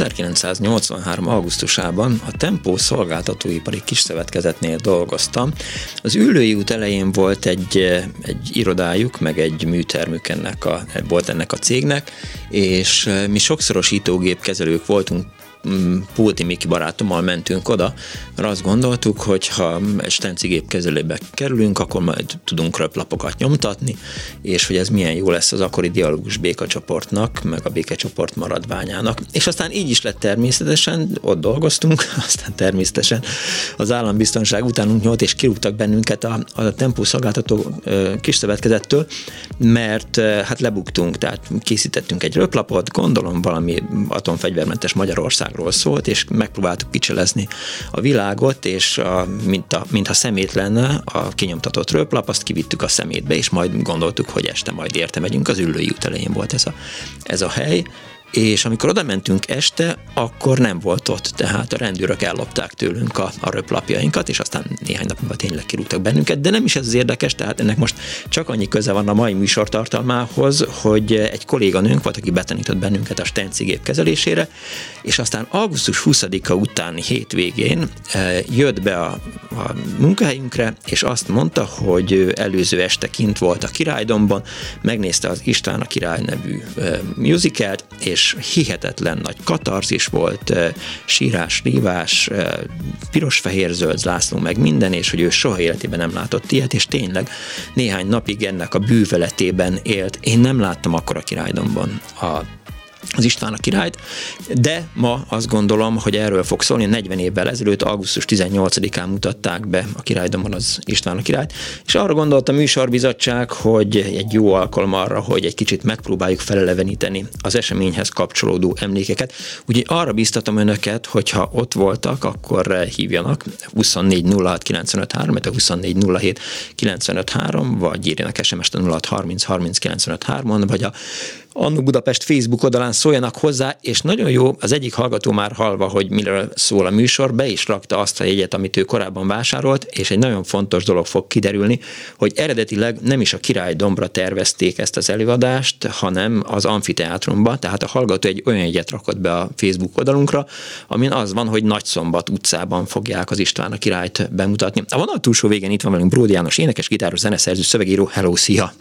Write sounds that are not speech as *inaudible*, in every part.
1983. augusztusában a Tempó szolgáltatóipari kiszövetkezetnél dolgoztam. Az ülői út elején volt egy, egy irodájuk, meg egy műtermük ennek a, volt ennek a cégnek, és mi sokszorosítógép kezelők voltunk Pulti Miki barátommal mentünk oda, mert azt gondoltuk, hogy ha egy kezelőbe kerülünk, akkor majd tudunk röplapokat nyomtatni, és hogy ez milyen jó lesz az akkori dialógus békacsoportnak, meg a békecsoport maradványának. És aztán így is lett természetesen, ott dolgoztunk, *laughs* aztán természetesen az állambiztonság utánunk nyomott, és kirúgtak bennünket a, a tempó szolgáltató kis szövetkezettől, mert hát lebuktunk, tehát készítettünk egy röplapot, gondolom valami atomfegyvermentes Magyarország világról szólt, és megpróbáltuk kicselezni a világot, és a, mint a, mintha szemét lenne a kinyomtatott röplap, azt kivittük a szemétbe, és majd gondoltuk, hogy este majd érte megyünk, az ülői út elején volt ez a, ez a hely, és amikor oda mentünk este, akkor nem volt ott, tehát a rendőrök ellopták tőlünk a, a röplapjainkat, és aztán néhány nap múlva tényleg kirúgtak bennünket, de nem is ez az érdekes, tehát ennek most csak annyi köze van a mai műsor tartalmához, hogy egy kolléganőnk volt, aki betanított bennünket a stencigép kezelésére, és aztán augusztus 20-a utáni hétvégén eh, jött be a, a munkahelyünkre, és azt mondta, hogy előző este kint volt a királydomban, megnézte az István a király nevű eh, musicalt, és és hihetetlen nagy katarzis volt, sírás, rívás, piros-fehér-zöld zászló, meg minden, és hogy ő soha életében nem látott ilyet, és tényleg néhány napig ennek a bűveletében élt. Én nem láttam akkor a királydomban a az István a királyt, de ma azt gondolom, hogy erről fog szólni. 40 évvel ezelőtt, augusztus 18-án mutatták be a királydomban az István a királyt, és arra gondolt a műsorbizottság, hogy egy jó alkalom arra, hogy egy kicsit megpróbáljuk feleleveníteni az eseményhez kapcsolódó emlékeket. Ugye arra biztatom önöket, hogyha ott voltak, akkor hívjanak 24 06 95 3, 24 07 95 3, vagy írjanak SMS-t 06 30 30 95 3 vagy a Annu Budapest Facebook oldalán szóljanak hozzá, és nagyon jó, az egyik hallgató már halva, hogy miről szól a műsor, be is rakta azt a jegyet, amit ő korábban vásárolt, és egy nagyon fontos dolog fog kiderülni, hogy eredetileg nem is a Király Dombra tervezték ezt az előadást, hanem az amfiteátrumba, tehát a hallgató egy olyan jegyet rakott be a Facebook oldalunkra, amin az van, hogy Nagyszombat utcában fogják az István a királyt bemutatni. A vonal túlsó végén itt van velünk Bródi János, énekes, gitáros, zeneszerző, szövegíró. Hello, szia!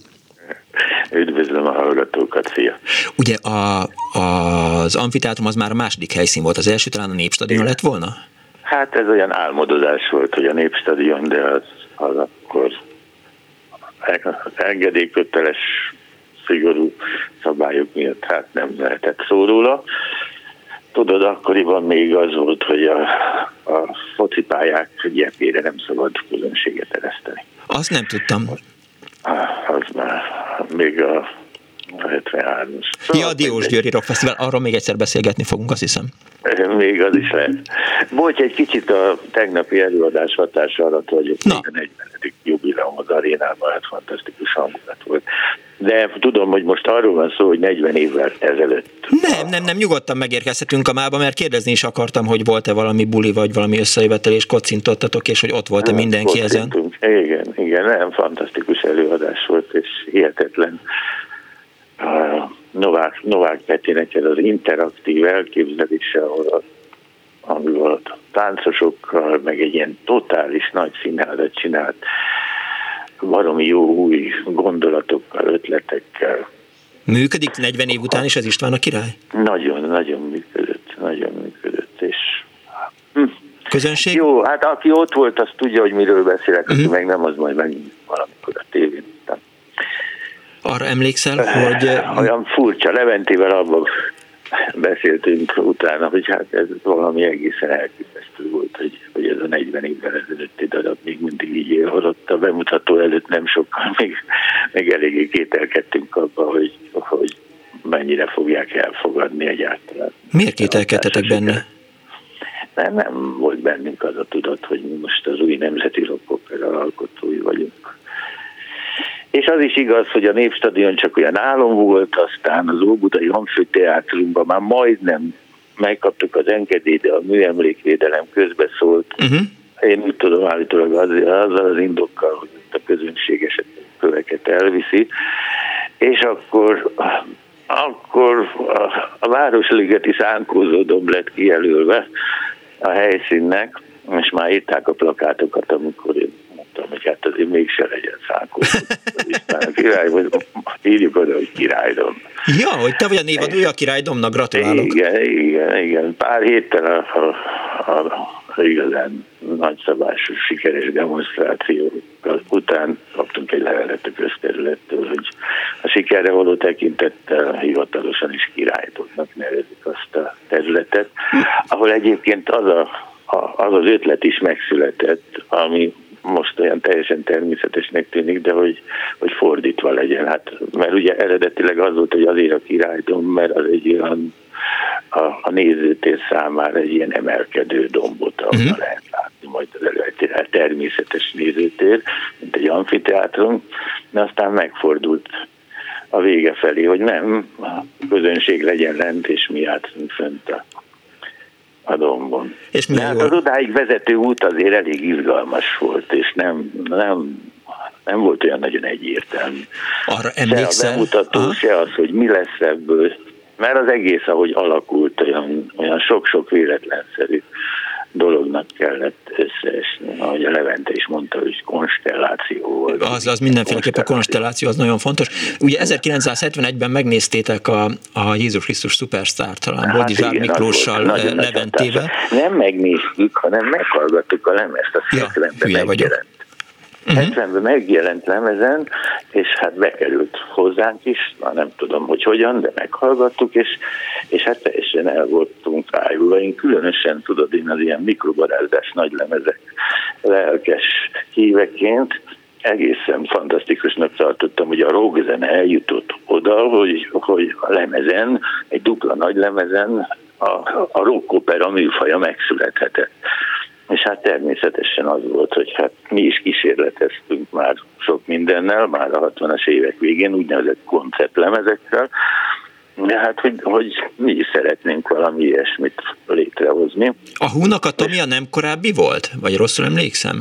Üdvözlöm a hallgatókat, szia! Ugye a, az amfiteátrum az már a második helyszín volt, az első talán a Népstadion lett volna? Hát ez olyan álmodozás volt, hogy a Népstadion, de az, az akkor engedélyköteles szigorú szabályok miatt hát nem lehetett szó róla. Tudod, akkoriban még az volt, hogy a, a focipályák gyepére nem szabad közönséget ereszteni. Azt nem tudtam. Az már még a 73-as. Szóval ja, a Diós Győri Rock Festival, arról még egyszer beszélgetni fogunk, azt hiszem. Még az is lehet. Bocs, egy kicsit a tegnapi előadás hatása alatt vagyok, Na. a 40. jubileum az arénában, hát fantasztikus hangulat volt. De tudom, hogy most arról van szó, hogy 40 évvel ezelőtt. Nem, nem, nem, nyugodtan megérkezhetünk a mába, mert kérdezni is akartam, hogy volt-e valami buli, vagy valami összejövetel, és kocintottatok, és hogy ott volt-e nem, mindenki ezen. Igen, igen, nem, fantasztikus előadás volt, és hihetetlen Novák, Novák Petinek ez az interaktív elképzelése, ahol a, volt a táncosokkal, meg egy ilyen totális nagy színhádat csinált, valami jó új gondolatokkal, ötletekkel. Működik 40 év után is ez István a király? Nagyon, nagyon működött, nagyon működött, és hm, közönség? Jó, hát aki ott volt, az tudja, hogy miről beszélek, uh-huh. meg nem, az majd megint valamikor a tévén. Arra emlékszel, hogy... Olyan furcsa, Leventével abban beszéltünk utána, hogy hát ez valami egészen elképesztő volt, hogy, hogy ez a 40 évvel ezelőtti darab még mindig így él, holott a bemutató előtt nem sokkal, még, még eléggé kételkedtünk abban, hogy, hogy mennyire fogják elfogadni egyáltalán. Miért kételkedtetek benne? Nem, nem volt bennünk az a tudat, hogy mi most az új nemzeti rockopera alkotói vagyunk. És az is igaz, hogy a Népstadion csak olyan álom volt, aztán az Óbudai Amfiteátrumban már majdnem megkaptuk az engedélyt, de a műemlékvédelem közbeszólt. Uh-huh. Én úgy tudom állítólag az, azzal az indokkal, hogy a közönség esetleg köveket elviszi. És akkor akkor a, a Városligeti szánkózódom lett kijelölve a helyszínnek, és már írták a plakátokat, amikor én mondtam, hogy hát azért mégse legyen szánkózódom. Isten király, vagy írjuk oda, hogy királydom. Ja, hogy te vagy a névadója a királydomnak, gratulálok. Igen, igen, igen. Pár héttel a, a, a igazán nagyszabású, sikeres demonstráció után kaptunk egy levelet a közterülettől, hogy a sikerre való tekintettel hivatalosan is királytoknak nevezik azt a területet, ahol egyébként az, a, a, az az ötlet is megszületett, ami most olyan teljesen természetesnek tűnik, de hogy, hogy fordítva legyen. Hát, mert ugye eredetileg az volt, hogy azért a királytom, mert az egy olyan a, a nézőtér számára egy ilyen emelkedő dombot, ahol uh-huh. lehet látni majd az előtt természetes nézőtér, mint egy amfiteátrum, de aztán megfordult a vége felé, hogy nem, a közönség legyen lent, és mi játszunk fönt a, a dombon. És mi hát az odáig vezető út azért elég izgalmas volt, és nem, nem nem volt olyan nagyon egyértelmű. Arra emlékszel? Se a bemutató, Aha. se az, hogy mi lesz ebből, mert az egész, ahogy alakult, olyan, olyan sok-sok véletlenszerű dolognak kellett összeesni, ahogy a Levente is mondta, hogy konstelláció volt. Az, az mindenféleképpen a konstelláció, az nagyon fontos. Ugye 1971-ben megnéztétek a, a Jézus Krisztus Superstar talán hát Boldizsár Miklóssal, Leventével. Nem megnéztük, hanem meghallgattuk a lemezt, a ja, hülye vagyok. Uh-huh. 70-ben megjelent lemezen, és hát bekerült hozzánk is, már nem tudom, hogy hogyan, de meghallgattuk, és, és hát teljesen el voltunk rájulva. Én különösen, tudod, én az ilyen mikrobarázás nagy lemezek lelkes híveként egészen fantasztikusnak tartottam, hogy a rockzene eljutott oda, hogy, hogy a lemezen, egy dupla nagy lemezen a, a rockopera műfaja megszülethetett. És hát természetesen az volt, hogy hát mi is kísérleteztünk már sok mindennel, már a 60-as évek végén úgynevezett konceptlemezekkel, de hát, hogy, hogy mi is szeretnénk valami ilyesmit létrehozni. A Húnak a Tomia nem korábbi volt? Vagy rosszul emlékszem?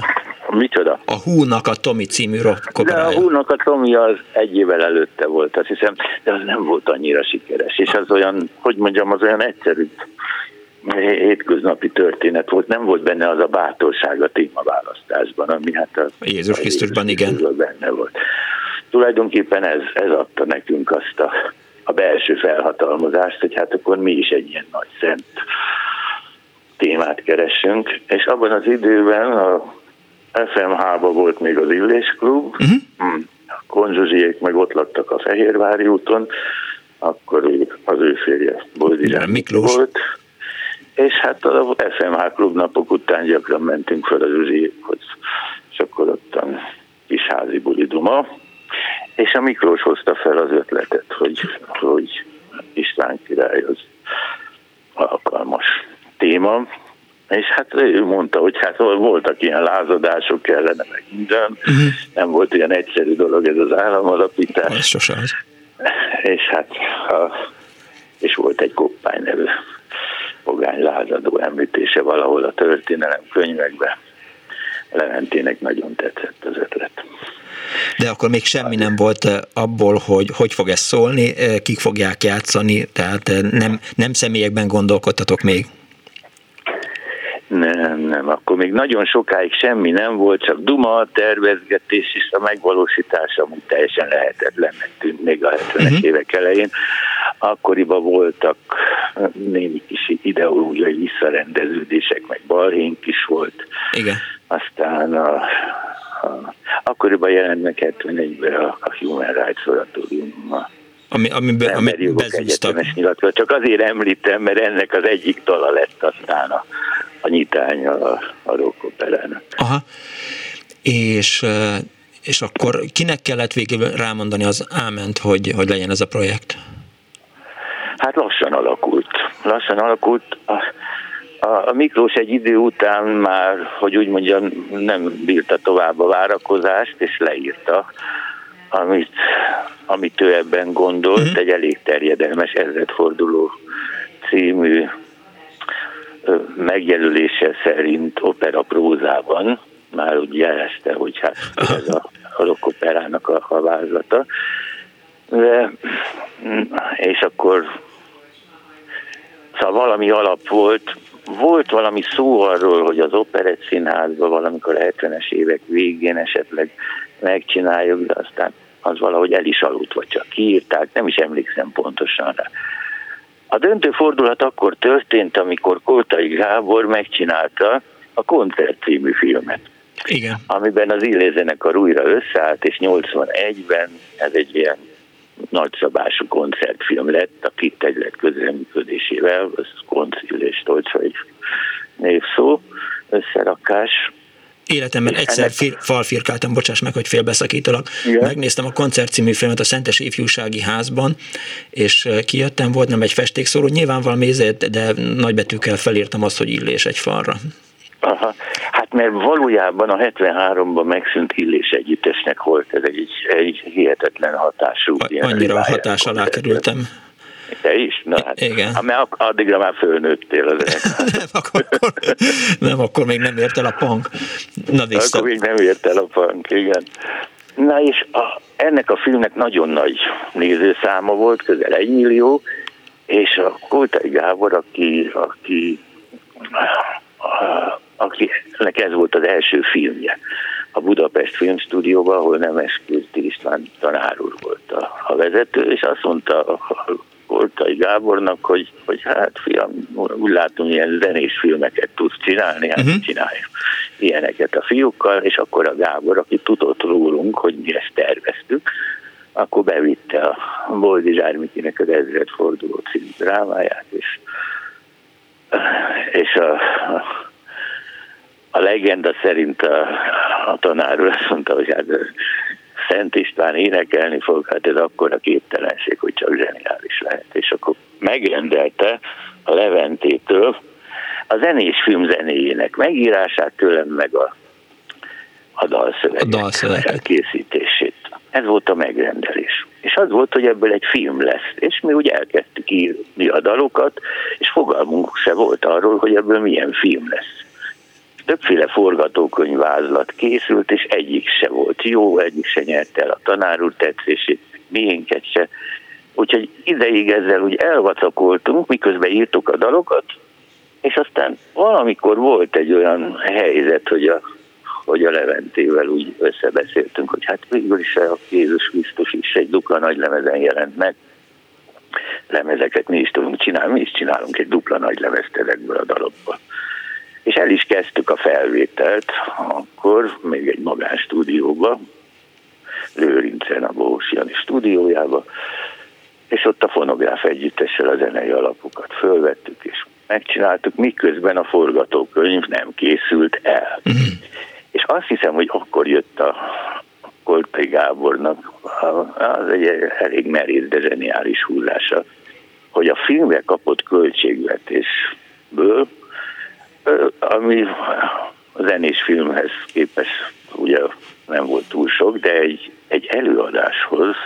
Micsoda? A Húnak a Tomi című rockoperája. De a Húnak a Tomi az egy évvel előtte volt, azt hiszem, de az nem volt annyira sikeres, és az olyan, hogy mondjam, az olyan egyszerű hétköznapi történet volt, nem volt benne az a bátorság a témaválasztásban, ami hát a Jézus Krisztusban igen. benne volt. Tulajdonképpen ez, ez adta nekünk azt a, a belső felhatalmazást, hogy hát akkor mi is egy ilyen nagy szent témát keresünk, és abban az időben a FMH-ba volt még az Illés Klub, uh-huh. a konzsuzsiék meg ott laktak a Fehérvári úton, akkor az ő férje Boldizsán Miklós. volt, és hát a FMH klubnapok után gyakran mentünk fel az Üzsiékhoz, és akkor ottan kis házi buliduma, és a Miklós hozta fel az ötletet, hogy, hogy István király az alkalmas téma, és hát ő mondta, hogy hát voltak ilyen lázadások kellene, meg minden, uh-huh. nem volt ilyen egyszerű dolog ez az államalapítás. Ez sose az. És hát, a, és volt egy koppány nevű pogány lázadó említése valahol a történelem könyvekben. Leventének nagyon tetszett az ötlet. De akkor még semmi nem volt eh, abból, hogy hogy fog ez szólni, eh, kik fogják játszani, tehát eh, nem, nem személyekben gondolkodtatok még? Nem, nem, akkor még nagyon sokáig semmi nem volt, csak duma, tervezgetés és a megvalósítás amúgy teljesen lehetetlennek tűnt még a 70-es uh-huh. évek elején. Akkoriban voltak némi kis ideológiai visszarendeződések, meg balhénk is volt. Igen. Aztán a, a, akkoriban jelent meg 71-ben a, a Human Rights Oratorium ami, ami, be, ami bezúztak. Csak azért említem, mert ennek az egyik tala lett aztán a, a nyitánya a, a rockoperának. Aha. És, és akkor kinek kellett végül rámondani az áment, hogy, hogy legyen ez a projekt? Hát lassan alakult. Lassan alakult. A, a, a Miklós egy idő után már, hogy úgy mondjam, nem bírta tovább a várakozást, és leírta, amit, amit ő ebben gondolt, uh-huh. egy elég terjedelmes ezredforduló című megjelölése szerint opera prózában, már úgy jelezte, hogy hát ez a, rockoperának a, a vázlata. De, és akkor szóval valami alap volt, volt valami szó arról, hogy az operett színházban valamikor a 70-es évek végén esetleg megcsináljuk, de aztán az valahogy el is aludt, vagy csak kiírták, nem is emlékszem pontosan rá. A döntő fordulat akkor történt, amikor Koltai Gábor megcsinálta a Koncert című filmet. Igen. Amiben az illézenekar újra összeállt, és 81-ben ez egy ilyen nagyszabású koncertfilm lett, a Kitt Egylet közreműködésével, az Koncil és Tolcsai névszó összerakás, életemben egyszer ennek... falfirkáltam, bocsáss meg, hogy félbeszakítalak. Igen. Megnéztem a koncert című filmet a Szentes Ifjúsági Házban, és kijöttem, volt nem egy festékszóró, nyilván valami ezért, de nagybetűkkel felírtam azt, hogy illés egy falra. Aha. Hát mert valójában a 73-ban megszűnt illés együttesnek volt, ez egy, egy hihetetlen hatású. A, annyira a hatás alá kerültem. Te is? Na, hát, Igen. Mert addigra már fölnőttél az *laughs* nem, akkor, akkor, nem, akkor még nem ért el a punk. Na, vissza. Akkor még nem ért el a punk, igen. Na és a, ennek a filmnek nagyon nagy nézőszáma volt, közel egy millió, és a Koltai Gábor, aki, aki, akinek ez volt az első filmje a Budapest Filmstúdióban, ahol Nemes Kürti István tanár úr volt a, a vezető, és azt mondta a Koltai Gábornak, hogy, hogy hát fiam, úgy látom, ilyen zenés filmeket tudsz csinálni, hát uh-huh. csinálj ilyeneket a fiúkkal, és akkor a Gábor, aki tudott rólunk, hogy mi ezt terveztük, akkor bevitte a Boldi Zsármikinek az ezredforduló című drámáját, és, és a, a, a legenda szerint a, a tanár azt mondta, hogy hát Szent István énekelni fog, hát ez akkor a képtelenség, hogy csak zseniális lehet. És akkor megrendelte a Leventétől a zenés film zenéjének megírását, tőlem meg a, a dalszövegek a készítését. Ez volt a megrendelés. És az volt, hogy ebből egy film lesz. És mi úgy elkezdtük írni a dalokat, és fogalmunk se volt arról, hogy ebből milyen film lesz többféle forgatókönyvvázlat készült, és egyik se volt jó, egyik se nyerte el a tanár úr tetszését, miénket se. Úgyhogy ideig ezzel úgy elvacakoltunk, miközben írtuk a dalokat, és aztán valamikor volt egy olyan helyzet, hogy a, hogy a Leventével úgy összebeszéltünk, hogy hát végül is a Jézus Krisztus is egy dupla nagy lemezen jelent meg. Lemezeket mi is tudunk csinálni, mi is csinálunk egy dupla nagy lemezt ezekből a dalokból és el is kezdtük a felvételt, akkor még egy magánstúdióba, Lőrincen, a Bós Jani stúdiójába, és ott a fonográf együttessel a zenei alapokat fölvettük, és megcsináltuk, miközben a forgatókönyv nem készült el. Uh-huh. És azt hiszem, hogy akkor jött a Koltai Gábornak az egy elég merész, de zseniális húzása, hogy a filmre kapott költségvetésből ami a zenés filmhez képest ugye nem volt túl sok, de egy, egy előadáshoz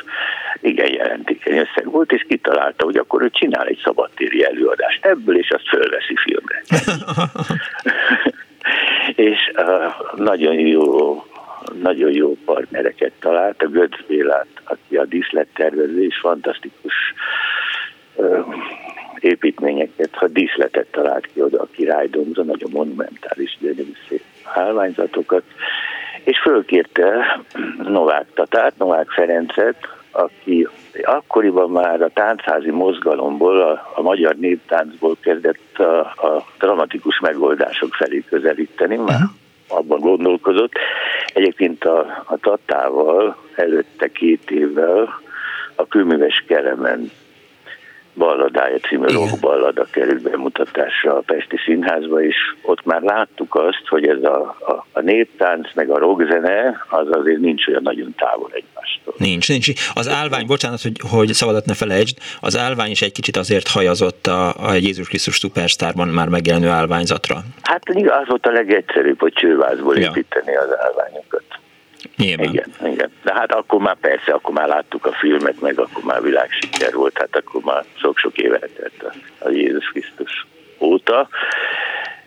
igen jelentékeny összeg volt, és kitalálta, hogy akkor ő csinál egy szabadtéri előadást ebből, és azt fölveszi filmre. *laughs* és uh, nagyon jó nagyon jó partnereket talált, a Götz Bélát, aki a díszlettervező is fantasztikus uh, építményeket, ha díszletet talált ki oda a királydomra, nagyon monumentális, gyönyörű szép állványzatokat, és fölkérte Novák Tatát, Novák Ferencet, aki akkoriban már a táncházi mozgalomból, a, a magyar néptáncból kezdett a, a dramatikus megoldások felé közelíteni, már abban gondolkozott. Egyébként a, a Tatával előtte két évvel a kőműves Kelemen balladája című rockballada került bemutatásra a Pesti Színházba, és ott már láttuk azt, hogy ez a, a, a néptánc meg a rockzene az azért nincs olyan nagyon távol egymástól. Nincs, nincs. Az állvány, bocsánat, hogy, hogy szabadat ne felejtsd, az állvány is egy kicsit azért hajazott a, a Jézus Krisztus Superstárban már megjelenő állványzatra. Hát az volt a legegyszerűbb, hogy csővázból ja. építeni az állványokat. Nyilván. Igen, igen. De hát akkor már persze, akkor már láttuk a filmet, meg akkor már világsiker volt, hát akkor már sok-sok éve telt a, a Jézus Krisztus óta.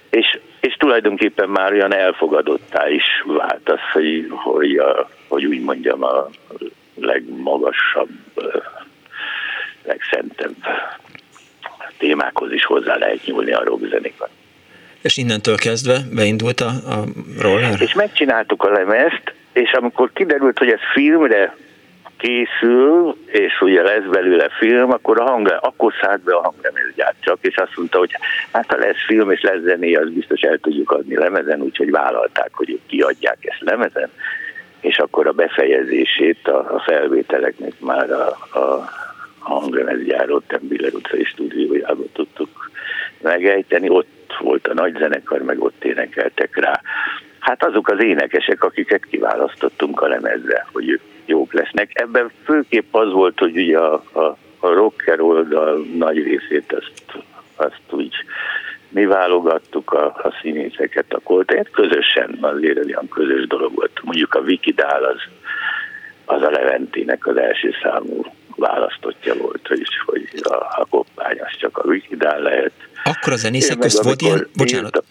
És, és tulajdonképpen már olyan elfogadottá is vált az, hogy, hogy, a, hogy úgy mondjam, a legmagasabb, legszentebb témákhoz is hozzá lehet nyúlni a rockzenékat. És innentől kezdve beindult a, a roller? És megcsináltuk a lemezt, és amikor kiderült, hogy ez filmre készül, és ugye lesz belőle film, akkor, a hang, akkor szállt be a hangremézgyár csak, és azt mondta, hogy hát ha lesz film és lesz zené, az biztos el tudjuk adni lemezen, úgyhogy vállalták, hogy ők kiadják ezt lemezen, és akkor a befejezését a, a felvételeknek már a, a hangremézgyár ott Biller utcai stúdiójában tudtuk megejteni, ott volt a nagy zenekar, meg ott énekeltek rá Hát azok az énekesek, akiket kiválasztottunk a lemezre, hogy ők jók lesznek. Ebben főképp az volt, hogy ugye a, a, a rocker oldal nagy részét azt, azt úgy mi válogattuk a, a színészeket, a koltért, közösen azért olyan közös dolog volt. Mondjuk a Wikidál az, az a Leventének az első számú választottja volt, hogy, hogy a, a koppány az csak a Wikidál lehet. Akkor a zenészek közt volt ilyen, bocsánat,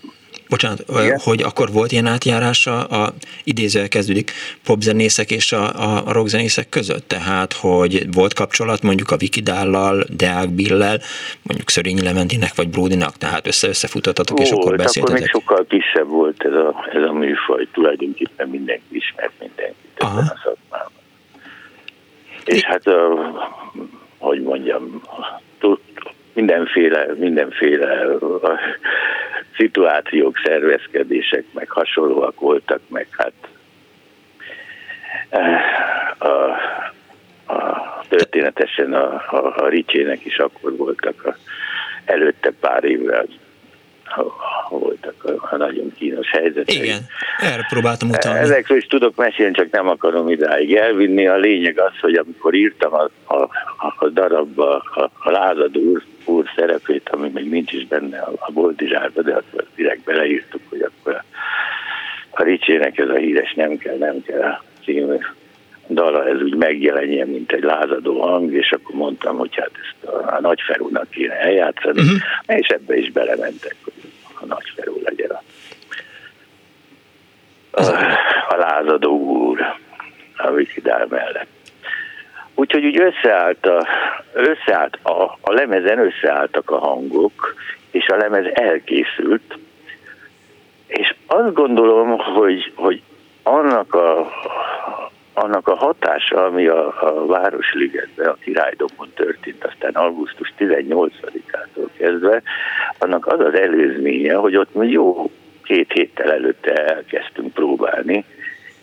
bocsánat, Igen? hogy akkor volt ilyen átjárása a idézővel kezdődik popzenészek és a, a, a rockzenészek között, tehát hogy volt kapcsolat mondjuk a Wikidállal, Deák Billel, mondjuk Szörényi Leventinek vagy Bródinak, tehát össze-összefutattatok, és akkor beszéltetek. Akkor még sokkal kisebb volt ez a, ez a műfaj, tulajdonképpen mindenki ismert mindenkit ebben a szakmában. És hát, hogy mondjam, mindenféle, mindenféle szituációk, szervezkedések, meg hasonlóak voltak, meg hát a, a, történetesen a, a, a Ricsének is akkor voltak a, előtte pár évvel voltak a, a nagyon kínos helyzetek. Igen, erre próbáltam utalni. Ezekről is tudok mesélni, csak nem akarom idáig elvinni. A lényeg az, hogy amikor írtam a, a, a darabba a, a lázadó úr, úr szerepét, ami még nincs is benne a, a Boldizsárba, de akkor direkt beleírtuk, hogy akkor a, a Ricsének ez a híres nem kell, nem kell című dala, ez úgy megjelenjen, mint egy lázadó hang, és akkor mondtam, hogy hát ezt a, a Nagyferúnak kéne eljátszani, uh-huh. és ebbe is belementek, hogy a Nagyferú legyen a, a, a lázadó úr a Wikidál mellett. Úgyhogy úgy összeállt, a, összeállt a, a lemezen összeálltak a hangok, és a lemez elkészült, és azt gondolom, hogy, hogy annak a, annak a hatása, ami a, a Városligetben, a Királydomon történt, aztán augusztus 18-ától kezdve, annak az az előzménye, hogy ott mi jó két héttel előtte elkezdtünk próbálni,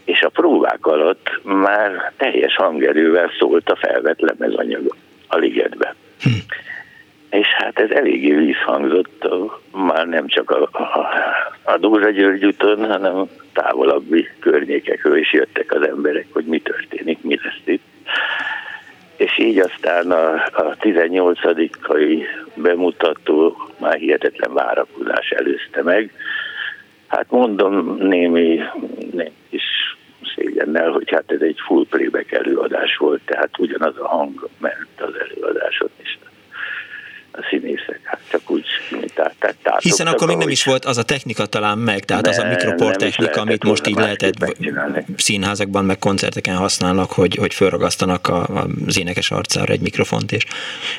és a próbák alatt már teljes hangerővel szólt a felvett lemezanyag a ligetbe. Hm. És hát ez eléggé visszhangzott már nem csak a, a, a Dózsa György úton, hanem távolabbi környékekről is jöttek az emberek, hogy mi történik, mi lesz itt. És így aztán a, a 18 bemutató már hihetetlen várakozás előzte meg. Hát mondom némi, némi kis szégyennel, hogy hát ez egy full playback előadás volt, tehát ugyanaz a hang ment az előadáson is a színészek, hát csak úgy, mint Tehát, tehát Hiszen akkor még nem is volt az a technika talán meg, tehát nem, az a mikroport technika, amit most így lehetett színházakban, meg koncerteken használnak, hogy, hogy fölragasztanak a, az énekes arcára egy mikrofont, és,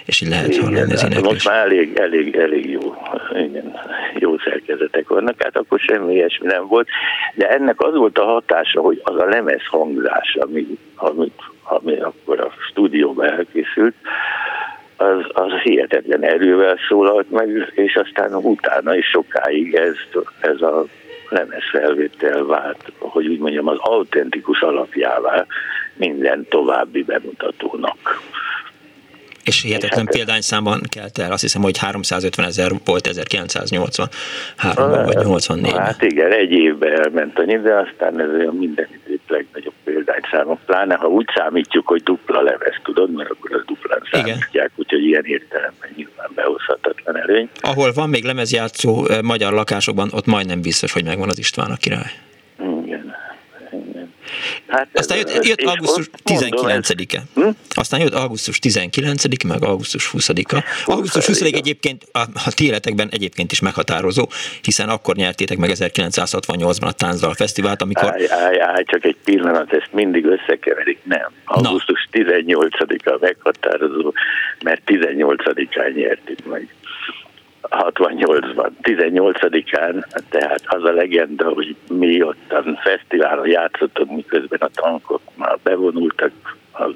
és így lehet hallani az éneklést. Most már elég, elég, elég jó, igen, jó szerkezetek vannak, hát akkor semmi ilyesmi nem volt, de ennek az volt a hatása, hogy az a lemez hangzás, ami, amit, ami akkor a stúdióban elkészült, az, az hihetetlen erővel szólalt meg, és aztán utána is sokáig ez, ez a lemezfelvétel vált, hogy úgy mondjam, az autentikus alapjává minden további bemutatónak. És hihetetlen hát, példányszámban kelt el, azt hiszem, hogy 350 ezer volt 1983-ban, vagy 84 Hát igen, egy évben elment annyi, de aztán ez olyan minden időt legnagyobb példányszámok, pláne ha úgy számítjuk, hogy dupla lemez, tudod, mert akkor az duplán számítják, úgyhogy ilyen értelemben nyilván behozhatatlan előny. Ahol van még lemezjátszó eh, magyar lakásokban, ott majdnem biztos, hogy megvan az István a király. Hát Aztán jött, jött augusztus 19-e. Hm? Aztán jött augusztus 19 meg augusztus 20-a. Augusztus 20 egyébként a, a ti életekben egyébként is meghatározó, hiszen akkor nyertétek meg 1968-ban a Tánzdal Fesztivált, amikor... Állj, állj, állj, csak egy pillanat, ezt mindig összekeverik. Nem. Augusztus 18-a meghatározó, mert 18-án nyertük meg. 68-ban, 18-án, tehát az a legenda, hogy mi ottan fesztiválon játszottunk, miközben a tankok már bevonultak, az,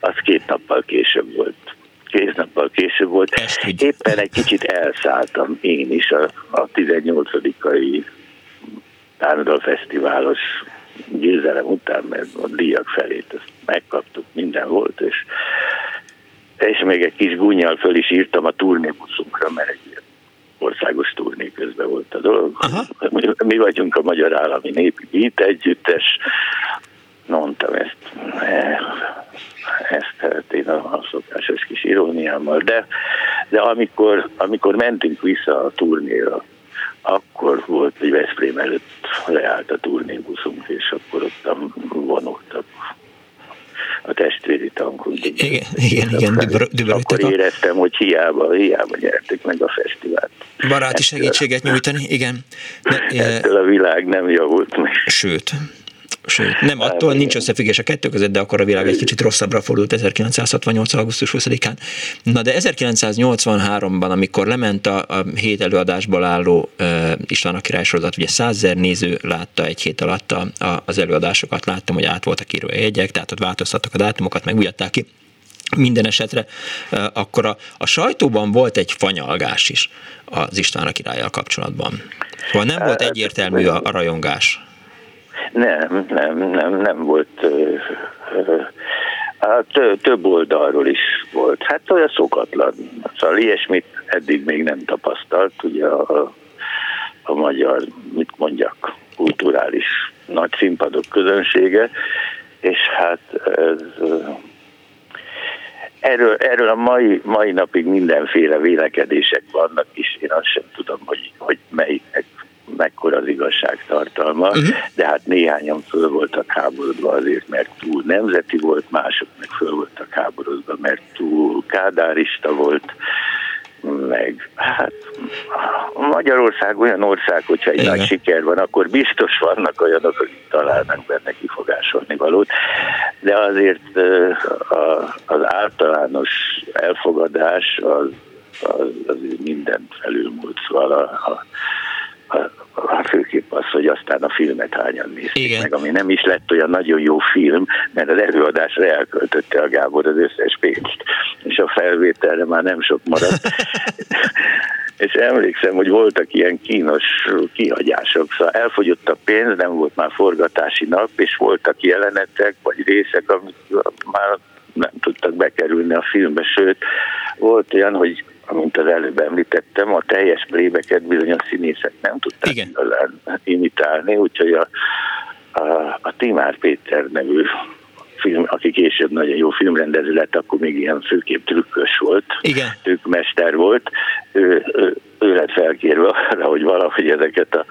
az két nappal később volt. Két nappal később volt. Éppen egy kicsit elszálltam én is a, a 18-ai Tárnodal Fesztiválos győzelem után, mert a díjak felét ezt megkaptuk, minden volt, és és még egy kis gúnyal föl is írtam a turnébuszunkra, mert egy országos turné közben volt a dolog. Aha. Mi vagyunk a Magyar Állami Népi Beat Együttes, mondtam ezt, ezt hát én a, a szokásos kis iróniámmal, de, de amikor, amikor mentünk vissza a turnéra, akkor volt, hogy Veszprém előtt leállt a turnébuszunk, és akkor ott vonultak a testvéri tankunk. Igen, igen, igen, Akkor éreztem, hogy hiába, hiába nyertük meg a fesztivált. Baráti segítséget nyújtani, igen. De, ettől a világ nem javult meg. Sőt, Sőt, nem, attól nincs összefüggés a kettő között, de akkor a világ egy kicsit rosszabbra fordult 1968. augusztus 20-án. Na de 1983-ban, amikor lement a, a hét előadásból álló uh, István a király sorozat, ugye százezer néző látta egy hét alatt a, a, az előadásokat, láttam, hogy át voltak írva jegyek, tehát ott változtattak a dátumokat, megújatták ki. Minden esetre uh, akkor a, a sajtóban volt egy fanyalgás is az István a királlyal kapcsolatban. Szóval nem volt egyértelmű a, a rajongás. Nem, nem, nem, nem volt. Hát több oldalról is volt. Hát olyan szokatlan. Szóval ilyesmit eddig még nem tapasztalt, ugye a, a magyar, mit mondjak, kulturális nagy színpadok közönsége, és hát ez, erről, erről a mai, mai napig mindenféle vélekedések vannak, és én azt sem tudom, hogy, hogy melyiknek mekkora az igazság tartalma, uh-huh. de hát néhányan föl voltak háborodva azért, mert túl nemzeti volt, mások meg föl voltak háborodva, mert túl kádárista volt, meg hát Magyarország olyan ország, hogyha egy Igen. nagy siker van, akkor biztos vannak olyanok, akik találnak benne kifogásolni valót, de azért az általános elfogadás az, az, az mindent felülmúlt, szóval a, a a főképp az, hogy aztán a filmet hányan nézték Igen. meg, ami nem is lett olyan nagyon jó film, mert az előadásra elköltötte a Gábor az összes pénzt, és a felvételre már nem sok maradt. *laughs* és emlékszem, hogy voltak ilyen kínos kihagyások, szóval elfogyott a pénz, nem volt már forgatási nap, és voltak jelenetek, vagy részek, amik már nem tudtak bekerülni a filmbe, sőt, volt olyan, hogy amint az előbb említettem, a teljes plébeket bizonyos színészek nem tudták Igen. igazán imitálni, úgyhogy a, a, a Timár Péter nevű film, aki később nagyon jó filmrendező lett, akkor még ilyen főképp trükkös volt, Igen. trükkmester volt, ő, ő, ő lett felkérve arra, hogy valahogy ezeket a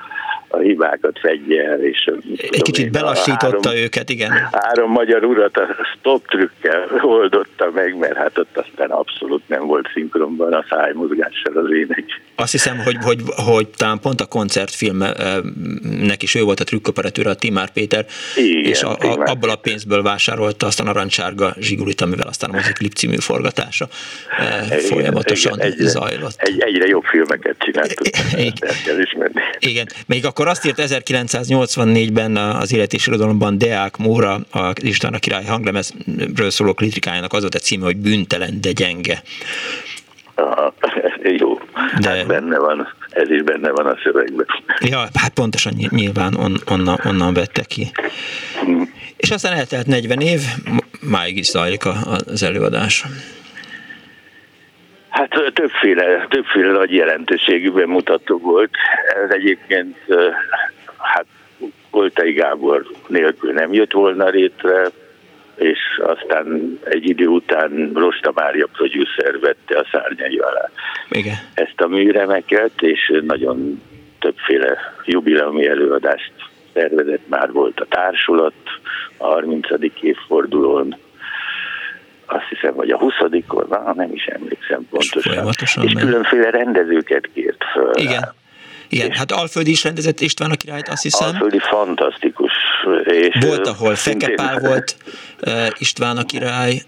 a hibákat fedje el. És, Egy kicsit én, belassította három, őket, igen. Három magyar urat a stop trükkel *laughs* oldotta meg, mert hát ott aztán abszolút nem volt szinkronban a szájmozgással az ének. Azt hiszem, hogy, hogy, hogy talán pont a koncertfilmnek is ő volt a trükkoperatőre, a Timár Péter, igen, és a, a, abból a pénzből vásárolta azt a narancsárga zsigulit, amivel aztán a Moziklip című forgatása igen, folyamatosan igen, egyre, zajlott. Egy, egyre jobb filmeket csináltuk, igen. Igen, még akkor azt írt 1984-ben az Élet és Irodalomban Deák Móra, a István a király hanglemezről szóló kritikájának az volt a címe, hogy bűntelen, de gyenge. Aha, jó, de... hát benne van, ez is benne van a szövegben. Ja, hát pontosan nyilván on, onnan, onnan vette ki. Hmm. És aztán eltelt 40 év, máig is zajlik az előadás. Hát többféle, többféle nagy jelentőségű bemutató volt. Ez egyébként hát Koltai Gábor nélkül nem jött volna létre, és aztán egy idő után Rosta Mária producer vette a szárnyai alá Igen. ezt a műremeket, és nagyon többféle jubileumi előadást szervezett már volt a társulat a 30. évfordulón, azt hiszem, hogy a 20-on, nem is emlékszem pontosan. És, és különféle rendezőket kért föl. Igen. Igen, hát Alföldi is rendezett István a királyt, azt hiszem. Alföldi fantasztikus. És volt, ahol Fekepál volt István a király,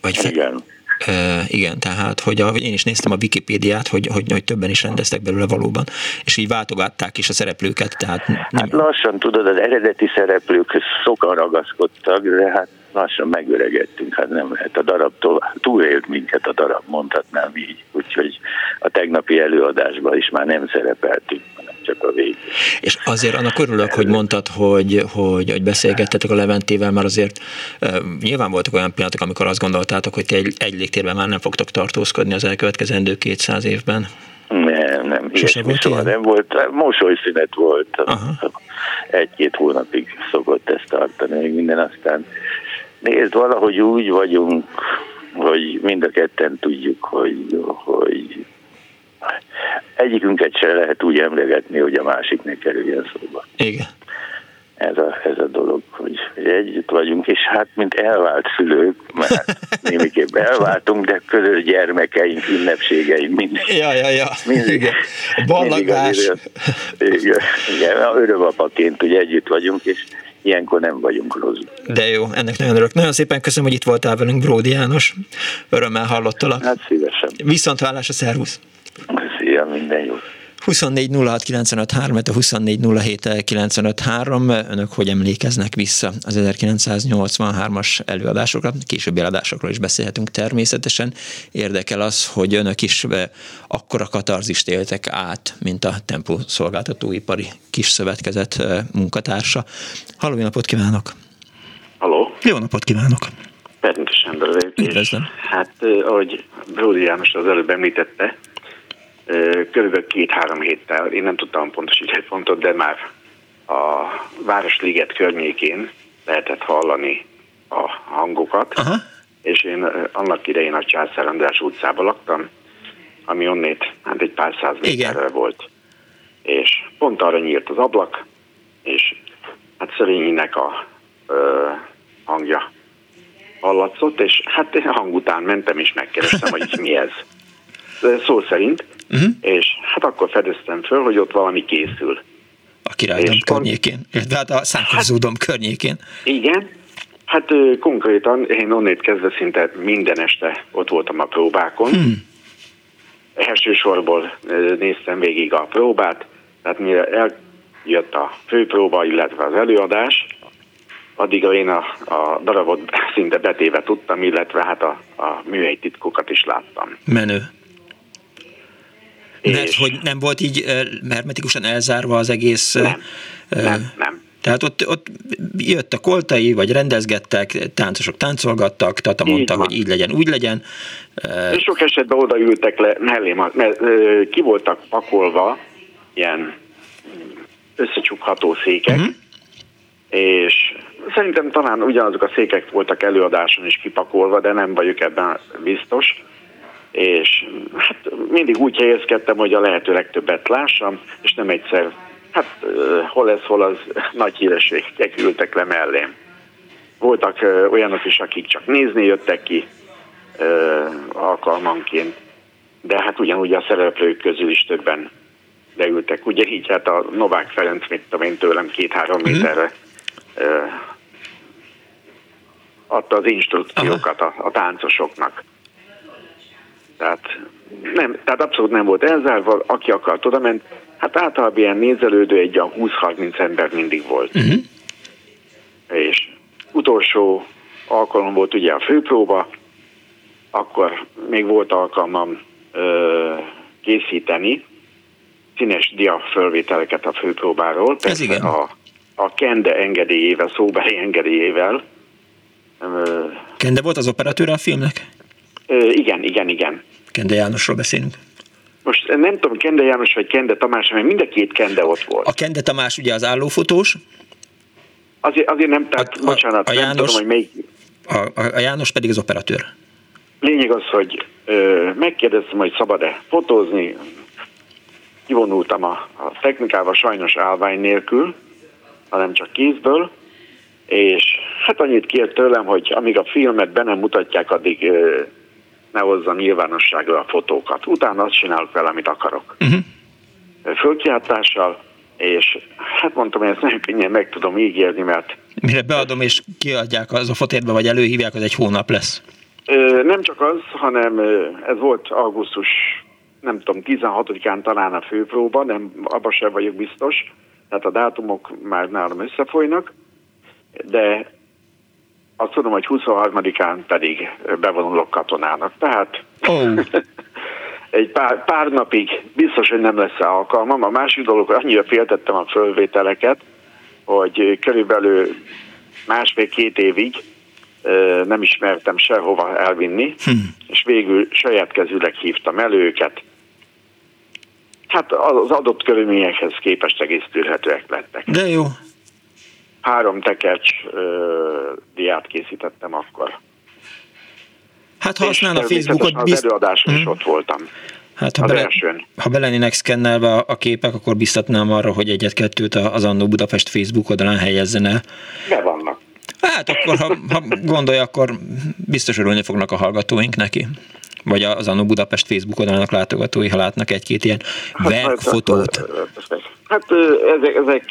vagy Fe... Igen. Uh, igen, tehát, hogy a, én is néztem a Wikipédiát, hogy, hogy, hogy többen is rendeztek belőle valóban, és így váltogatták is a szereplőket. Tehát nem... Hát lassan tudod, az eredeti szereplők sokan ragaszkodtak, de hát lassan megöregettünk, hát nem lehet a darab túlélt minket a darab, mondhatnám így. Úgyhogy a tegnapi előadásban is már nem szerepeltünk, hanem csak a vég. És azért annak örülök, hogy mondtad, hogy, hogy, hogy beszélgettetek a Leventével, mert azért nyilván voltak olyan pillanatok, amikor azt gondoltátok, hogy egy, egy légtérben már nem fogtok tartózkodni az elkövetkezendő 200 évben. Nem, nem, Sose volt soha nem volt. Mosolyszünet volt. Aha. Egy-két hónapig szokott ezt tartani, még minden aztán Nézd, valahogy úgy vagyunk, hogy mind a ketten tudjuk, hogy, hogy egyikünket se lehet úgy emlegetni, hogy a másik ne kerüljen szóba. Igen. Ez a, ez a dolog, hogy, hogy együtt vagyunk, és hát mint elvált szülők, mert *laughs* némiképp elváltunk, de közös gyermekeink, ünnepségeink, mindig. Ja, ja, ja. Mindig, igen. Ballagás. igen, igen, örömapaként ugye együtt vagyunk, és ilyenkor nem vagyunk rossz. De jó, ennek nagyon örülök. Nagyon szépen köszönöm, hogy itt voltál velünk, Bródi János. Örömmel hallottalak. Hát szívesen. Viszont hallás a szervusz. Szia, minden jó. 24 06 95 3, a 24 07 95 3. Önök hogy emlékeznek vissza az 1983-as előadásokra? Későbbi előadásokról is beszélhetünk természetesen. Érdekel az, hogy önök is eh, akkora katarzist éltek át, mint a Tempó szolgáltatóipari kis szövetkezet eh, munkatársa. Halló, jó napot kívánok! Halló! Jó napot kívánok! Pernites ember vagyok. Hát, eh, ahogy Bródi János az előbb említette, körülbelül két-három héttel, én nem tudtam pontos időpontot, de már a Városliget környékén lehetett hallani a hangokat, Aha. és én annak idején a Császár András utcában laktam, ami onnét hát egy pár száz méterre volt. És pont arra nyílt az ablak, és hát Szörényinek a ö, hangja hallatszott, és hát hang után mentem és megkerestem, hogy mi ez. Szó szerint uh-huh. és hát akkor fedeztem föl, hogy ott valami készül. A királydom környékén, illetve hát a Szánkozódom hát, környékén. Igen, hát konkrétan én onnét kezdve szinte minden este ott voltam a próbákon. Hmm. Elsősorból néztem végig a próbát, tehát mire eljött a főpróba, illetve az előadás, addig én a, a darabot *laughs* szinte betéve tudtam, illetve hát a, a műhely titkokat is láttam. Menő. Mert és... hogy nem volt így hermetikusan elzárva az egész... Nem, nem, nem. Tehát ott, ott jött a koltai, vagy rendezgettek, táncosok táncolgattak, Tata mondta, hogy így legyen, úgy legyen. És sok esetben odaültek le mellé, mert ki voltak pakolva ilyen összecsukható székek, uh-huh. és szerintem talán ugyanazok a székek voltak előadáson is kipakolva, de nem vagyok ebben biztos és hát mindig úgy helyezkedtem, hogy a lehető legtöbbet lássam, és nem egyszer hát hol ez, hol az *laughs* nagy hírességek ültek le mellém. Voltak olyanok is, akik csak nézni jöttek ki alkalmanként, de hát ugyanúgy a szereplők közül is többen leültek. Ugye így hát a Novák Ferenc, mit tudom én tőlem két-három mm. méterre adta az instrukciókat a, a táncosoknak. Tehát, nem, tehát abszolút nem volt elzárva, aki akart oda ment. Hát általában ilyen nézelődő egy a 20-30 ember mindig volt. Uh-huh. És utolsó alkalom volt ugye a főpróba, akkor még volt alkalmam ö, készíteni színes dia fölvételeket a főpróbáról. Ez igen. A, a Kende engedélyével, szóbeli engedélyével. Kende volt az operatőre a filmnek? Igen, igen, igen. Kende Jánosról beszélünk. Most nem tudom, Kende János vagy Kende Tamás, mert mind a két Kende ott volt. A Kende Tamás ugye az állófotós? Azért, azért nem, tehát a, bocsánat, a, a János, nem tudom, hogy melyik... A, a, a János pedig az operatőr. Lényeg az, hogy ö, megkérdeztem, hogy szabad-e fotózni, kivonultam a, a technikával sajnos állvány nélkül, hanem csak kézből, és hát annyit kért tőlem, hogy amíg a filmet be nem mutatják, addig ö, ne hozza nyilvánosságra a fotókat. Utána azt csinálok vele, amit akarok. Uh-huh. Fölkiáltással, és hát mondtam, hogy ezt nem könnyen meg tudom ígérni, mert... Mire beadom és kiadják az a fotérbe, vagy előhívják, az egy hónap lesz. Nem csak az, hanem ez volt augusztus, nem tudom, 16-án talán a főpróba, nem, abban sem vagyok biztos, tehát a dátumok már nálam összefolynak, de azt tudom, hogy 23-án pedig bevonulok katonának. Tehát oh. *laughs* egy pár, pár napig biztos, hogy nem lesz alkalmam. A másik dolog, annyira féltettem a fölvételeket, hogy körülbelül másfél-két évig nem ismertem sehova elvinni, hm. és végül saját kezűleg hívtam el őket. Hát az adott körülményekhez képest egész tűrhetőek lettek. De jó. Három tekercs ö, diát készítettem akkor. Hát ha használ a Facebookot... Bizt... Az előadáson is hm. ott voltam. Hát ha, bele, ha belennének szkennelve a képek, akkor biztatnám arra, hogy egyet-kettőt az Annó Budapest Facebook oldalán helyezzen el. Be vannak. Hát akkor, ha, ha gondolja, akkor biztos örülni fognak a hallgatóink neki. Vagy az Annó Budapest Facebook oldalának látogatói, ha látnak egy-két ilyen hát, verkfotót. Hát, hát ezek, ezek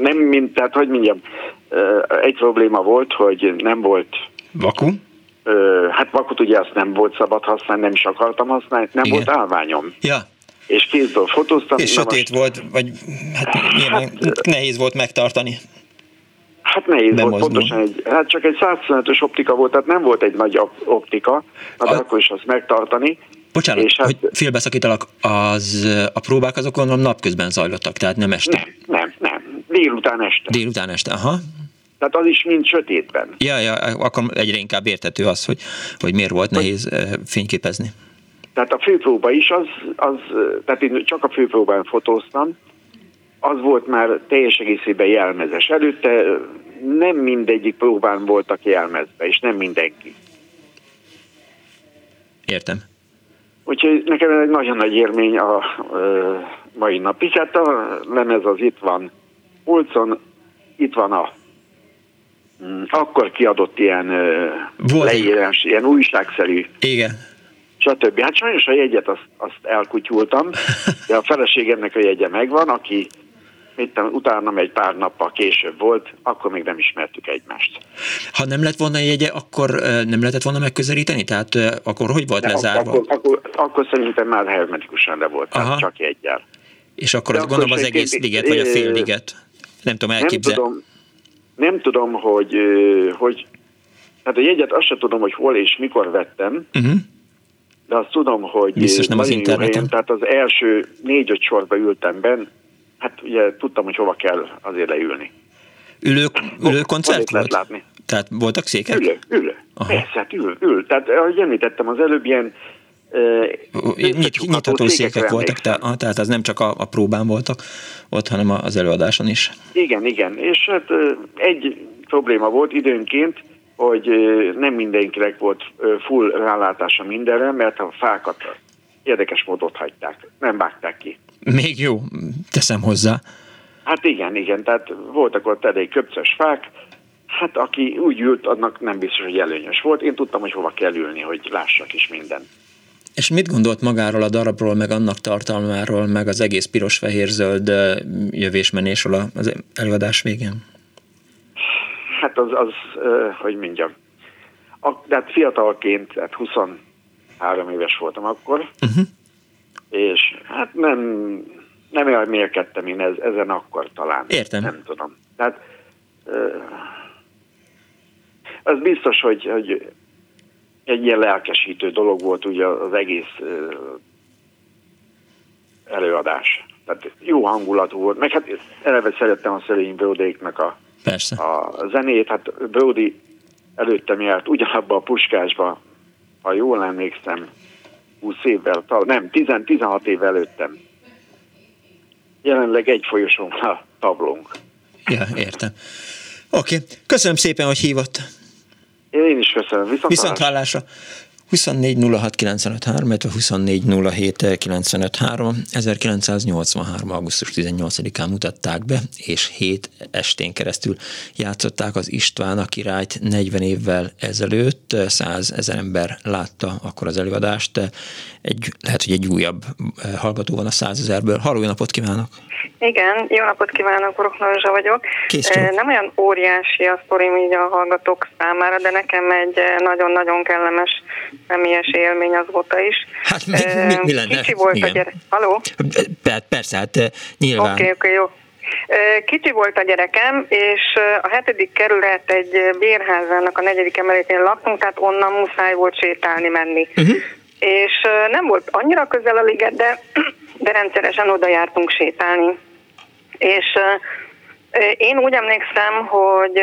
nem mint, tehát hogy mondjam, egy probléma volt, hogy nem volt Vaku? Hát vakut ugye azt nem volt szabad használni, nem is akartam használni, nem Igen. volt állványom. Ja. És kézből fotóztam. És sötét most... volt, vagy hát, hát nehéz volt megtartani. Hát nehéz nem volt, pontosan egy, hát csak egy 125-ös optika volt, tehát nem volt egy nagy optika, de a... akkor is azt megtartani. Bocsánat, és hát, hogy félbeszakítalak, az, a próbák azokon napközben zajlottak, tehát nem este? Nem, nem, nem. Délután este. Délután este, aha. Tehát az is mind sötétben. Ja, ja, akkor egyre inkább értető az, hogy, hogy miért volt nehéz fényképezni. Tehát a főpróba is az, az, tehát én csak a főpróbán fotóztam, az volt már teljes egészében jelmezes. Előtte nem mindegyik próbán voltak jelmezve, és nem mindenki. Értem. Úgyhogy nekem ez egy nagyon nagy élmény a, a mai nap is. Hát a lemez az itt van polcon, itt van a mm, akkor kiadott ilyen leírás, ilyen újságszerű Igen stb. Hát sajnos a jegyet azt, azt elkutyultam, de a feleségemnek a jegye megvan, aki mit utána egy pár nappal később volt, akkor még nem ismertük egymást. Ha nem lett volna jegye, akkor nem lehetett volna megközelíteni? Tehát akkor hogy volt De lezárva? Akkor, akkor, akkor szerintem már hermetikusan le volt, Aha. csak jegyel. És akkor azt gondolom az egész liget, vagy a fél liget? Nem tudom elképzelni. Nem tudom, nem tudom hogy, hogy hát a jegyet azt sem tudom, hogy hol és mikor vettem, uh-huh. de azt tudom, hogy Biztos nem az interneten. Helyen, tehát az első négy-öt sorba ültem benn, hát ugye tudtam, hogy hova kell azért leülni. Ülő, ülő koncert volt? Látni. Tehát voltak székek? Ülő, ülő. Aha. Persze, hát ül, ül. Tehát ahogy említettem az előbb, ilyen Nyit, nyitható székek, voltak, ah, tehát az nem csak a, a próbán voltak ott, hanem az előadáson is. Igen, igen. És hát egy probléma volt időnként, hogy nem mindenkinek volt full rálátása mindenre, mert a fákat érdekes módot hagyták, nem vágták ki. Még jó, teszem hozzá. Hát igen, igen, tehát voltak ott elég köpcös fák, hát aki úgy ült, annak nem biztos, hogy előnyös volt. Én tudtam, hogy hova kell ülni, hogy lássak is minden. És mit gondolt magáról a darabról, meg annak tartalmáról, meg az egész piros-fehér-zöld jövésmenésről az előadás végén? Hát az, az hogy mondjam, a, de hát fiatalként, hát 23 éves voltam akkor, uh-huh. és hát nem, nem elmélkedtem én ez, ezen akkor talán. Értem. Nem tudom. Tehát az biztos, hogy, hogy egy ilyen lelkesítő dolog volt ugye az egész előadás. Tehát jó hangulatú volt, meg hát eleve szerettem a Szerény Brodéknak a, Persze. a zenét, hát Brody előttem járt ugyanabba a puskásba, ha jól emlékszem, 20 évvel, nem, 10, 16 év előttem. Jelenleg egy folyosón a tablónk. Ja, értem. Oké, okay. köszönöm szépen, hogy hívott. Én is köszönöm. Viszont, Viszont hallásra. 24 06 95 3, 24 07 95 3. 1983. augusztus 18-án mutatták be, és hét estén keresztül játszották az István a királyt 40 évvel ezelőtt. 100 ezer ember látta akkor az előadást. Egy, lehet, hogy egy újabb hallgató van a 100 ezerből. Halló, napot kívánok! Igen, jó napot kívánok, Uroknozsa vagyok. Kész Nem olyan óriási a sztorim így a hallgatók számára, de nekem egy nagyon-nagyon kellemes személyes élmény azóta is. Hát mi, mi, mi lenne? Kicsi volt Igen. a gyerek. Haló? Persze, hát nyilván. Oké, okay, oké, okay, jó. Kicsi volt a gyerekem, és a hetedik kerület egy bérházának a negyedik emeletén laktunk, tehát onnan muszáj volt sétálni menni. Uh-huh. És nem volt annyira közel a liget, de, *clears throat* de rendszeresen oda jártunk sétálni. És én úgy emlékszem, hogy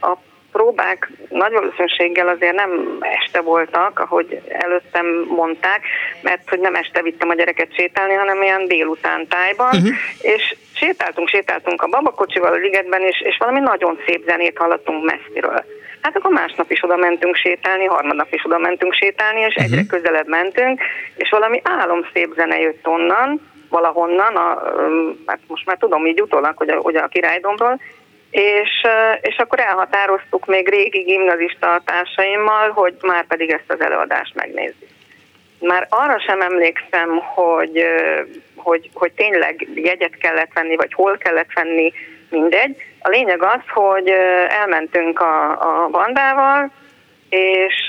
a próbák nagy valószínűséggel azért nem este voltak, ahogy előttem mondták, mert hogy nem este vittem a gyereket sétálni, hanem ilyen délután tájban, uh-huh. és sétáltunk, sétáltunk a babakocsival a ligetben, és, és valami nagyon szép zenét hallottunk messziről. Hát akkor másnap is oda mentünk sétálni, harmadnap is oda mentünk sétálni, és uh-huh. egyre közelebb mentünk, és valami álomszép zene jött onnan, valahonnan, a, hát most már tudom így utólag, hogy a, hogy a királydomról, és, és akkor elhatároztuk még régi gimnazista társaimmal, hogy már pedig ezt az előadást megnézzük. Már arra sem emlékszem, hogy, hogy, hogy tényleg jegyet kellett venni, vagy hol kellett venni, mindegy. A lényeg az, hogy elmentünk a, a bandával, és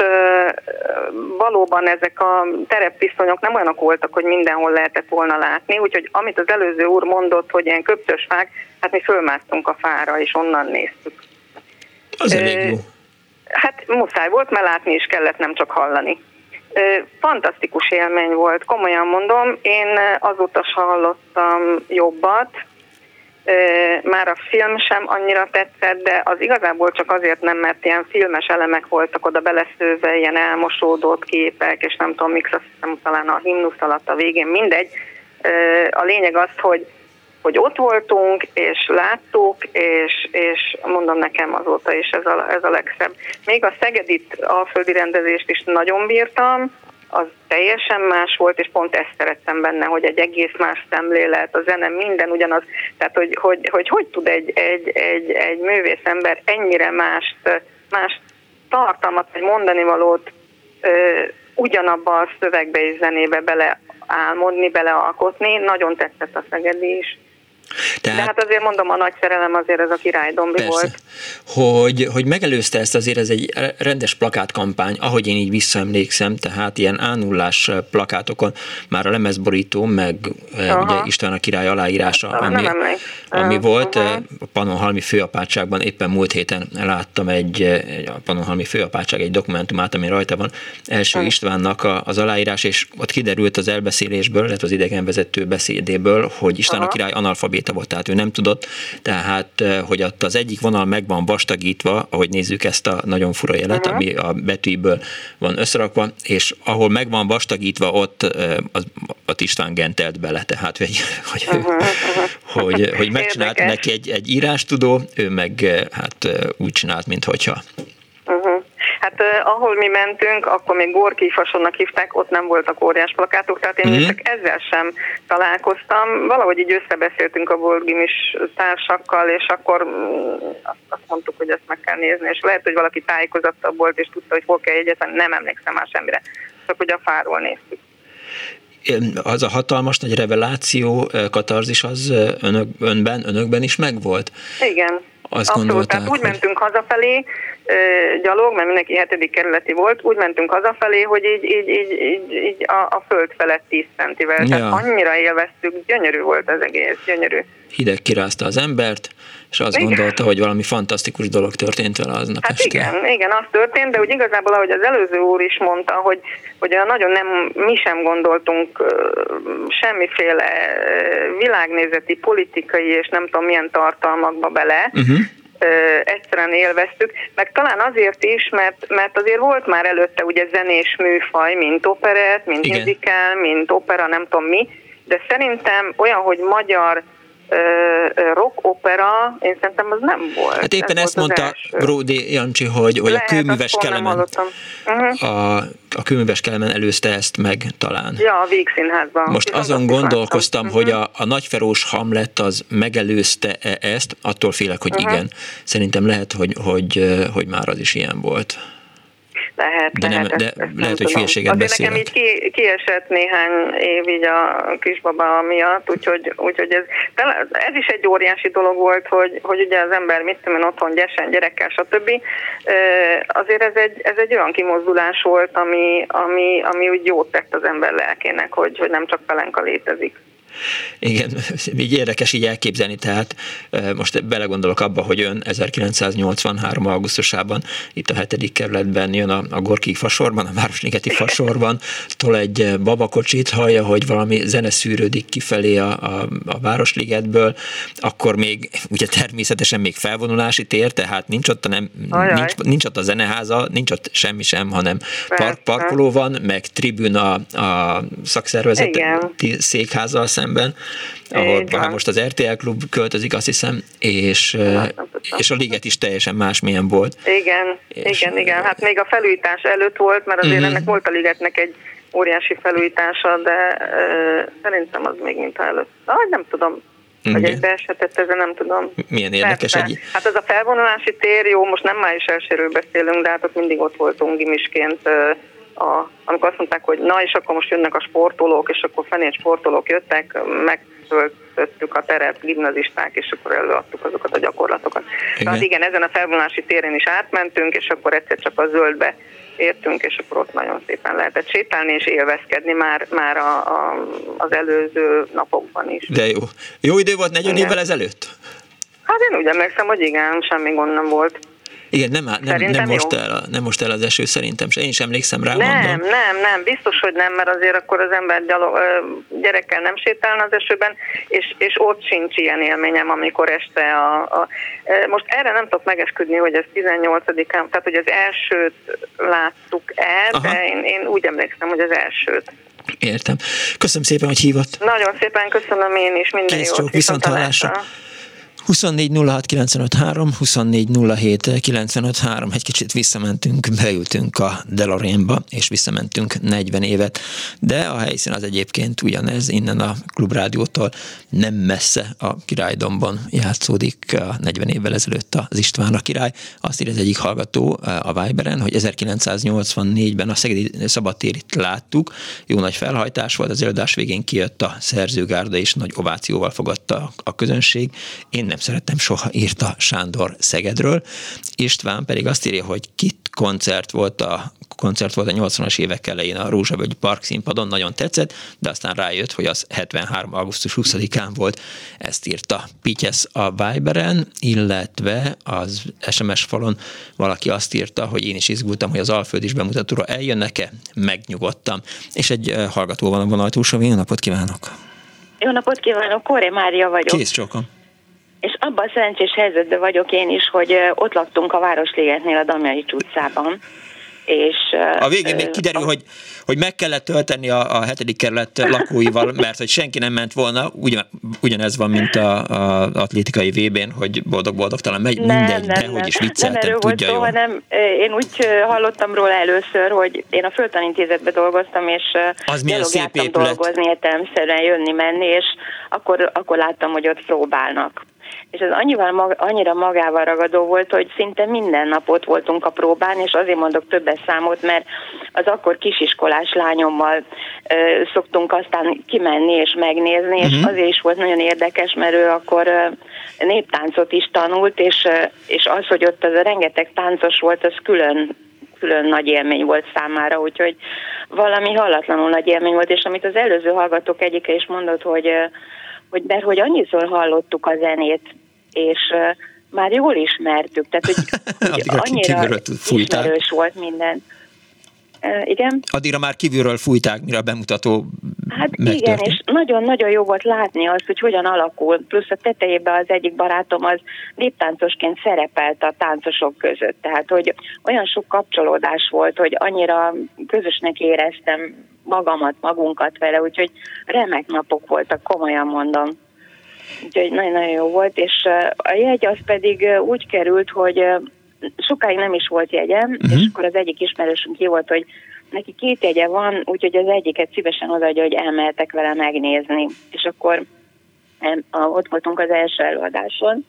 valóban ezek a terepviszonyok nem olyanok voltak, hogy mindenhol lehetett volna látni, úgyhogy amit az előző úr mondott, hogy ilyen köpcös fák, hát mi fölmásztunk a fára, és onnan néztük. Az elég jó. Hát muszáj volt, mert látni is kellett, nem csak hallani. Fantasztikus élmény volt, komolyan mondom, én azóta hallottam jobbat, már a film sem annyira tetszett, de az igazából csak azért nem, mert ilyen filmes elemek voltak oda beleszőve, ilyen elmosódott képek, és nem tudom, mix azt hiszem talán a himnusz alatt a végén, mindegy. A lényeg az, hogy hogy ott voltunk, és láttuk, és, és mondom nekem azóta is ez a, ez a legszebb. Még a Szegedit alföldi rendezést is nagyon bírtam, az teljesen más volt, és pont ezt szerettem benne, hogy egy egész más szemlélet, a zene, minden ugyanaz. Tehát, hogy hogy, hogy, hogy tud egy, egy, egy, egy művész ember ennyire más, más tartalmat, vagy mondani valót ö, ugyanabba a szövegbe és zenébe bele álmodni, belealkotni. Nagyon tetszett a Szegedi is. Tehát, De hát azért mondom, a nagy szerelem azért ez a király Dombi persze, volt. Hogy, hogy megelőzte ezt azért ez egy rendes plakátkampány, ahogy én így visszaemlékszem, tehát ilyen ánullás plakátokon már a lemezborító, meg eh, Aha. ugye István a király aláírása, ami, ami volt, uh-huh. a Pannonhalmi főapátságban éppen múlt héten láttam egy, egy a Pannonhalmi főapátság egy dokumentumát, ami rajta van, első uh-huh. Istvánnak a, az aláírás, és ott kiderült az elbeszélésből, illetve az idegenvezető beszédéből, hogy István uh-huh. a király analfabét analfabéta volt, tehát ő nem tudott, tehát eh, hogy ott az egyik vonal meg van vastagítva, ahogy nézzük ezt a nagyon fura jelet, uh-huh. ami a betűből van összerakva, és ahol meg van vastagítva, ott eh, az, ott István gentelt bele, tehát hogy, hogy, uh-huh, uh-huh. hogy, hogy megcsinált Érdekes. neki egy, egy írástudó, ő meg eh, hát úgy csinált, mint hogyha. Hát uh, ahol mi mentünk, akkor még Gorki fasonnak hívták, ott nem voltak óriás plakátok, tehát én mm-hmm. ezzel sem találkoztam. Valahogy így összebeszéltünk a Borgimis társakkal, és akkor mm, azt mondtuk, hogy ezt meg kell nézni, és lehet, hogy valaki tájékozottabb volt, és tudta, hogy hol kell egyetlen, nem emlékszem már semmire, csak hogy a fáról néztük az a hatalmas nagy reveláció, katarzis az önök, önben, önökben is megvolt? Igen. Azt Abszolút, tehát úgy hogy... mentünk hazafelé, gyalog, mert mindenki hetedik kerületi volt, úgy mentünk hazafelé, hogy így, így, így, így, így a, a föld felett 10 centivel. Ja. Tehát annyira élveztük, gyönyörű volt az egész, gyönyörű. Hideg kirázta az embert, és azt igen. gondolta, hogy valami fantasztikus dolog történt vele aznap hát este. Igen, igen, az történt, de úgy igazából, ahogy az előző úr is mondta, hogy, hogy nagyon nem, mi sem gondoltunk semmiféle világnézeti, politikai és nem tudom milyen tartalmakba bele, uh-huh egyszerűen élveztük, meg talán azért is, mert, mert azért volt már előtte ugye zenés műfaj, mint operet, mint musical, mint opera, nem tudom mi, de szerintem olyan, hogy magyar rock opera, én szerintem az nem volt. Hát éppen Ez ezt mondta Bródi Jancsi, hogy, hogy Lehet, a kőműves kelemen, uh-huh. a, a kőműves kelemen előzte ezt meg talán. Ja, a Vígszínházban. Most Viszont azon gondolkoztam, uh-huh. hogy a, a nagyferós Hamlet az megelőzte -e ezt, attól félek, hogy uh-huh. igen. Szerintem lehet, hogy, hogy, hogy már az is ilyen volt. Lehet, de lehet, nem, de ezt, ezt lehet, hogy hülyeséget beszélek. nekem így ki, kiesett néhány év így a kisbaba miatt, úgyhogy, úgyhogy ez, ez is egy óriási dolog volt, hogy, hogy ugye az ember mit tudom én otthon gyesen, gyerekkel, stb. Azért ez egy, ez egy olyan kimozdulás volt, ami, ami, ami úgy jót tett az ember lelkének, hogy, hogy nem csak pelenka létezik. Igen, így érdekes így elképzelni, tehát most belegondolok abba, hogy ön 1983. augusztusában itt a hetedik kerületben jön a, a Gorki fasorban, a Városligeti fasorban, tol egy babakocsit, hallja, hogy valami zene szűrődik kifelé a, a, a Városligetből, akkor még ugye természetesen még felvonulási tér, tehát nincs ott, a nem, nincs, nincs ott a zeneháza, nincs ott semmi sem, hanem park, parkoló van, meg tribüna a szakszervezet székháza szemben, ahol hát most az RTL klub költözik, azt hiszem, és, és a liget is teljesen másmilyen volt. Igen, és, igen, igen. Hát még a felújítás előtt volt, mert azért uh-huh. ennek volt a ligetnek egy óriási felújítása, de uh, szerintem az még mint előtt. Ah, nem tudom, hogy egy beesetett, ezen nem tudom. Milyen érdekes egy... Hát ez a felvonulási tér, jó, most nem május elsőről beszélünk, de hát ott mindig ott voltunk gimisként a, amikor azt mondták, hogy na és akkor most jönnek a sportolók, és akkor fenét sportolók jöttek, megtöltöttük a teret, gimnazisták, és akkor előadtuk azokat a gyakorlatokat. Igen. Tehát igen, ezen a felvonási téren is átmentünk, és akkor egyszer csak a zöldbe értünk, és akkor ott nagyon szépen lehetett sétálni és élvezkedni már, már a, a, az előző napokban is. De jó. Jó idő volt 40 évvel ezelőtt? Hát én úgy emlékszem, hogy igen, semmi gond nem volt. Igen, nem, nem, nem, most el, nem most el az eső szerintem, és én is emlékszem rá. Nem, mondom. nem, nem, biztos, hogy nem, mert azért akkor az ember gyalog, gyerekkel nem sétálna az esőben, és, és ott sincs ilyen élményem, amikor este a, a... Most erre nem tudok megesküdni, hogy ez 18-án, tehát hogy az elsőt láttuk el, Aha. de én, én úgy emlékszem, hogy az elsőt. Értem. Köszönöm szépen, hogy hívott. Nagyon szépen köszönöm én is, minden Kész jót. Viszont hallásra. 24 06 24 egy kicsit visszamentünk, beültünk a DeLoreanba, és visszamentünk 40 évet, de a helyszín az egyébként ugyanez, innen a klubrádiótól nem messze a királydomban játszódik a 40 évvel ezelőtt az István a király. Azt írja az egyik hallgató a Viberen, hogy 1984-ben a Szegedi Szabadtérit láttuk, jó nagy felhajtás volt, az előadás végén kijött a szerzőgárda, és nagy ovációval fogadta a közönség. Én nem szerettem soha, írta Sándor Szegedről. István pedig azt írja, hogy kit koncert volt a koncert volt a 80-as évek elején a Rózsavölgy Park színpadon, nagyon tetszett, de aztán rájött, hogy az 73. augusztus 20-án volt, ezt írta Pityesz a Viberen, illetve az SMS falon valaki azt írta, hogy én is izgultam, hogy az Alföld is bemutatóra eljönnek-e, megnyugodtam. És egy hallgató van a vonal túlsó, jó napot kívánok! Jó napot kívánok, Kóré Mária vagyok. Kész csókom. És abban a szerencsés helyzetben vagyok én is, hogy ott laktunk a Városligetnél a Damjai utcában, és, a végén még kiderül, a... hogy, hogy meg kellett tölteni a, a hetedik kerület lakóival, mert hogy senki nem ment volna, ugyan, ugyanez van, mint a, a atlétikai VB-n, hogy boldog-boldog talán megy, nem, mindegy, nem, de hogy is vicceltem, nem tudja volt jó. hanem én úgy hallottam róla először, hogy én a Földtanintézetben dolgoztam, és az milyen szép épület. dolgozni, értelemszerűen jönni-menni, és akkor, akkor láttam, hogy ott próbálnak és ez annyival, annyira magával ragadó volt, hogy szinte minden nap ott voltunk a próbán, és azért mondok többes számot, mert az akkor kisiskolás lányommal ö, szoktunk aztán kimenni és megnézni, uh-huh. és mhm. azért is volt nagyon érdekes, mert ő akkor ö, néptáncot is tanult, és, ö, és az, hogy ott az a rengeteg táncos volt, az külön külön nagy élmény volt számára, úgyhogy valami hallatlanul nagy élmény volt, és amit az előző hallgatók egyike is mondott, hogy hogy mert hogy annyiszor hallottuk a zenét, és már jól ismertük, tehát hogy, *laughs* hogy annyira ismerős volt minden. Uh, igen? Addigra már kívülről fújták, mire a bemutató Hát megtörtént. igen, és nagyon-nagyon jó volt látni azt, hogy hogyan alakul. Plusz a tetejében az egyik barátom az néptáncosként szerepelt a táncosok között. Tehát, hogy olyan sok kapcsolódás volt, hogy annyira közösnek éreztem magamat, magunkat vele, úgyhogy remek napok voltak, komolyan mondom. Úgyhogy nagyon-nagyon jó volt, és a jegy az pedig úgy került, hogy sokáig nem is volt jegyem, uh-huh. és akkor az egyik ismerősünk ki volt, hogy neki két jegye van, úgyhogy az egyiket szívesen odaadja, hogy elmehetek vele megnézni. És akkor ott voltunk az első előadáson,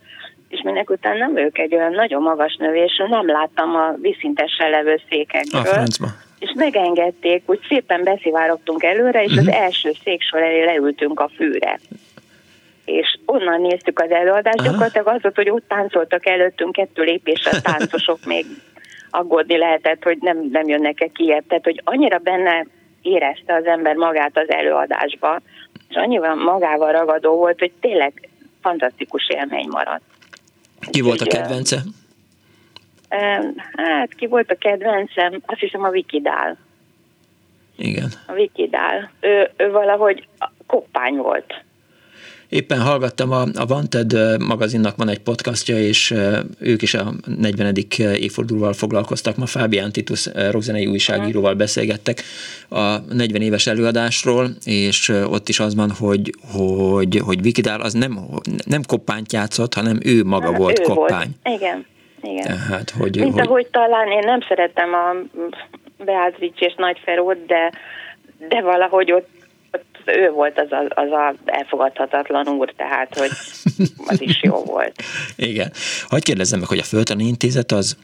és minek után nem ők egy olyan nagyon magas növés, nem láttam a viszintesen levő székekből. A és megengedték, hogy szépen beszivárogtunk előre, és uh-huh. az első széksor elé leültünk a fűre. És onnan néztük az előadást, uh-huh. gyakorlatilag az volt, hogy ott táncoltak előttünk kettő lépésre táncosok *laughs* még aggódni lehetett, hogy nem, nem jönnek-e ki Tehát, hogy annyira benne érezte az ember magát az előadásba, és annyira magával ragadó volt, hogy tényleg fantasztikus élmény maradt. Ki volt a kedvence? Hát ki volt a kedvencem? Azt hiszem a Wikidál. Igen. A Wikidál. Ő, ő valahogy koppány volt. Éppen hallgattam, a, a Wanted magazinnak van egy podcastja, és ők is a 40. évfordulóval foglalkoztak. Ma Fábián Titus rockzenei újságíróval beszélgettek a 40 éves előadásról, és ott is az van, hogy, hogy, hogy Vikidál az nem, nem koppányt játszott, hanem ő maga nem, volt ő koppány. Volt. Igen. Igen. Tehát, hogy, Mint hogy... ahogy talán én nem szeretem a Beatrice és Nagyferót, de, de valahogy ott ő volt az a, az a elfogadhatatlan úr, tehát hogy *laughs* az is jó volt. Igen. Hogy kérdezzem meg, hogy a Földtani Intézet az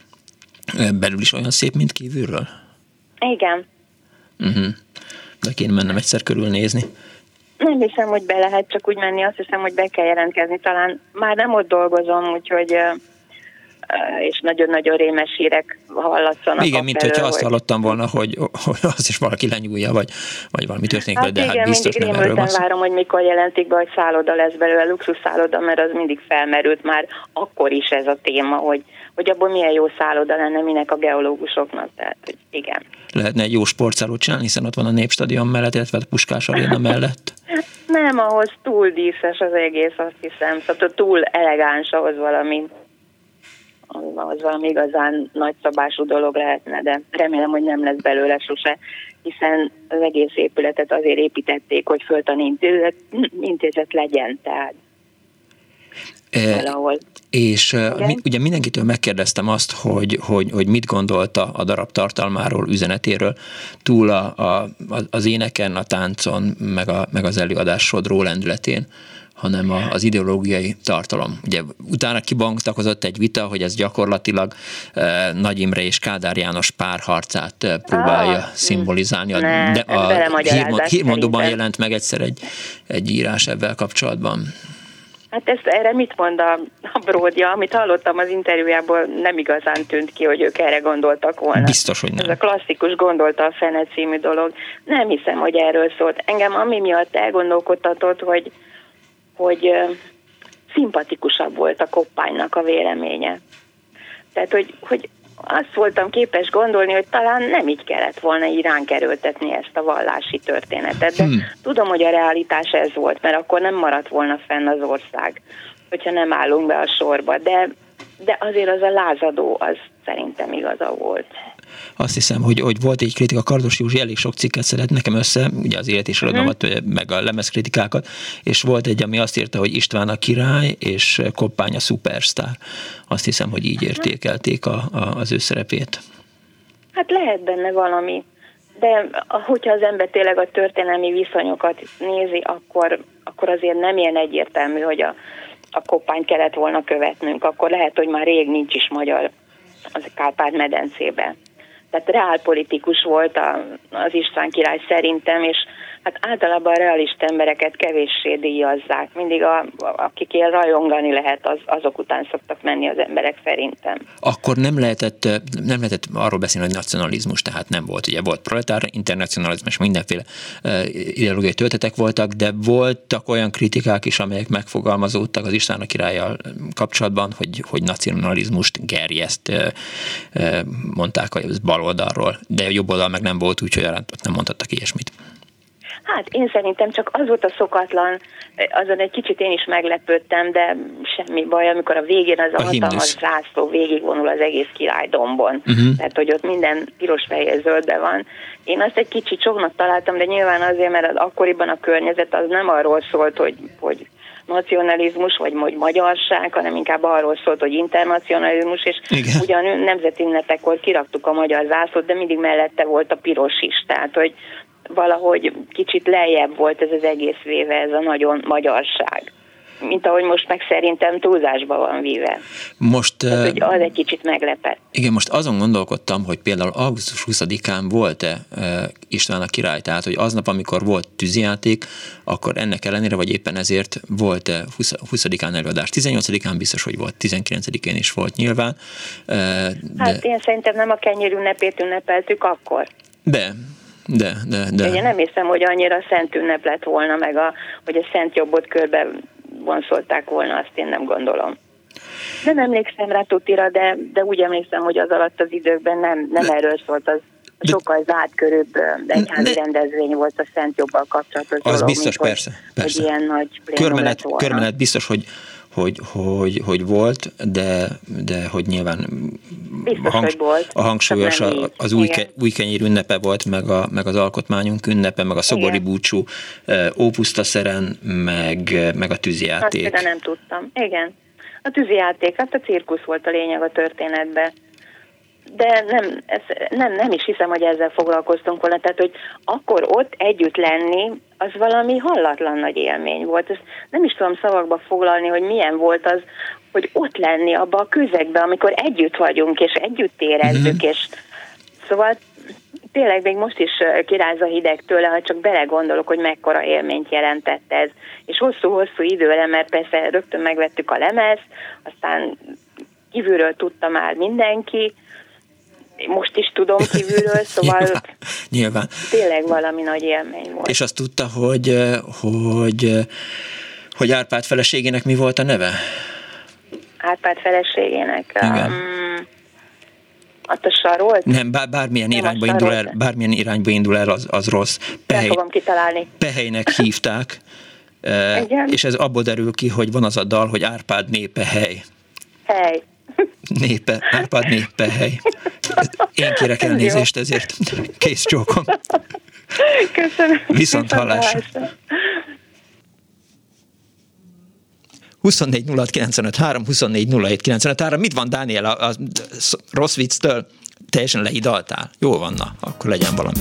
belül is olyan szép, mint kívülről? Igen. Uh-huh. De kéne mennem egyszer körülnézni. Nem hiszem, hogy be lehet csak úgy menni, azt hiszem, hogy be kell jelentkezni. Talán már nem ott dolgozom, úgyhogy és nagyon-nagyon rémes hírek hallatszanak. Igen, mint hogyha azt hallottam volna, hogy, hogy az is valaki lenyúlja, vagy, vagy valami történik hát de hát igen, hát biztos nem erről van várom, hogy mikor jelentik be, hogy szálloda lesz belőle, luxus szálloda, mert az mindig felmerült már akkor is ez a téma, hogy, hogy abból milyen jó szálloda lenne minek a geológusoknak, tehát hogy igen. Lehetne egy jó sportszállót csinálni, hiszen ott van a Népstadion mellett, illetve a Puskás Aréna *laughs* mellett. Nem, ahhoz túl díszes az egész, azt hiszem, szóval túl elegáns ahhoz valami az valami igazán nagyszabású dolog lehetne, de remélem, hogy nem lesz belőle sose, hiszen az egész épületet azért építették, hogy föltani intézet, legyen, tehát e, valahol. És Igen? ugye mindenkitől megkérdeztem azt, hogy, hogy, hogy mit gondolta a darab tartalmáról, üzenetéről, túl a, a, az éneken, a táncon, meg, a, meg az előadás sodró lendületén hanem a, az ideológiai tartalom. Ugye utána kibangtakozott egy vita, hogy ez gyakorlatilag e, Nagy Imre és Kádár János párharcát e, próbálja ah, szimbolizálni. Ne, de a hírmond, hírmondóban jelent meg egyszer egy, egy írás ebben kapcsolatban. Hát ezt, erre mit mond a, a Bródja? Amit hallottam az interjújából, nem igazán tűnt ki, hogy ők erre gondoltak volna. Biztos, hogy nem. Ez a klasszikus gondolta a Fene című dolog. Nem hiszem, hogy erről szólt. Engem ami miatt elgondolkodtatott, hogy hogy szimpatikusabb volt a koppánynak a véleménye. Tehát, hogy, hogy azt voltam képes gondolni, hogy talán nem így kellett volna irán kerültetni ezt a vallási történetet, de hmm. tudom, hogy a realitás ez volt, mert akkor nem maradt volna fenn az ország, hogyha nem állunk be a sorba, de, de azért az a lázadó, az szerintem igaza volt. Azt hiszem, hogy, hogy volt egy kritika, Kardos Józsi elég sok cikket szeret nekem össze, ugye az élet és irodalmat, uh-huh. meg a lemezkritikákat, és volt egy, ami azt írta, hogy István a király, és Koppány a szupersztár. Azt hiszem, hogy így értékelték a, a, az ő szerepét. Hát lehet benne valami, de hogyha az ember tényleg a történelmi viszonyokat nézi, akkor, akkor azért nem ilyen egyértelmű, hogy a, a koppányt kellett volna követnünk, akkor lehet, hogy már rég nincs is magyar az Kárpát-medencébe. Tehát reálpolitikus volt a, az István király szerintem, és Hát általában a realista embereket kevéssé díjazzák. Mindig a, akik ilyen rajongani lehet, az, azok után szoktak menni az emberek szerintem. Akkor nem lehetett, nem lehetett arról beszélni, hogy nacionalizmus, tehát nem volt. Ugye volt proletár internacionalizmus, mindenféle uh, ideológiai töltetek voltak, de voltak olyan kritikák is, amelyek megfogalmazódtak az István a királlyal kapcsolatban, hogy, hogy nacionalizmust gerjeszt, uh, uh, mondták a baloldalról, de jobb oldal meg nem volt, úgyhogy nem mondhattak ilyesmit. Hát én szerintem csak az volt a szokatlan, azon egy kicsit én is meglepődtem, de semmi baj, amikor a végén az a, a hatalmas zászló végigvonul az egész királydombon. Uh-huh. Tehát, hogy ott minden piros fehér zöldbe van. Én azt egy kicsit soknak találtam, de nyilván azért, mert az akkoriban a környezet az nem arról szólt, hogy, hogy nacionalizmus, vagy, vagy magyarság, hanem inkább arról szólt, hogy internacionalizmus, és Igen. ugyan nemzeti ünnepekor kiraktuk a magyar zászlót, de mindig mellette volt a piros is, tehát hogy valahogy kicsit lejjebb volt ez az egész véve, ez a nagyon magyarság mint ahogy most meg szerintem túlzásba van víve. Most, Tehát, hogy az egy kicsit meglepett. Igen, most azon gondolkodtam, hogy például augusztus 20-án volt-e István a király, tehát hogy aznap, amikor volt tűzijáték, akkor ennek ellenére, vagy éppen ezért volt 20-án előadás. 18-án biztos, hogy volt, 19-én is volt nyilván. De... Hát én szerintem nem a kenyér ünnepét ünnepeltük akkor. De, de, de, de. Én nem hiszem, hogy annyira szent ünnep lett volna, meg a, hogy a szent jobbot körbe vonszolták volna, azt én nem gondolom. Nem emlékszem rá tutira, de, de úgy emlékszem, hogy az alatt az időkben nem, nem de, erről szólt, az de, sokkal körül egyházi rendezvény volt a Szent Jobbal kapcsolatos Az dolog, biztos, persze, persze. Hogy ilyen nagy körmenet, körmenet biztos, hogy hogy, hogy, hogy volt, de, de hogy nyilván Biztos, a, hangs, hogy volt, a hangsúlyos a, az új, ke, új kenyér ünnepe volt, meg, a, meg az alkotmányunk ünnepe, meg a szobori Igen. búcsú, ópuszta szeren, meg, meg a tűzijáték. Azt nem tudtam. Igen. A tűzijáték, hát a cirkusz volt a lényeg a történetben de nem, ez, nem, nem is hiszem, hogy ezzel foglalkoztunk volna. Tehát, hogy akkor ott együtt lenni, az valami hallatlan nagy élmény volt. Ezt nem is tudom szavakba foglalni, hogy milyen volt az, hogy ott lenni abba a közegbe, amikor együtt vagyunk, és együtt érezzük, mm-hmm. és szóval tényleg még most is kiráz a hideg tőle, ha csak belegondolok, hogy mekkora élményt jelentett ez. És hosszú-hosszú időre, mert persze rögtön megvettük a lemez, aztán kívülről tudta már mindenki, most is tudom kívülről, *laughs* szóval nyilván, nyilván. tényleg valami nagy élmény volt. És azt tudta, hogy, hogy, hogy Árpád feleségének mi volt a neve? Árpád feleségének? Igen. Um, azt a sarolt? Nem, bár, bármilyen, Nem irányba indul el, bármilyen irányba indul el, az, az rossz. Pehely, fogom kitalálni. Pehelynek hívták, Igen. és ez abból derül ki, hogy van az a dal, hogy Árpád népe hely. Hely. Népe, Árpád népe hely. Én kérek elnézést ezért. Kész csókom. Köszönöm. Viszont hallásra. 24 06 95 3, 24 07 95 3. Mit van, Dániel, a, a rossz vicctől teljesen leidaltál? Jó van, na, akkor legyen valami.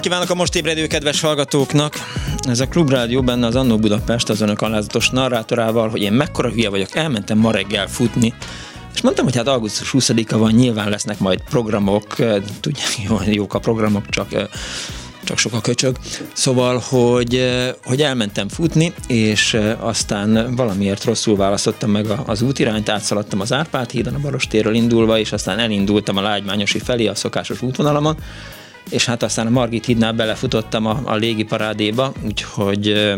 Kívánok a most ébredő kedves hallgatóknak! Ez a Klubrádió benne az Annó Budapest az önök alázatos narrátorával, hogy én mekkora hülye vagyok, elmentem ma reggel futni, és mondtam, hogy hát augusztus 20-a van, nyilván lesznek majd programok, tudják, *laughs* jók a programok, csak csak sok a köcsög. Szóval, hogy, hogy elmentem futni, és aztán valamiért rosszul választottam meg az útirányt, átszaladtam az Árpád hídon, a Barostéről indulva, és aztán elindultam a Lágymányosi felé, a szokásos útvonalamon, és hát aztán a Margit hídnál belefutottam a, a légiparádéba, úgyhogy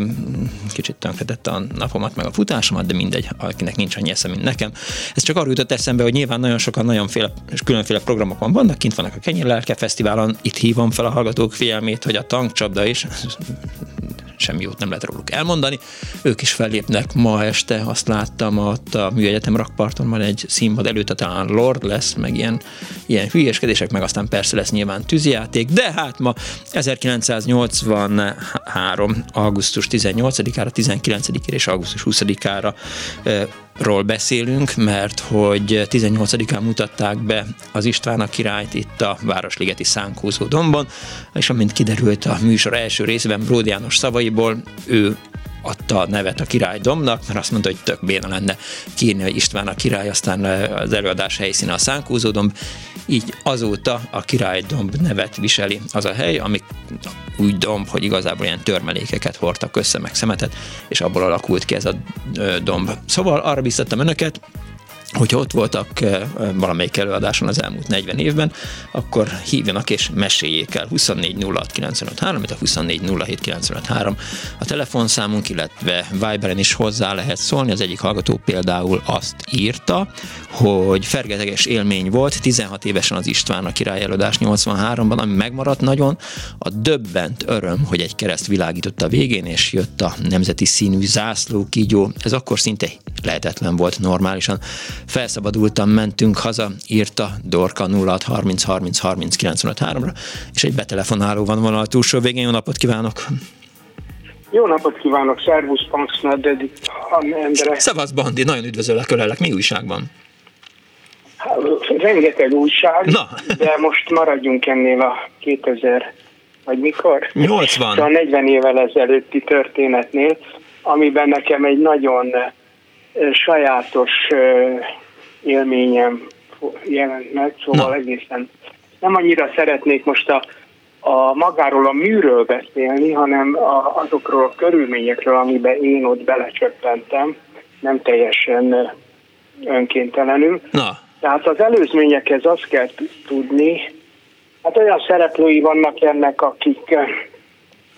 kicsit tönkretette a napomat, meg a futásomat, de mindegy, akinek nincs annyi esze, mint nekem. Ez csak arra jutott eszembe, hogy nyilván nagyon sokan, nagyonféle és különféle programokon vannak, kint vannak a Kenyérlelke Fesztiválon, itt hívom fel a hallgatók figyelmét, hogy a tankcsapda is *laughs* semmi jót nem lehet róluk elmondani. Ők is fellépnek ma este, azt láttam ott a Műegyetem rakparton van egy színpad előtte talán Lord lesz, meg ilyen, ilyen hülyeskedések, meg aztán persze lesz nyilván tűzijáték, de hát ma 1983. augusztus 18-ára, 19-ére és augusztus 20-ára ról beszélünk, mert hogy 18-án mutatták be az István a királyt itt a Városligeti Szánkózó dombon, és amint kiderült a műsor első részben Bródi János szavaiból, ő adta a nevet a királydomnak, mert azt mondta, hogy tök béna lenne kírni, hogy István a király, aztán az előadás helyszíne a Szánkózódomb, így azóta a királydomb nevet viseli az a hely, ami úgy domb, hogy igazából ilyen törmelékeket hordtak össze, meg szemetet, és abból alakult ki ez a domb. Szóval arra biztattam önöket, hogyha ott voltak eh, valamelyik előadáson az elmúlt 40 évben, akkor hívjanak és meséljék el 24 06 953, a 24 07 953 a telefonszámunk, illetve Viberen is hozzá lehet szólni. Az egyik hallgató például azt írta, hogy fergeteges élmény volt, 16 évesen az István a király előadás 83-ban, ami megmaradt nagyon, a döbbent öröm, hogy egy kereszt világított a végén, és jött a nemzeti színű zászló kígyó. Ez akkor szinte lehetetlen volt normálisan. Felszabadultan mentünk haza, írta Dorka 06 30 30 30 ra és egy betelefonáló van vonal a túlsó végén. Jó napot kívánok! Jó napot kívánok, szervusz, Punksnad, emberek. Szevasz, Bandi, nagyon üdvözöllek, ölellek. Mi újságban? Hát, rengeteg újság, Na. de most maradjunk ennél a 2000, vagy mikor? 80. A 40 évvel ezelőtti történetnél, amiben nekem egy nagyon sajátos élményem jelent meg, szóval Na. egészen nem annyira szeretnék most a, a magáról a műről beszélni, hanem a, azokról a körülményekről, amiben én ott belecsöppentem, nem teljesen önkéntelenül. Na. Tehát az előzményekhez azt kell tudni, hát olyan szereplői vannak ennek, akik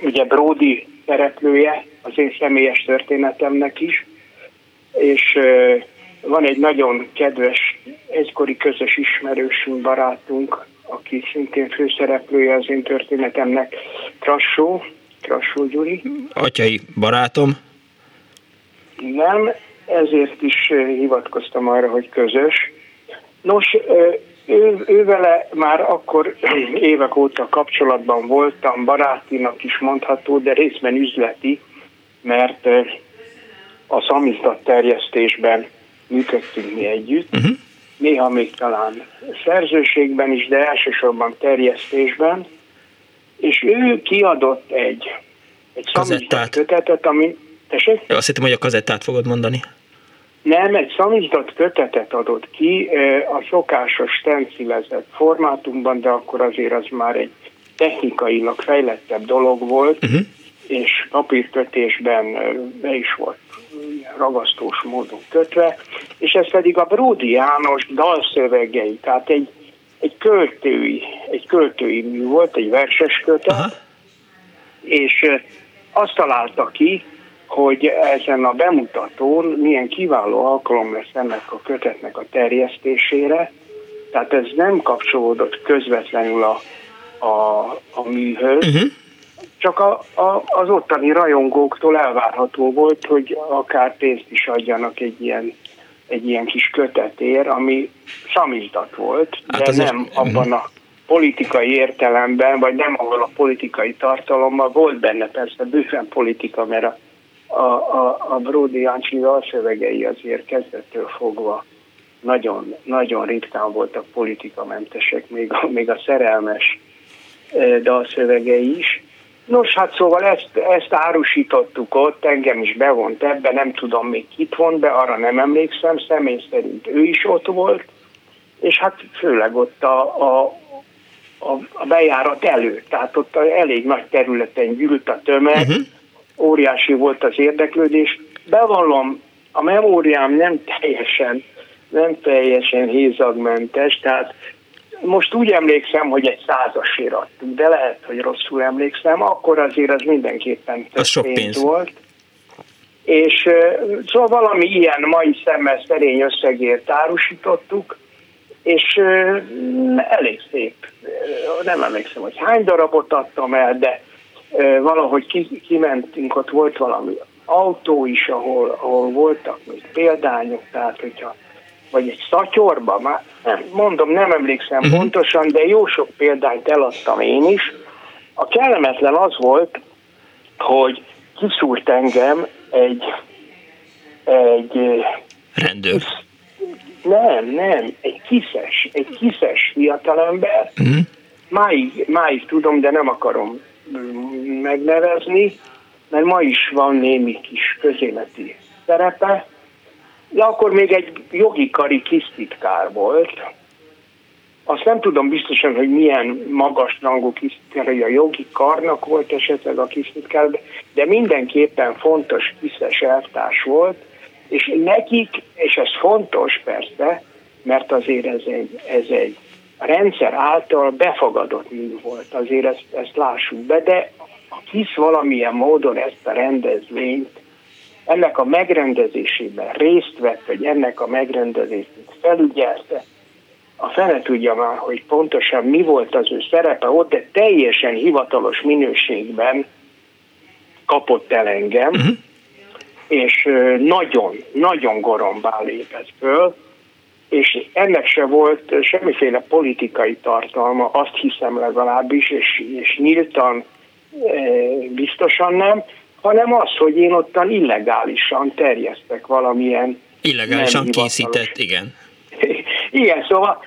ugye Brody szereplője, az én személyes történetemnek is, és van egy nagyon kedves, egykori közös ismerősünk, barátunk, aki szintén főszereplője az én történetemnek, Krassó, Krassó Gyuri. Atyai barátom. Nem, ezért is hivatkoztam arra, hogy közös. Nos, ő, ő vele már akkor *clears throat* évek óta kapcsolatban voltam, barátinak is mondható, de részben üzleti, mert a szamizdat terjesztésben működtünk mi együtt, uh-huh. néha még talán szerzőségben is, de elsősorban terjesztésben, és ő kiadott egy, egy szamizdat kötetet, ami... Tessék? Azt hittem, hogy a kazettát fogod mondani. Nem, egy szamizdat kötetet adott ki a szokásos stencilezett formátumban, de akkor azért az már egy technikailag fejlettebb dolog volt, uh-huh. és papírkötésben be is volt ragasztós módon kötve, és ez pedig a Bródi János dalszövegei, tehát egy, egy költői, egy költői mű volt, egy verses kötet, Aha. és azt találta ki, hogy ezen a bemutatón milyen kiváló alkalom lesz ennek a kötetnek a terjesztésére, tehát ez nem kapcsolódott közvetlenül a, a, a műhöz, uh-huh csak a, a, az ottani rajongóktól elvárható volt, hogy akár pénzt is adjanak egy ilyen, egy ilyen kis kötetér, ami samizdat volt, hát de nem azért... abban a politikai értelemben, vagy nem ahol a politikai tartalommal, volt benne persze bőven politika, mert a, a, a, a Brody Jancsi dalszövegei azért kezdettől fogva nagyon, nagyon ritkán voltak politikamentesek, még még a szerelmes dalszövegei is. Nos, hát szóval ezt, ezt árusítottuk ott, engem is bevont ebbe, nem tudom még kit vont be, arra nem emlékszem, személy szerint ő is ott volt, és hát főleg ott a, a, a, a bejárat előtt, tehát ott elég nagy területen gyűlt a tömeg, uh-huh. óriási volt az érdeklődés. Bevallom, a memóriám nem teljesen, nem teljesen hézagmentes, tehát most úgy emlékszem, hogy egy százasért adtuk, de lehet, hogy rosszul emlékszem, akkor azért az mindenképpen több sok pénz, pénz volt. És szóval valami ilyen mai szemmel szerény összegért árusítottuk, és elég szép. Nem emlékszem, hogy hány darabot adtam el, de valahogy kimentünk, ott volt valami autó is, ahol, ahol voltak még példányok, tehát hogyha vagy egy szatyorba, már mondom, nem emlékszem uh-huh. pontosan, de jó sok példányt eladtam én is. A kellemetlen az volt, hogy kiszúrt engem egy, egy rendőr. Nem, nem, egy kiszes, egy kiszes fiatalember. Uh-huh. Máig, máig tudom, de nem akarom megnevezni, mert ma is van némi kis közéleti szerepe, de akkor még egy jogi kari kisztitkár volt. Azt nem tudom biztosan, hogy milyen magas rangú kisztitkár, hogy a jogi karnak volt esetleg a kisztitkár, de mindenképpen fontos kiszes eltárs volt, és nekik, és ez fontos persze, mert azért ez egy, ez egy rendszer által befogadott mű volt, azért ezt, ezt lássuk be, de a KISZ valamilyen módon ezt a rendezvényt ennek a megrendezésében részt vett, vagy ennek a megrendezését felügyelte, a fene tudja már, hogy pontosan mi volt az ő szerepe ott, de teljesen hivatalos minőségben kapott el engem, uh-huh. és nagyon, nagyon gorombá lépett föl, és ennek se volt semmiféle politikai tartalma, azt hiszem legalábbis, és, és nyíltan biztosan nem, hanem az, hogy én ottan illegálisan terjesztek valamilyen... Illegálisan készített, igen. *laughs* igen, szóval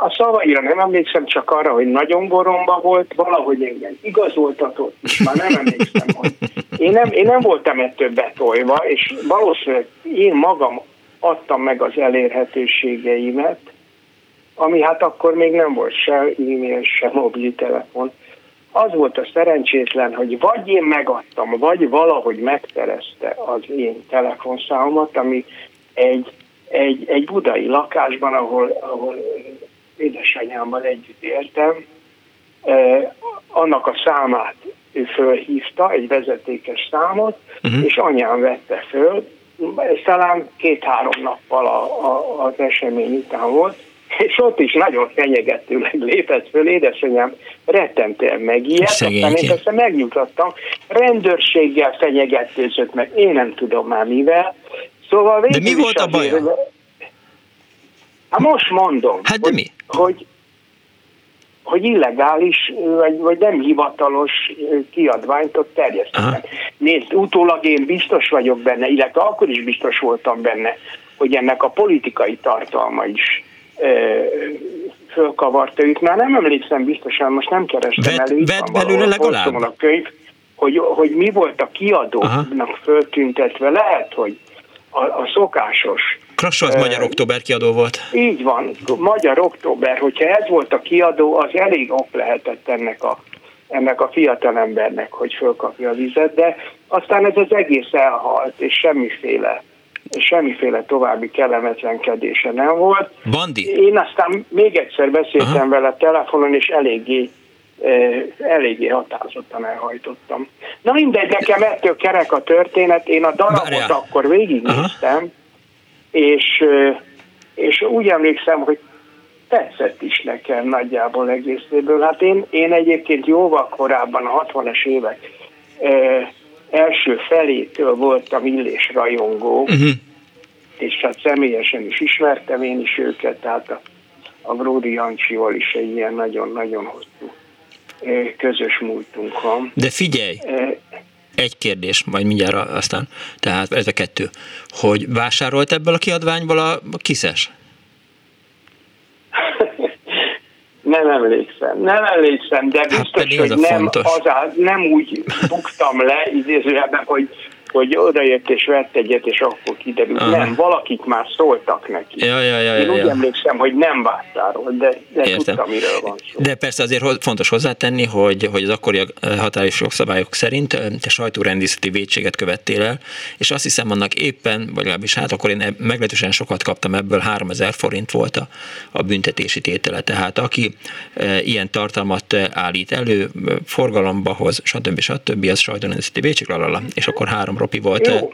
a szavaira nem emlékszem, csak arra, hogy nagyon goromba volt, valahogy engem igazoltatott, és már nem emlékszem, hogy én nem, én nem voltam ettől betolva, és valószínűleg én magam adtam meg az elérhetőségeimet, ami hát akkor még nem volt se e-mail, se mobiltelefon, az volt a szerencsétlen, hogy vagy én megadtam, vagy valahogy megterezte az én telefonszámomat, ami egy, egy, egy budai lakásban, ahol, ahol édesanyámmal együtt éltem, eh, annak a számát ő fölhívta, egy vezetékes számot, uh-huh. és anyám vette föl, talán két-három nappal a, a, az esemény után volt, és ott is nagyon fenyegetőleg lépett föl, édesanyám rettentően megijedt, aztán én persze megnyugtattam, rendőrséggel fenyegetőzött meg, én nem tudom már mivel, szóval De mi volt a baj? Hát most mondom, hát de hogy, mi? hogy hogy illegális, vagy, vagy nem hivatalos kiadványt ott terjesztettem. Nézd, utólag én biztos vagyok benne, illetve akkor is biztos voltam benne, hogy ennek a politikai tartalma is fölkavarta őt. Már nem emlékszem biztosan, most nem kerestem Vett, elő. Vett belőle legalább? A könyv, hogy, hogy mi volt a kiadónak Aha. föltüntetve. Lehet, hogy a, a szokásos Krassa az uh, Magyar Október kiadó volt. Így van, Magyar Október, hogyha ez volt a kiadó, az elég ok lehetett ennek a, ennek a fiatalembernek, hogy fölkapja a vizet, de aztán ez az egész elhalt, és semmiféle semmiféle további kellemetlenkedése nem volt. Bandi? Én aztán még egyszer beszéltem Aha. vele telefonon, és eléggé eléggé határozottan elhajtottam. Na mindegy, nekem ettől kerek a történet, én a darabot Várjál. akkor végignéztem, és, és úgy emlékszem, hogy tetszett is nekem nagyjából egészéből. Hát én, én egyébként jóval korábban, a 60-es évek első felétől voltam illés rajongó, uh-huh. és hát személyesen is ismertem én is őket, tehát a, a Bródi Jancsival is egy ilyen nagyon-nagyon hosszú közös múltunk van. De figyelj, egy kérdés, majd mindjárt aztán, tehát ez a kettő, hogy vásárolt ebből a kiadványból a kiszes? Nem emlékszem. Nem emlékszem, de hát biztos, hát hogy nem, azá, nem úgy buktam le idézőjelben, hogy hogy odajött és vett egyet, és akkor kiderült. Aha. Nem, valakik már szóltak neki. Ja, ja, ja, Én ja, úgy ja. emlékszem, hogy nem vásárol, de, de Értem. tudtam, miről van szó. De persze azért fontos hozzátenni, hogy, hogy az akkori hatályos jogszabályok szerint te sajtórendészeti védséget követtél el, és azt hiszem annak éppen, vagy legalábbis hát akkor én meglehetősen sokat kaptam ebből, 3000 forint volt a, a büntetési tétele. Tehát aki e, ilyen tartalmat állít elő, forgalomba hoz, stb. stb. az sajtórendészeti védség, lalala, és akkor három ropi volt Jó.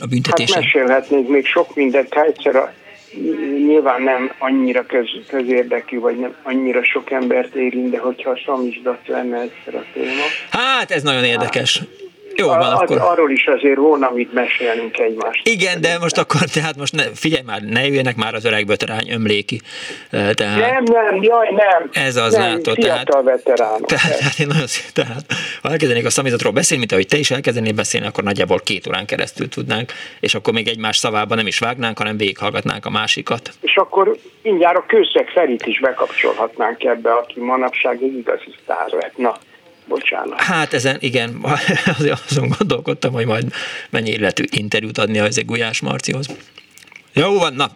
a büntetés. Hát mesélhetnék még sok mindent, ha egyszer a, nyilván nem annyira köz, közérdekű, vagy nem annyira sok embert érint, de hogyha a samizdat lenne egyszer a téma. Hát ez nagyon érdekes. Jó van, az, akkor. Arról is azért volna mit mesélnünk egymást. Igen, de most akkor, tehát most ne, figyelj már, ne jöjjenek már az öreg böterány ömléki. Tehát, nem, nem, jaj, nem. Ez az, nem, látod. Tehát, veteránok. Tehát, tehát, én nagyon, tehát, ha elkezdenék a szamizatról beszélni, mint ahogy te is elkezdenél beszélni, akkor nagyjából két órán keresztül tudnánk, és akkor még egymás szavába nem is vágnánk, hanem végighallgatnánk a másikat. És akkor mindjárt a Kőszeg Ferit is bekapcsolhatnánk ebbe, aki manapság egy igazi sztár lett. Na, Bocsánat. Hát ezen, igen, *laughs* azon gondolkodtam, hogy majd mennyi lehet interjút adni az egy Gulyás Marcihoz. Jó van, na,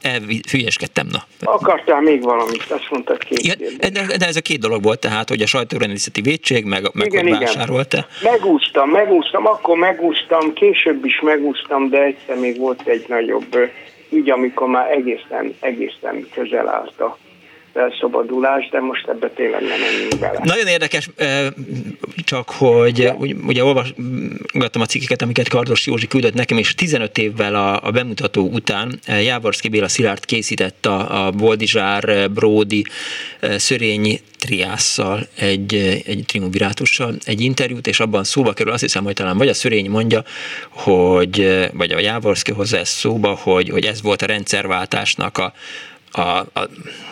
hülyeskedtem, na. Akartál még valamit, azt mondtad két igen, de, de, ez a két dolog volt tehát, hogy a sajtórendészeti védség, meg, meg igen, hogy vásárolt-e. Megúsztam, megúsztam, akkor megúsztam, később is megúsztam, de egyszer még volt egy nagyobb ügy, amikor már egészen, egészen közel állt a felszabadulás, de most ebbe tényleg nem menjünk bele. Nagyon érdekes, csak hogy ugye olvasgattam a cikkeket, amiket Kardos Józsi küldött nekem, és 15 évvel a, a bemutató után Jávorszki Béla Szilárd készített a, a Boldizsár, Bródi, Szörényi triásszal, egy, egy triumvirátussal egy interjút, és abban szóba kerül, azt hiszem, hogy talán vagy a Szörény mondja, hogy, vagy a Jávorszki hozzá ez szóba, hogy, hogy ez volt a rendszerváltásnak a, a, a,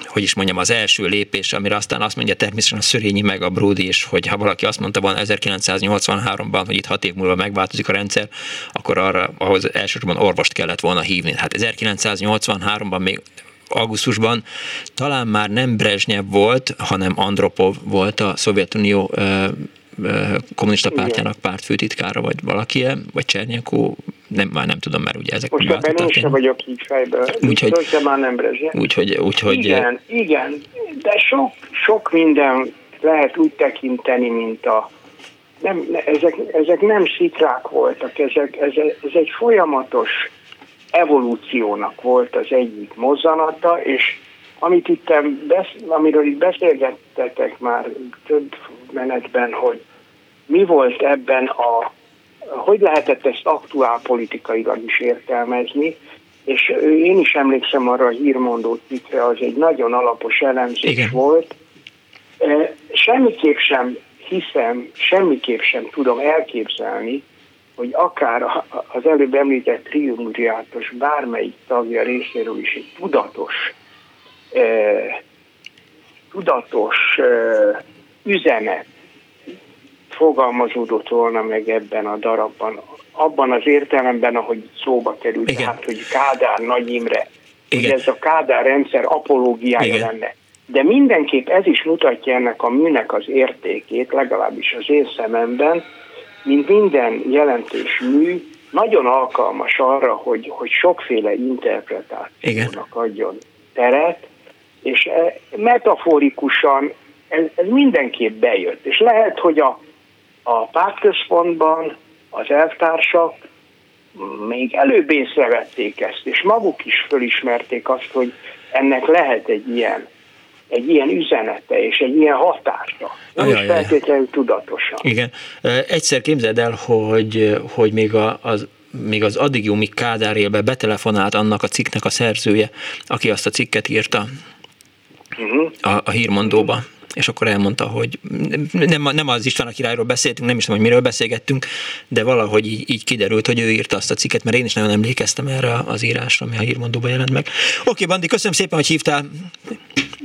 hogy is mondjam, az első lépés, amire aztán azt mondja természetesen a Szörényi meg a Brody is, hogy ha valaki azt mondta volna 1983-ban, hogy itt hat év múlva megváltozik a rendszer, akkor arra, ahhoz elsősorban orvost kellett volna hívni. Hát 1983-ban még augusztusban talán már nem Brezsnyev volt, hanem Andropov volt a Szovjetunió kommunista pártjának pártfőtitkára, vagy valaki, vagy Csernyekó, nem, már nem tudom, mert ugye ezek Most ebben én sem vagyok így fejben, úgyhogy, de már nem. Úgyhogy, úgyhogy, igen, igen, de sok, sok minden lehet úgy tekinteni, mint a nem, ezek, ezek nem szikrák voltak, ezek, ez, ez egy folyamatos evolúciónak volt az egyik mozzanata, és amit itt, amiről itt beszélgettetek már több menetben, hogy mi volt ebben a, hogy lehetett ezt aktuál politikailag is értelmezni, és én is emlékszem arra a hírmondó cikkre, az egy nagyon alapos elemzés Igen. volt. Semmiképp sem hiszem, semmiképp sem tudom elképzelni, hogy akár az előbb említett triumvirátus bármelyik tagja részéről is egy tudatos, eh, tudatos eh, üzenet fogalmazódott volna meg ebben a darabban, abban az értelemben, ahogy szóba került, Igen. tehát, hogy Kádár Nagy Imre, Igen. hogy ez a Kádár rendszer apológiája Igen. lenne. De mindenképp ez is mutatja ennek a műnek az értékét, legalábbis az én szememben, mint minden jelentős mű, nagyon alkalmas arra, hogy, hogy sokféle interpretációnak adjon teret, és e, metaforikusan ez, ez mindenképp bejött. És lehet, hogy a, a pártközpontban az elvtársak még előbb észrevették ezt, és maguk is fölismerték azt, hogy ennek lehet egy ilyen egy ilyen üzenete és egy ilyen hatása. Nem is feltétlenül tudatosan. Igen. Egyszer képzeld el, hogy, hogy még, a, az, még az addigiumi Kádár élbe betelefonált annak a cikknek a szerzője, aki azt a cikket írta uh-huh. a, a hírmondóba és akkor elmondta, hogy nem, nem az István a királyról beszéltünk, nem is tudom, hogy miről beszélgettünk, de valahogy így, így kiderült, hogy ő írta azt a cikket, mert én is nagyon emlékeztem erre az írásra, ami a hírmondóban jelent meg. Oké, Bandi, köszönöm szépen, hogy hívtál.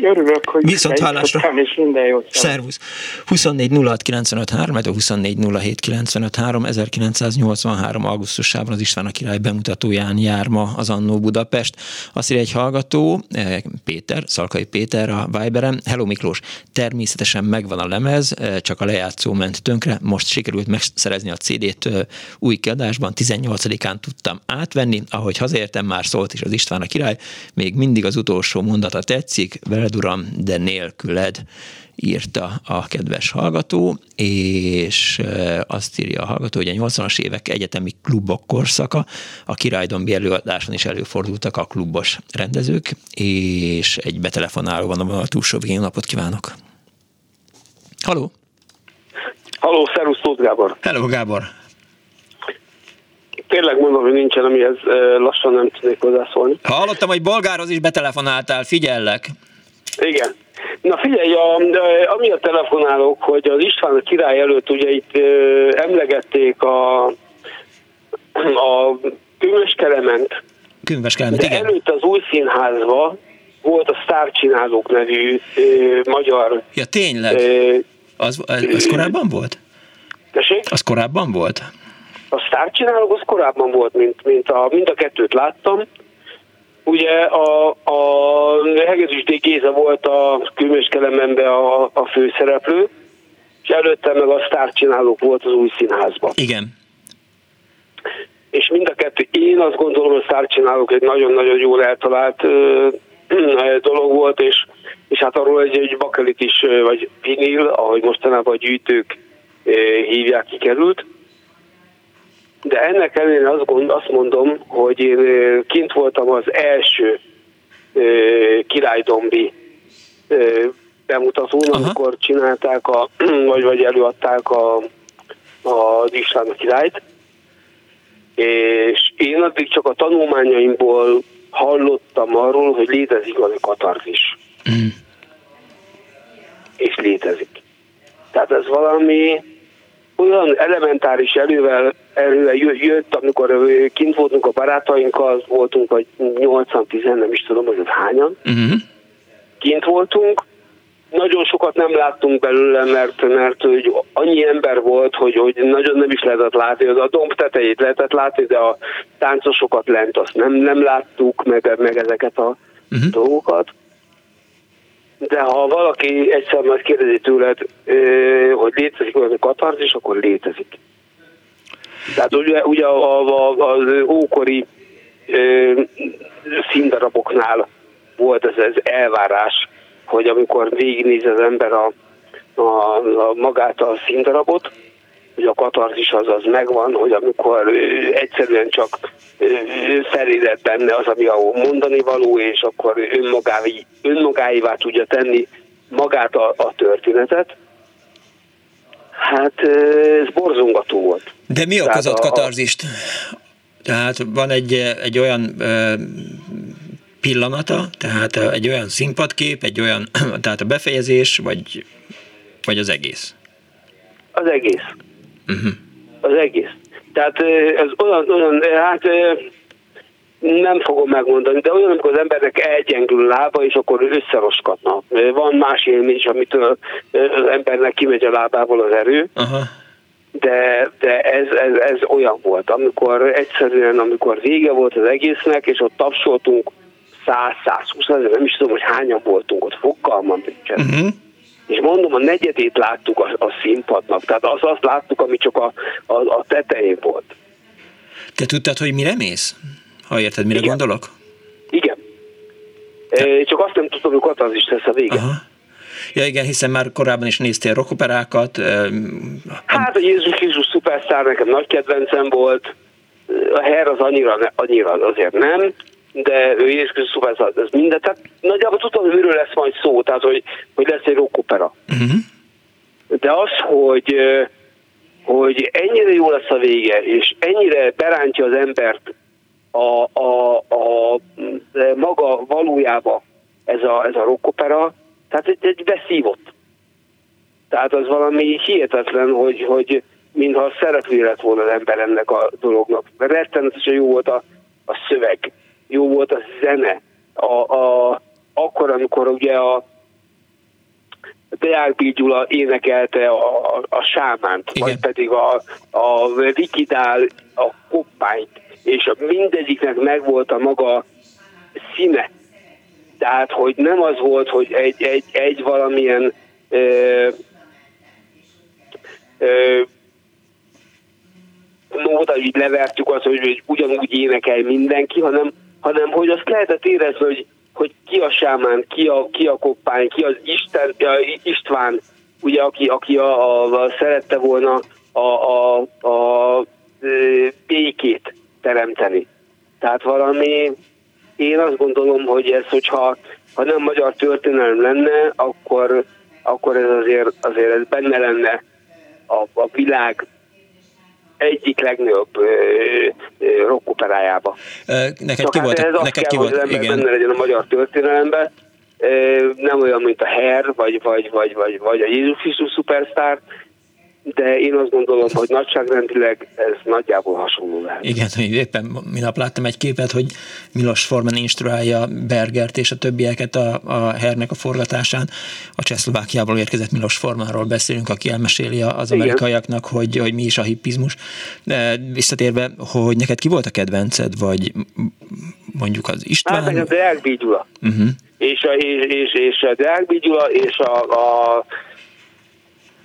Örülök, hogy Viszont hallásra. és minden jót. Szervusz. 24 06 3, 24 07 3, 1983. augusztusában az István a király bemutatóján jár ma az Annó Budapest. Azt írja egy hallgató, eh, Péter, Szalkai Péter a Viberen. Hello Miklós, természetesen megvan a lemez, eh, csak a lejátszó ment tönkre. Most sikerült megszerezni a CD-t eh, új kiadásban, 18-án tudtam átvenni. Ahogy hazértem, már szólt is az István a király. Még mindig az utolsó mondata tetszik, veled uram, de nélküled írta a kedves hallgató, és azt írja a hallgató, hogy a 80-as évek egyetemi klubok korszaka, a királydombi előadáson is előfordultak a klubos rendezők, és egy betelefonáló van a túlsó végén. Napot kívánok! Haló! Haló, szervusz, Tóth Gábor! Hello, Gábor! Tényleg mondom, hogy nincsen, amihez lassan nem tudnék hozzászólni. Hallottam, hogy bolgároz is betelefonáltál, figyellek! Igen. Na figyelj, a, ami a telefonálók, hogy az István a király előtt ugye itt ö, emlegették a, a Kümöskelement. Kümöskelement, igen. előtt az új színházban volt a Sztárcsinálók nevű ö, magyar... Ja, tényleg? Ö, az, az, az korábban volt? Tessék? Az korábban volt? A Sztárcsinálók az korábban volt, mint, mint a, mind a kettőt láttam. Ugye a, a Hegedűs D. Géza volt a Kőmöskelemenben a, a főszereplő, és előtte meg a sztárcsinálók volt az új színházban. Igen. És mind a kettő, én azt gondolom, hogy a sztárcsinálók egy nagyon-nagyon jól eltalált ö, ö, dolog volt, és, és hát arról egy, egy bakelit is, vagy vinil, ahogy mostanában a gyűjtők ö, hívják, kikerült de ennek ellenére azt, gond, azt mondom, hogy én kint voltam az első királydombi bemutatón, Aha. amikor csinálták, a, *clears throat* vagy, vagy előadták a, a István a királyt, és én addig csak a tanulmányaimból hallottam arról, hogy létezik az a katarzis. Mm. És létezik. Tehát ez valami olyan elementáris elővel, elővel jött, amikor kint voltunk a barátainkkal, voltunk vagy 80-10, nem is tudom, hogy az hányan. Uh-huh. Kint voltunk, nagyon sokat nem láttunk belőle, mert, mert hogy annyi ember volt, hogy, hogy nagyon nem is lehetett látni, a domb tetejét lehetett látni, de a táncosokat lent azt nem, nem láttuk, meg, meg ezeket a uh-huh. dolgokat de ha valaki egyszer majd kérdezi tőled, hogy létezik olyan katarzis, akkor létezik. Tehát ugye, ugye az ókori színdaraboknál volt ez, ez elvárás, hogy amikor végignéz az ember a, a, a magát a színdarabot, hogy a katarzis az az megvan, hogy amikor egyszerűen csak feléled benne az, ami a mondani való, és akkor önmagái, önmagáivá tudja tenni magát a, a történetet. Hát ez borzongató volt. De mi okozott a, katarzist? Tehát van egy, egy olyan pillanata, tehát egy olyan színpadkép, egy olyan, *clears throat* tehát a befejezés, vagy, vagy az egész? Az egész. Uh-huh. Az egész. Tehát ez olyan, olyan hát nem fogom megmondani, de olyan, amikor az embernek elgyengül a lába, és akkor összeroskatna. Van más élmény is, amitől az embernek kimegy a lábából az erő, uh-huh. de, de ez, ez, ez olyan volt, amikor egyszerűen, amikor vége volt az egésznek, és ott tapsoltunk 100-120, nem is tudom, hogy hányan voltunk ott, fogalmam nincsen. Uh-huh és mondom, a negyedét láttuk a, a színpadnak, tehát az, azt láttuk, ami csak a, a, a tetején volt. Te tudtad, hogy mire mész? Ha érted, mire Igen. gondolok? Igen. Te... Csak azt nem tudom, hogy katarzis lesz a vége. Aha. Ja igen, hiszen már korábban is néztél rockoperákat. Hát a Jézus Krisztus szupersztár nekem nagy kedvencem volt. A Her az annyira, annyira azért nem de ő is szuper, ez minden. Tehát nagyjából tudom, hogy miről lesz majd szó, tehát hogy, hogy lesz egy rockopera. Uh-huh. De az, hogy, hogy ennyire jó lesz a vége, és ennyire berántja az embert a, a, a, a maga valójába ez a, ez a rockopera, tehát egy, egy beszívott. Tehát az valami hihetetlen, hogy, hogy mintha szereplő lett volna az ember ennek a dolognak. Rettenetesen jó volt a, a szöveg jó volt a zene. A, a, akkor, amikor ugye a, Deák Gyula énekelte a, a, a sámánt, Igen. vagy pedig a, a Vikidál a koppányt, és mindegyiknek megvolt a maga színe. Tehát, hogy nem az volt, hogy egy, egy, egy valamilyen ö, ö, nóta így levertük azt, hogy, hogy ugyanúgy énekel mindenki, hanem, hanem hogy azt lehetett érezni, hogy, hogy ki a sámán, ki a, ki a koppány, ki az Isten, István, ugye, aki, aki a, a, a szerette volna a, a, a, a békét teremteni. Tehát valami, én azt gondolom, hogy ez, hogyha ha nem magyar történelem lenne, akkor, akkor ez azért, azért ez benne lenne a, a világ egyik legnagyobb rockoperájába. Neked ki volt? Ez neked ki volt? Hogy igen. benne legyen a magyar történelemben. Nem olyan, mint a Her, vagy, vagy, vagy, vagy, vagy a Jézus Krisztus Superstar, de én azt gondolom, hogy nagyságrendileg ez nagyjából hasonló lehet. Igen, éppen minap láttam egy képet, hogy Milos Forman instruálja Bergert és a többieket a, a hernek a forgatásán. A Csehszlovákiából érkezett Milos Formanról beszélünk, aki elmeséli az amerikaiaknak, hogy, hogy mi is a hippizmus. De visszatérve, hogy neked ki volt a kedvenced, vagy mondjuk az István? Hát, a Deák Gyula. Uh-huh. És, a, és, és, és a Deák Gyula és a, a,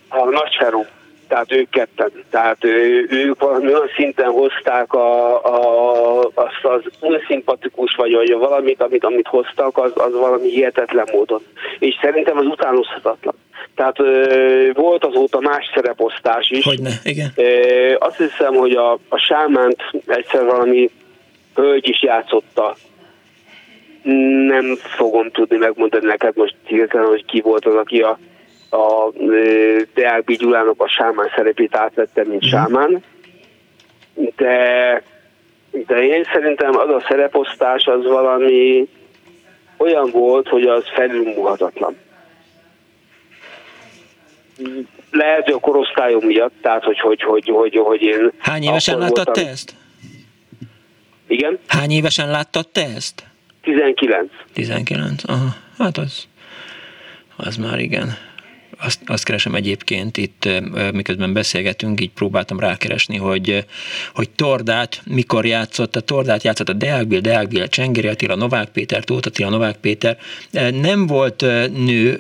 a Nagyferú tehát ők ketten. Tehát ő, ők valami olyan szinten hozták a, a, azt az unszimpatikus, vagy, vagy valamit, amit, amit hoztak, az, az valami hihetetlen módon. És szerintem az utánozhatatlan. Tehát ö, volt azóta más szereposztás is. Hogyne, igen. Ö, azt hiszem, hogy a, a sámánt egyszer valami hölgy is játszotta. Nem fogom tudni megmondani neked most hirtelen, hogy ki volt az, aki a a Deák Gyulának a sámán szerepét átvette, mint mm. sámán, de, de én szerintem az a szereposztás az valami olyan volt, hogy az felülmúhatatlan. Lehet, hogy a korosztályom miatt, tehát hogy, hogy, hogy, hogy, hogy én... Hány évesen láttad voltam... te ezt? Igen? Hány évesen láttad te ezt? 19. 19, aha. Hát az, az már igen azt, azt keresem egyébként itt, miközben beszélgetünk, így próbáltam rákeresni, hogy, hogy Tordát mikor játszott, a Tordát játszott a Deák Bill, Deák Bill, Csengeri Attila, Novák Péter, Tóth Attila, Novák Péter. Nem volt nő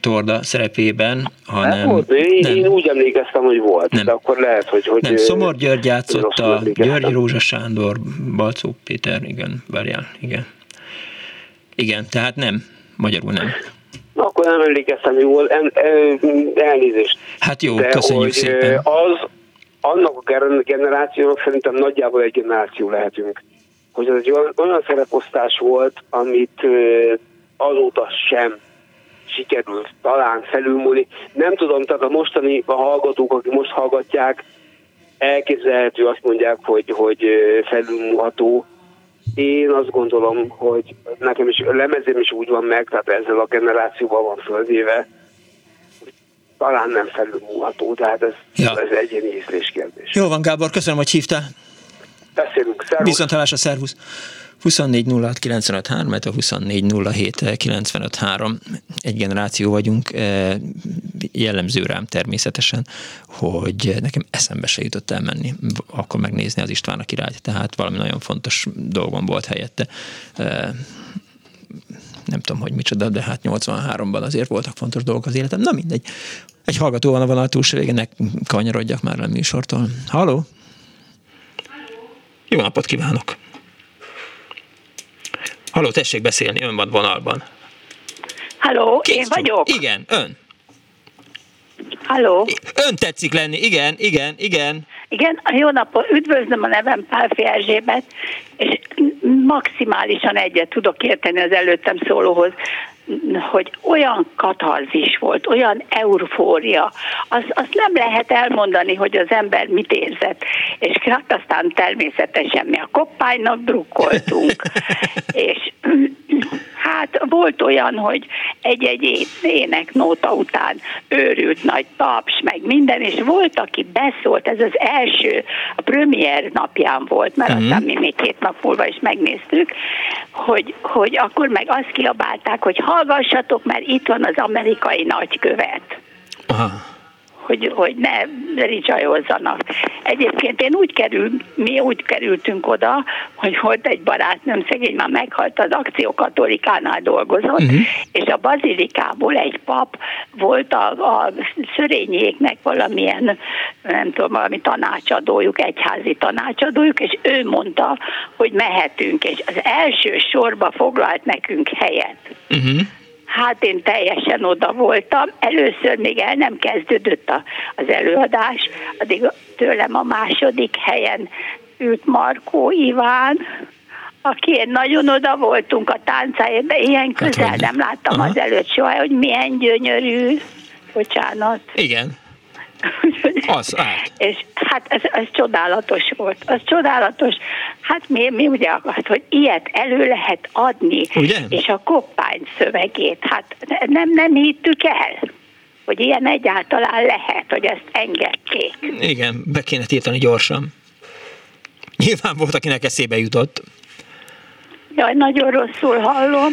Torda szerepében, hanem... Nem volt, én, nem. én úgy emlékeztem, hogy volt, nem. de akkor lehet, hogy... hogy nem, Szomor György játszott, a György Rózsa Sándor, Balcó Péter, igen, várjál, igen. Igen, tehát nem, magyarul nem. Akkor nem emlékeztem jól, en, en, elnézést. Hát jó, De köszönjük hogy szépen. Az, annak a generációnak szerintem nagyjából egy generáció lehetünk. Hogy ez egy olyan, olyan szereposztás volt, amit azóta sem sikerült talán felülmúlni. Nem tudom, tehát a mostani a hallgatók, akik most hallgatják, elképzelhető, azt mondják, hogy, hogy felülmúlható, én azt gondolom, hogy nekem is lemezem is úgy van meg, tehát ezzel a generációval van földéve, talán nem felülmúlható, tehát ez, ja. ez egyéni ízlés kérdés. Jó van, Gábor, köszönöm, hogy hívtál. Beszélünk, szervusz. Viszont a szervusz. 24 06 95 3, 24 07 95 3. Egy generáció vagyunk, eh, jellemző rám természetesen, hogy nekem eszembe se jutott elmenni, akkor megnézni az István a királyt, tehát valami nagyon fontos dolgom volt helyette eh, nem tudom, hogy micsoda, de hát 83-ban azért voltak fontos dolgok az életem. Na mindegy. Egy hallgató van a vonal túlsó végén, ne kanyarodjak már a műsortól. Halló? Jó napot kívánok! Halló, tessék beszélni, ön van vonalban. Halló, én vagyok? Igen, ön. Halló. Ön tetszik lenni, igen, igen, igen. Igen, jó napot, üdvözlöm a nevem Pálfi Erzsébet, és maximálisan egyet tudok érteni az előttem szólóhoz hogy olyan katarzis volt, olyan eufória, azt az nem lehet elmondani, hogy az ember mit érzett. És hát aztán természetesen mi a koppánynak drukkoltunk. *laughs* és hát volt olyan, hogy egy-egy éneknóta után őrült nagy taps, meg minden, és volt, aki beszólt, ez az első, a premier napján volt, mert uh-huh. aztán mi még két nap múlva is megnéztük, hogy, hogy akkor meg azt kiabálták, hogy hallgassatok, mert itt van az amerikai nagykövet. Aha hogy, hogy ne ricsajozzanak. Egyébként én úgy kerül, mi úgy kerültünk oda, hogy volt egy barátnőm, szegény már meghalt, az akciókatolikánál dolgozott, uh-huh. és a bazilikából egy pap volt a, a szörényéknek valamilyen, nem tudom, valami tanácsadójuk, egyházi tanácsadójuk, és ő mondta, hogy mehetünk, és az első sorba foglalt nekünk helyet. Uh-huh. Hát én teljesen oda voltam. Először még el nem kezdődött a, az előadás, addig tőlem a második helyen ült Markó Iván, aki én nagyon oda voltunk a táncáért, de ilyen hát közel nem láttam Aha. az előtt soha, hogy milyen gyönyörű, bocsánat. Igen. Az át. És hát ez, ez csodálatos volt. Az csodálatos. Hát mi, mi ugye akart, hogy ilyet elő lehet adni. Ugye? És a koppány szövegét, hát nem, nem hittük el hogy ilyen egyáltalán lehet, hogy ezt engedték. Igen, be kéne tiltani gyorsan. Nyilván volt, akinek eszébe jutott. Jaj, nagyon rosszul hallom.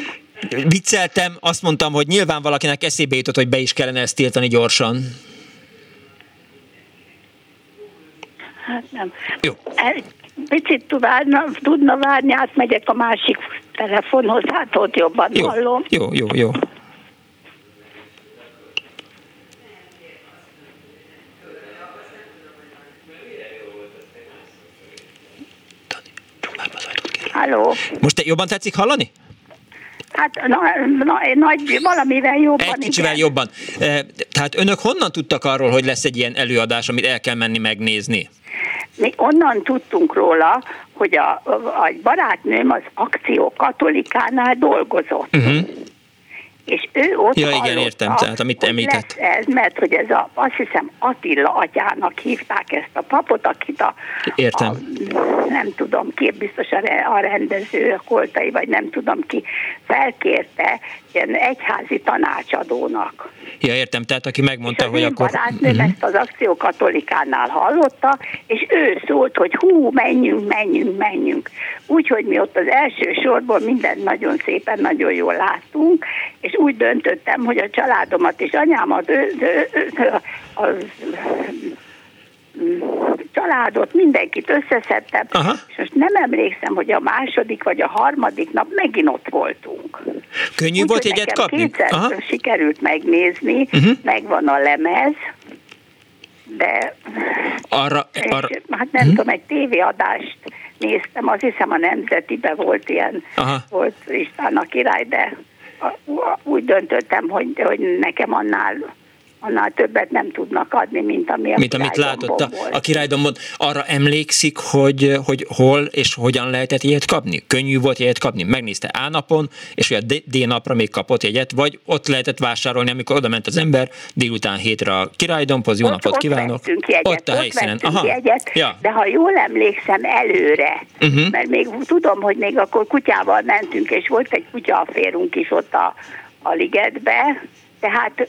Vicceltem, azt mondtam, hogy nyilván valakinek eszébe jutott, hogy be is kellene ezt tiltani gyorsan. Hát nem. Jó. Picit tudna, tudna várni, átmegyek a másik telefonhoz, hát ott jobban jó. hallom. Jó, jó, jó. Halló. Most te jobban tetszik hallani? Hát na, na, nagy, valamivel jobban. Egy kicsivel igen. jobban. Tehát önök honnan tudtak arról, hogy lesz egy ilyen előadás, amit el kell menni megnézni? Mi onnan tudtunk róla, hogy a, a barátnőm az akció katolikánál dolgozott. Uh-huh és ő ott Ja, igen, értem, tehát amit említett. Ez, mert hogy ez a, azt hiszem Attila atyának hívták ezt a papot, akit a, értem. a nem tudom ki, biztos a, a rendező, a koltai, vagy nem tudom ki, felkérte ilyen egyházi tanácsadónak. Ja, értem, tehát aki megmondta, és hogy akkor... barátnőm uh-huh. ezt az akció katolikánál hallotta, és ő szólt, hogy hú, menjünk, menjünk, menjünk. Úgyhogy mi ott az első sorból mindent nagyon szépen, nagyon jól láttunk, és úgy döntöttem, hogy a családomat és anyámat, a, családot, mindenkit összeszedtem, Aha. és most nem emlékszem, hogy a második vagy a harmadik nap megint ott voltunk. Könnyű Úgy, volt egyet kapni? Kétszer Aha. sikerült megnézni, uh-huh. megvan a lemez, de arra, arra... hát nem uh-huh. tudom, egy tévéadást néztem, azt hiszem a Nemzetibe volt ilyen, Aha. volt István a király, de úgy döntöttem, hogy, hogy nekem annál annál többet nem tudnak adni, mint ami a Mint amit látott a, a királydombon. Arra emlékszik, hogy, hogy hol és hogyan lehetett ilyet kapni? Könnyű volt ilyet kapni? Megnézte A napon, és hogy a D napra még kapott jegyet, vagy ott lehetett vásárolni, amikor oda ment az ember délután hétre a királydombhoz, jó ott, napot ott kívánok. Jegyet, ott a helyszínen. Ott Aha. Jegyet, ja. De ha jól emlékszem előre, uh-huh. mert még tudom, hogy még akkor kutyával mentünk, és volt egy kutyaférunk is ott a, a ligetbe, tehát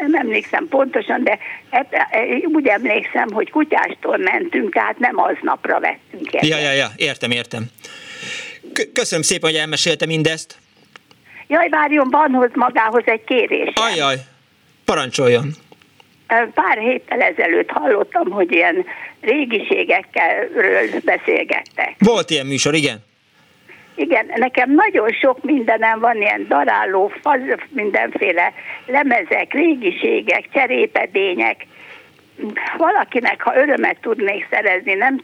nem emlékszem pontosan, de úgy emlékszem, hogy kutyástól mentünk, tehát nem aznapra vettünk el. Ja, ja, ja, értem, értem. Köszönöm szépen, hogy elmesélte mindezt. Jaj, várjon, van hoz magához egy kérés. Ajaj, parancsoljon. Pár héttel ezelőtt hallottam, hogy ilyen régiségekkel beszélgettek. Volt ilyen műsor, igen? Igen, nekem nagyon sok mindenem van, ilyen daráló, faz, mindenféle lemezek, régiségek, cserépedények. Valakinek, ha örömet tudnék szerezni, nem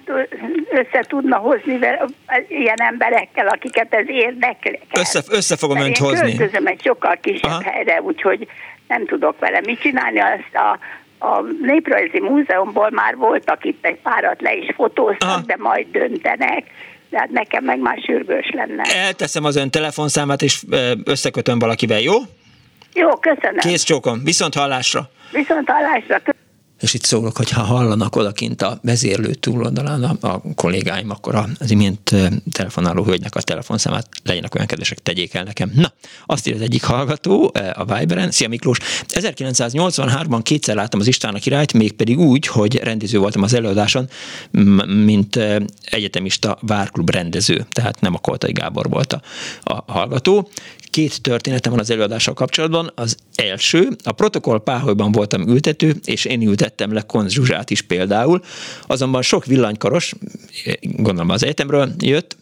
össze tudna hozni ilyen emberekkel, akiket ez érdekel. Össze, össze fogom önt hozni. Költözöm egy sokkal kisebb Aha. helyre, úgyhogy nem tudok vele mit csinálni. Azt a, a Néprajzi Múzeumból már voltak itt egy párat le is fotóztak, Aha. de majd döntenek de hát nekem meg már sürgős lenne. Elteszem az ön telefonszámát, és összekötöm valakivel, jó? Jó, köszönöm. Kész csókom, viszont hallásra. Viszont hallásra. És itt szólok, hogy ha hallanak odakint a vezérlő túloldalán a, a kollégáim, akkor az imént telefonáló hölgynek a telefonszámát legyenek olyan kedvesek, tegyék el nekem. Na, azt ír az egyik hallgató a Viberen. Szia Miklós! 1983-ban kétszer láttam az István a királyt, mégpedig úgy, hogy rendező voltam az előadáson, mint egyetemista várklub rendező, tehát nem a Koltai Gábor volt a, a hallgató. Két történetem van az előadással kapcsolatban. Az első, a protokoll páholyban voltam ültető, és én ültettem le Konz Zsuzsát is például, azonban sok villanykaros, gondolom az egyetemről jött,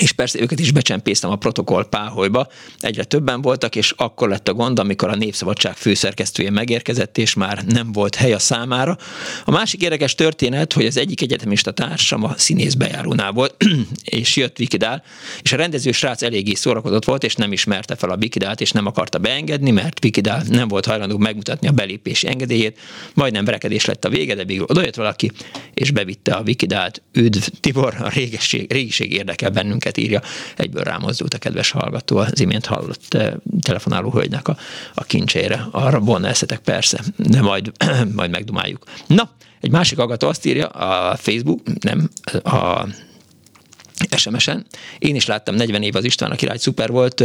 és persze őket is becsempésztem a protokoll páholyba. Egyre többen voltak, és akkor lett a gond, amikor a Népszabadság főszerkesztője megérkezett, és már nem volt hely a számára. A másik érdekes történet, hogy az egyik egyetemista társam a színész bejárónál volt, *clears throat* és jött Vikidál, és a rendező srác eléggé szórakozott volt, és nem ismerte fel a Vikidált, és nem akarta beengedni, mert Vikidál nem volt hajlandó megmutatni a belépési engedélyét, majdnem verekedés lett a vége, de végül odajött valaki, és bevitte a Vikidált. Üdv, Tibor, a régeség, régiség érdekel bennünk ezeket írja, egyből rámozdult a kedves hallgató az imént hallott eh, telefonáló hölgynek a, a kincsére. Arra volna eszetek persze, de majd, *clears throat* majd megdumáljuk. Na, egy másik hallgató azt írja a Facebook, nem, a SMS-en. Én is láttam 40 év az István a király, szuper volt,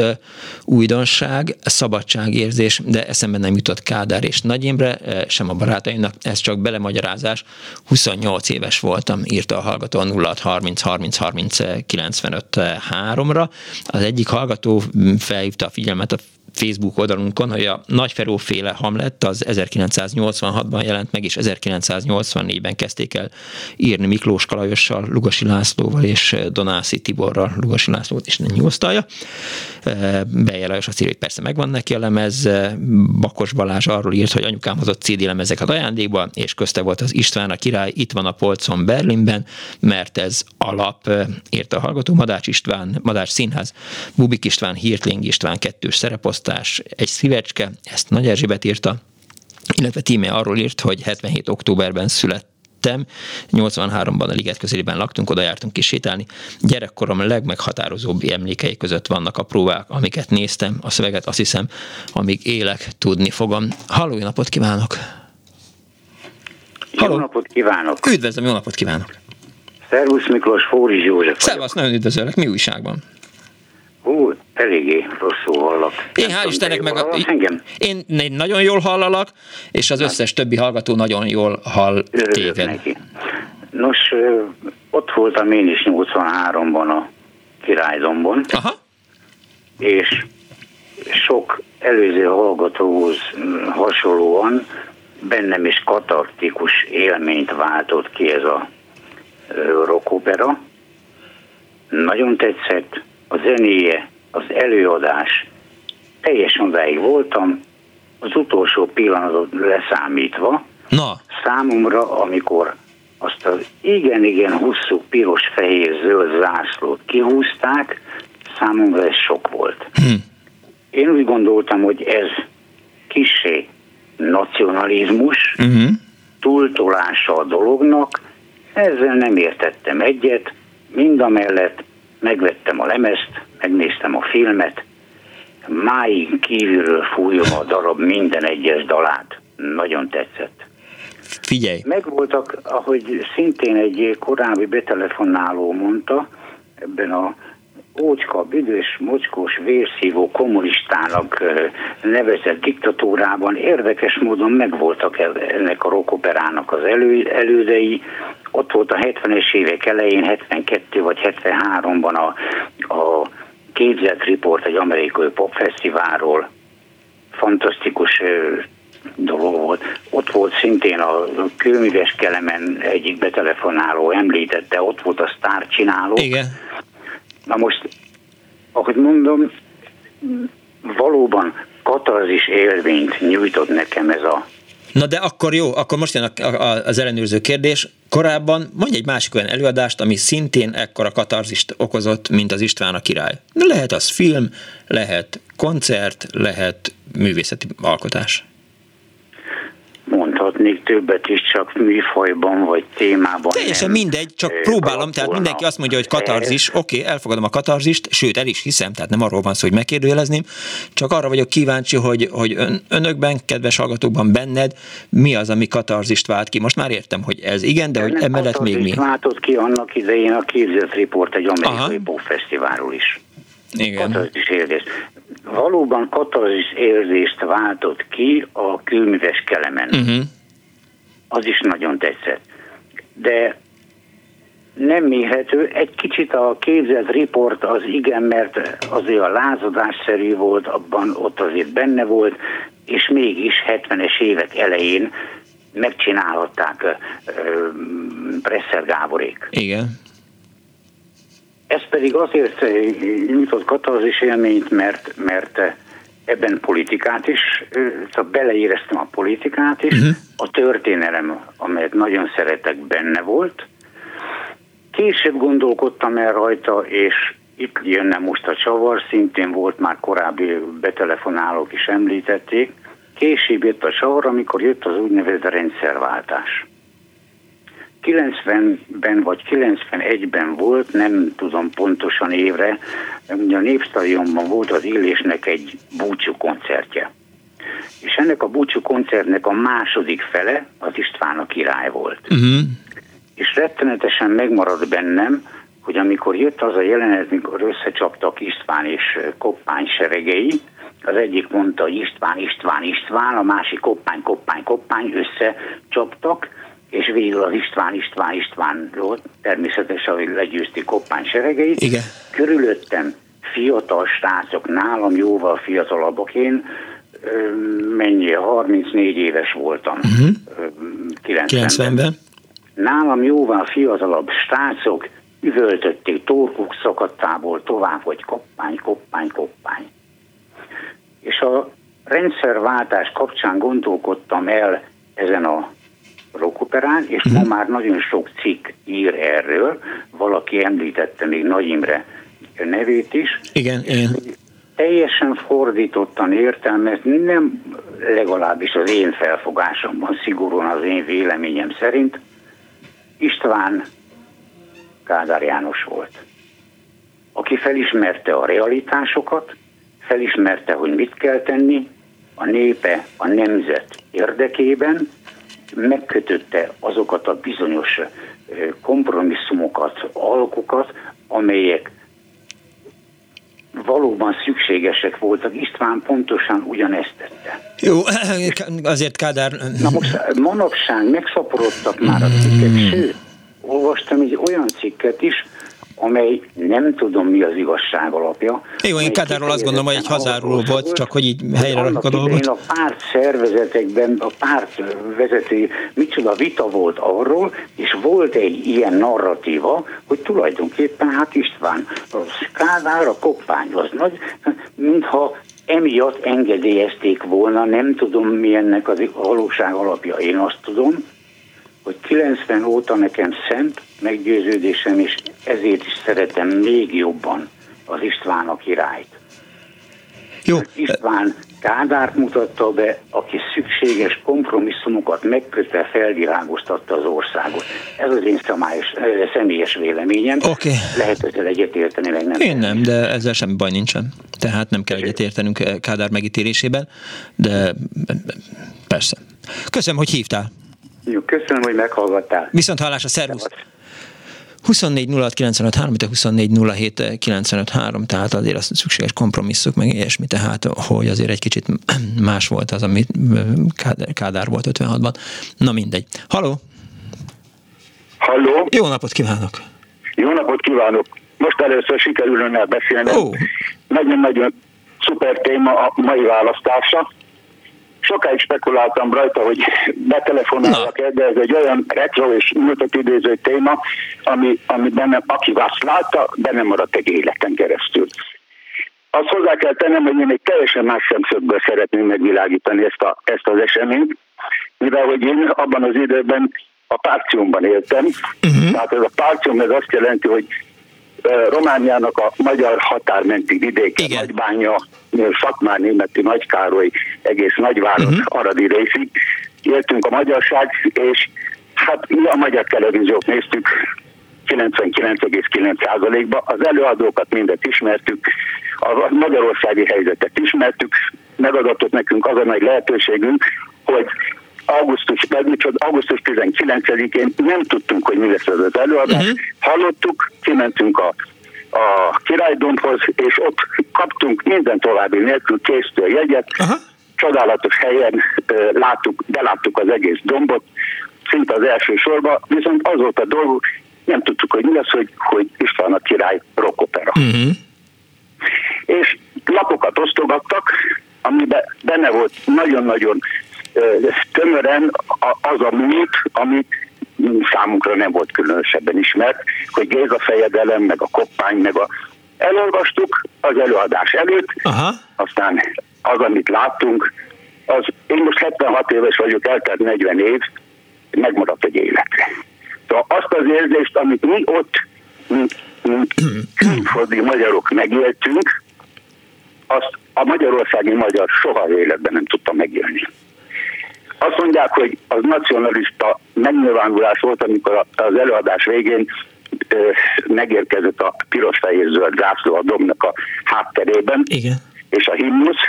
újdonság, szabadságérzés, de eszembe nem jutott Kádár és Nagy Imre, sem a barátaimnak, ez csak belemagyarázás. 28 éves voltam, írta a hallgató a 0630 30 30 95 3-ra. Az egyik hallgató felhívta a figyelmet a Facebook oldalunkon, hogy a Nagyferó féle Hamlet az 1986-ban jelent meg, és 1984-ben kezdték el írni Miklós Kalajossal, Lugasi Lászlóval és Donászi Tiborral, Lugasi Lászlót is nem osztálya. Beje Lajos azt írja, hogy persze megvan neki a lemez, Bakos Balázs arról írt, hogy anyukám hozott CD lemezeket ajándékba, és közte volt az István a király, itt van a polcon Berlinben, mert ez alap, írta a hallgató, Madács István, Madács Színház, Bubik István, Hirtling István kettős szereposzt, választás, egy szívecske, ezt Nagy Erzsébet írta, illetve Tíme arról írt, hogy 77. októberben született 83-ban a liget közelében laktunk, oda jártunk is sétálni. Gyerekkorom legmeghatározóbb emlékei között vannak a próbák, amiket néztem, a szöveget azt hiszem, amíg élek, tudni fogom. Halló, jó napot kívánok! Halló. Jó napot kívánok! Üdvözlöm, jó napot kívánok! Szervusz Miklós, Fóri József Szervusz, nagyon üdvözöllek, mi újságban? Hú, eléggé rosszul hallak. Én hál' Istennek meg a... Engem? Én, én nagyon jól hallalak, és az összes többi hallgató nagyon jól hall Örülök téged. Neki. Nos, ott voltam én is 83-ban a Királydombon, Aha. és sok előző hallgatóhoz hasonlóan bennem is katartikus élményt váltott ki ez a rockopera. Nagyon tetszett, a zenéje, az előadás, teljesen odáig voltam, az utolsó pillanatot leszámítva, Na. számomra, amikor azt az igen-igen hosszú piros, fehér, zöld zászlót kihúzták, számomra ez sok volt. Hm. Én úgy gondoltam, hogy ez kisé nacionalizmus, uh-huh. túltolása a dolognak, ezzel nem értettem egyet, mind a mellett megvettem a lemezt, megnéztem a filmet, máig kívülről fújom a darab minden egyes dalát. Nagyon tetszett. Figyelj! Megvoltak, ahogy szintén egy korábbi betelefonáló mondta, ebben a ócska, büdös, mocskos, vérszívó kommunistának nevezett diktatúrában érdekes módon megvoltak ennek a rokoperának az elő, elődei. Ott volt a 70-es évek elején, 72 vagy 73-ban a, a képzett riport egy amerikai popfesztiválról. Fantasztikus dolog volt. Ott volt szintén a kőműves kelemen egyik betelefonáló említette, ott volt a sztárcsináló. Igen Na most, ahogy mondom, valóban katarzis élményt nyújtott nekem ez a Na de akkor jó, akkor most jön a, a, az ellenőrző kérdés. Korábban mondj egy másik olyan előadást, ami szintén ekkora katarzist okozott, mint az István a király. Lehet az film, lehet koncert, lehet művészeti alkotás. Mondhatnék többet is, csak műfajban vagy témában. Teljesen nem mindegy, csak próbálom, tehát mindenki azt mondja, hogy katarzis, oké, okay, elfogadom a katarzist, sőt, el is hiszem, tehát nem arról van szó, hogy megkérdőjelezném, csak arra vagyok kíváncsi, hogy, hogy ön, önökben, kedves hallgatókban, benned, mi az, ami katarzist vált ki. Most már értem, hogy ez igen, de, de hogy emellett még mi. váltott ki annak idején a Képzett Report egy amerikai popfesztiválról is. Igen. Katarzis érzést. Valóban katarzis érzést váltott ki a külműves kelemen. Uh-huh. Az is nagyon tetszett. De nem mérhető. Egy kicsit a képzett riport az igen, mert azért a lázadásszerű volt, abban ott azért benne volt, és mégis 70-es évek elején megcsinálhatták Presser Gáborék. Igen. Ez pedig azért nyújtott katarzis élményt, mert, mert ebben politikát is, szóval beleéreztem a politikát is, uh-huh. a történelem, amelyet nagyon szeretek, benne volt. Később gondolkodtam el rajta, és itt jönne most a csavar, szintén volt már korábbi betelefonálók is említették. Később jött a csavar, amikor jött az úgynevezett rendszerváltás. 90-ben vagy 91-ben volt, nem tudom pontosan évre, ugye a Népstadionban volt az Illésnek egy búcsú koncertje. És ennek a búcsú koncertnek a második fele az István a király volt. Uh-huh. És rettenetesen megmaradt bennem, hogy amikor jött az a jelenet, mikor összecsaptak István és Koppány seregei, az egyik mondta, hogy István, István, István, a másik Koppány, Koppány, Koppány, összecsaptak, és végül az István István Istvánról természetesen, hogy legyőzti Koppány seregeit. Igen. Körülöttem fiatal srácok, nálam jóval fiatalabbak, én mennyi, 34 éves voltam. Uh-huh. 90-ben. 90-ben. Nálam jóval fiatalabb srácok üvöltötték torkuk szakadtából tovább, hogy koppány, koppány, koppány. És a rendszerváltás kapcsán gondolkodtam el ezen a rockoperán, és uh-huh. ma már nagyon sok cikk ír erről. Valaki említette még Nagy Imre nevét is. Igen, én. Teljesen fordítottan értelmezni, nem legalábbis az én felfogásomban, szigorúan az én véleményem szerint, István Kádár János volt, aki felismerte a realitásokat, felismerte, hogy mit kell tenni, a népe, a nemzet érdekében, megkötötte azokat a bizonyos kompromisszumokat, alkokat, amelyek valóban szükségesek voltak. István pontosan ugyanezt tette. Jó, *clears throat* azért Kádár... Na most manapság megszaporodtak már a cikkek, sőt, olvastam egy olyan cikket is, amely nem tudom mi az igazság alapja. Jó, én Kádárról azt gondolom, hogy egy hazáról volt, csak hogy így helyre rakjuk a dolgot. a párt szervezetekben, a párt vezető, micsoda vita volt arról, és volt egy ilyen narratíva, hogy tulajdonképpen hát István, a Kádár, a koppány az nagy, mintha emiatt engedélyezték volna, nem tudom mi ennek a valóság alapja, én azt tudom, hogy 90 óta nekem szent meggyőződésem, és ezért is szeretem még jobban az István a királyt. Jó. István Kádárt mutatta be, aki szükséges kompromisszumokat megkötve felvilágoztatta az országot. Ez az én személyes, személyes véleményem. Okay. Lehet ezzel egyetérteni, meg nem. Én nem, de ezzel semmi baj nincsen. Tehát nem kell egyetértenünk Kádár megítélésében, de persze. Köszönöm, hogy hívtál. Jó, köszönöm, hogy meghallgattál. Viszont hallásra, szervusz! 24 06 95 3, 24 07 95 3, tehát azért az szükséges kompromisszuk, meg ilyesmi, tehát hogy azért egy kicsit *clears throat* más volt az, amit Kádár volt 56-ban. Na mindegy. Haló! Halló! Jó napot kívánok! Jó napot kívánok! Most először sikerül önnel beszélni. Nagyon-nagyon szuper téma a mai választása sokáig spekuláltam rajta, hogy betelefonáljak el, de ez egy olyan retro és múltat idéző téma, ami, ami bennem, aki azt látta, nem maradt egy életen keresztül. Azt hozzá kell tennem, hogy én egy teljesen más szemszögből szeretném megvilágítani ezt, a, ezt az eseményt, mivel hogy én abban az időben a párciumban éltem, uh-huh. tehát ez a párcium ez azt jelenti, hogy Romániának a magyar határmenti vidéke, Igen. Nagybánya, Szakmár németi Nagykároly, egész nagyváros uh-huh. aradi részig. éltünk a magyarság, és hát mi a magyar televíziót néztük 99,9%-ba, az előadókat mindet ismertük, a magyarországi helyzetet ismertük, megadatott nekünk az a nagy lehetőségünk, hogy augusztus, augusztus 19-én nem tudtunk, hogy mi lesz az az előadás. Uh-huh. Hallottuk, kimentünk a, a királydombhoz, és ott kaptunk minden további nélkül késztől jegyet. Uh-huh. Csodálatos helyen láttuk, beláttuk az egész dombot, szinte az első sorba, viszont az volt a dolguk, nem tudtuk, hogy mi lesz, hogy, hogy István a király rockopera. Uh-huh. És lapokat osztogattak, amiben benne volt nagyon-nagyon tömören az a múlt, amit számunkra nem volt különösebben ismert, hogy Géza fejedelem, meg a koppány, meg a... Elolvastuk az előadás előtt, Aha. aztán az, amit láttunk, az, én most 76 éves vagyok, eltelt 40 év, megmaradt egy életre. Szóval azt az érzést, amit mi ott, mint, mint külföldi magyarok megéltünk, azt a magyarországi magyar soha életben nem tudta megélni. Azt mondják, hogy az nacionalista megnyilvánulás volt, amikor az előadás végén megérkezett a piros-fehér-zöld zászló a domnak a hátterében, Igen. és a himnusz,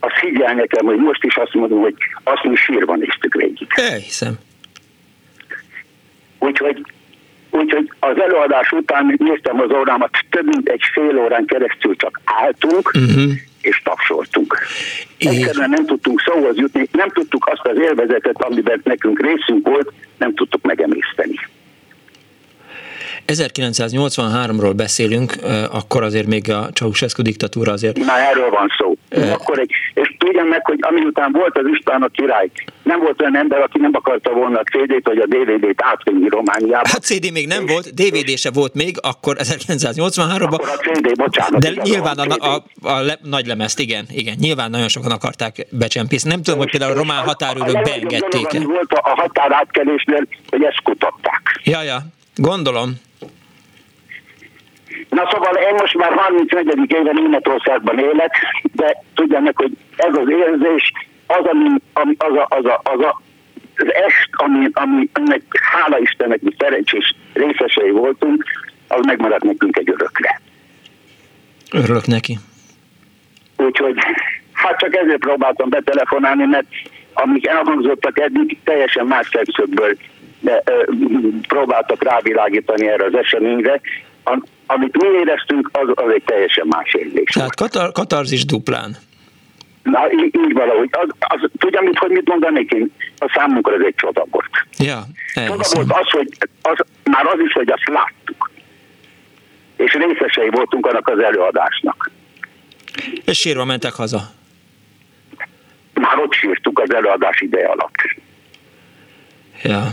azt higgyel nekem, hogy most is azt mondom, hogy azt mi sírva néztük végig. Elhiszem. Úgyhogy, úgyhogy az előadás után néztem az órámat, több mint egy fél órán keresztül csak álltunk, uh-huh és tapsoltunk. Egyszerűen nem tudtunk szóhoz jutni, nem tudtuk azt az élvezetet, amiben nekünk részünk volt, nem tudtuk megemészteni. 1983-ról beszélünk, akkor azért még a Ceausescu diktatúra azért... Na erről van szó. Uh, akkor egy, és tudjam meg, hogy amiután volt az István a király, nem volt olyan ember, aki nem akarta volna a CD-t vagy a DVD-t átvinni Romániába. Hát CD még nem volt, DVD se volt még, akkor 1983-ban. Akkor a CD, bocsánat. De nyilván a, a, a, a le, nagy lemezt, igen, igen. Nyilván nagyon sokan akarták becsempészni. Nem tudom, hogy például a román határőrök beengedték. Volt a határátkelésnél, hogy ezt kutatták. Ja, ja, gondolom. Na szóval én most már 34. éve Németországban élek, de tudják hogy ez az érzés, az, ami, ami az, a, az, a, az a az est, ami, ami ennek, hála Istennek, mi szerencsés részesei voltunk, az megmaradt nekünk egy örökre. Örülök neki. Úgyhogy, hát csak ezért próbáltam betelefonálni, mert amik elhangzottak eddig, teljesen más szemszögből de, ö, próbáltak rávilágítani erre az eseményre, amit mi éreztünk, az, az egy teljesen más érzés. Tehát katar, katarzis duplán. Na, így, így valahogy. Az, az, tudja, mit, hogy mit mondanék én? A számunkra ez egy csoda volt. Ja, csoda volt az, hogy az, már az is, hogy azt láttuk. És részesei voltunk annak az előadásnak. És sírva mentek haza? Már ott sírtuk az előadás ideje alatt. Ja.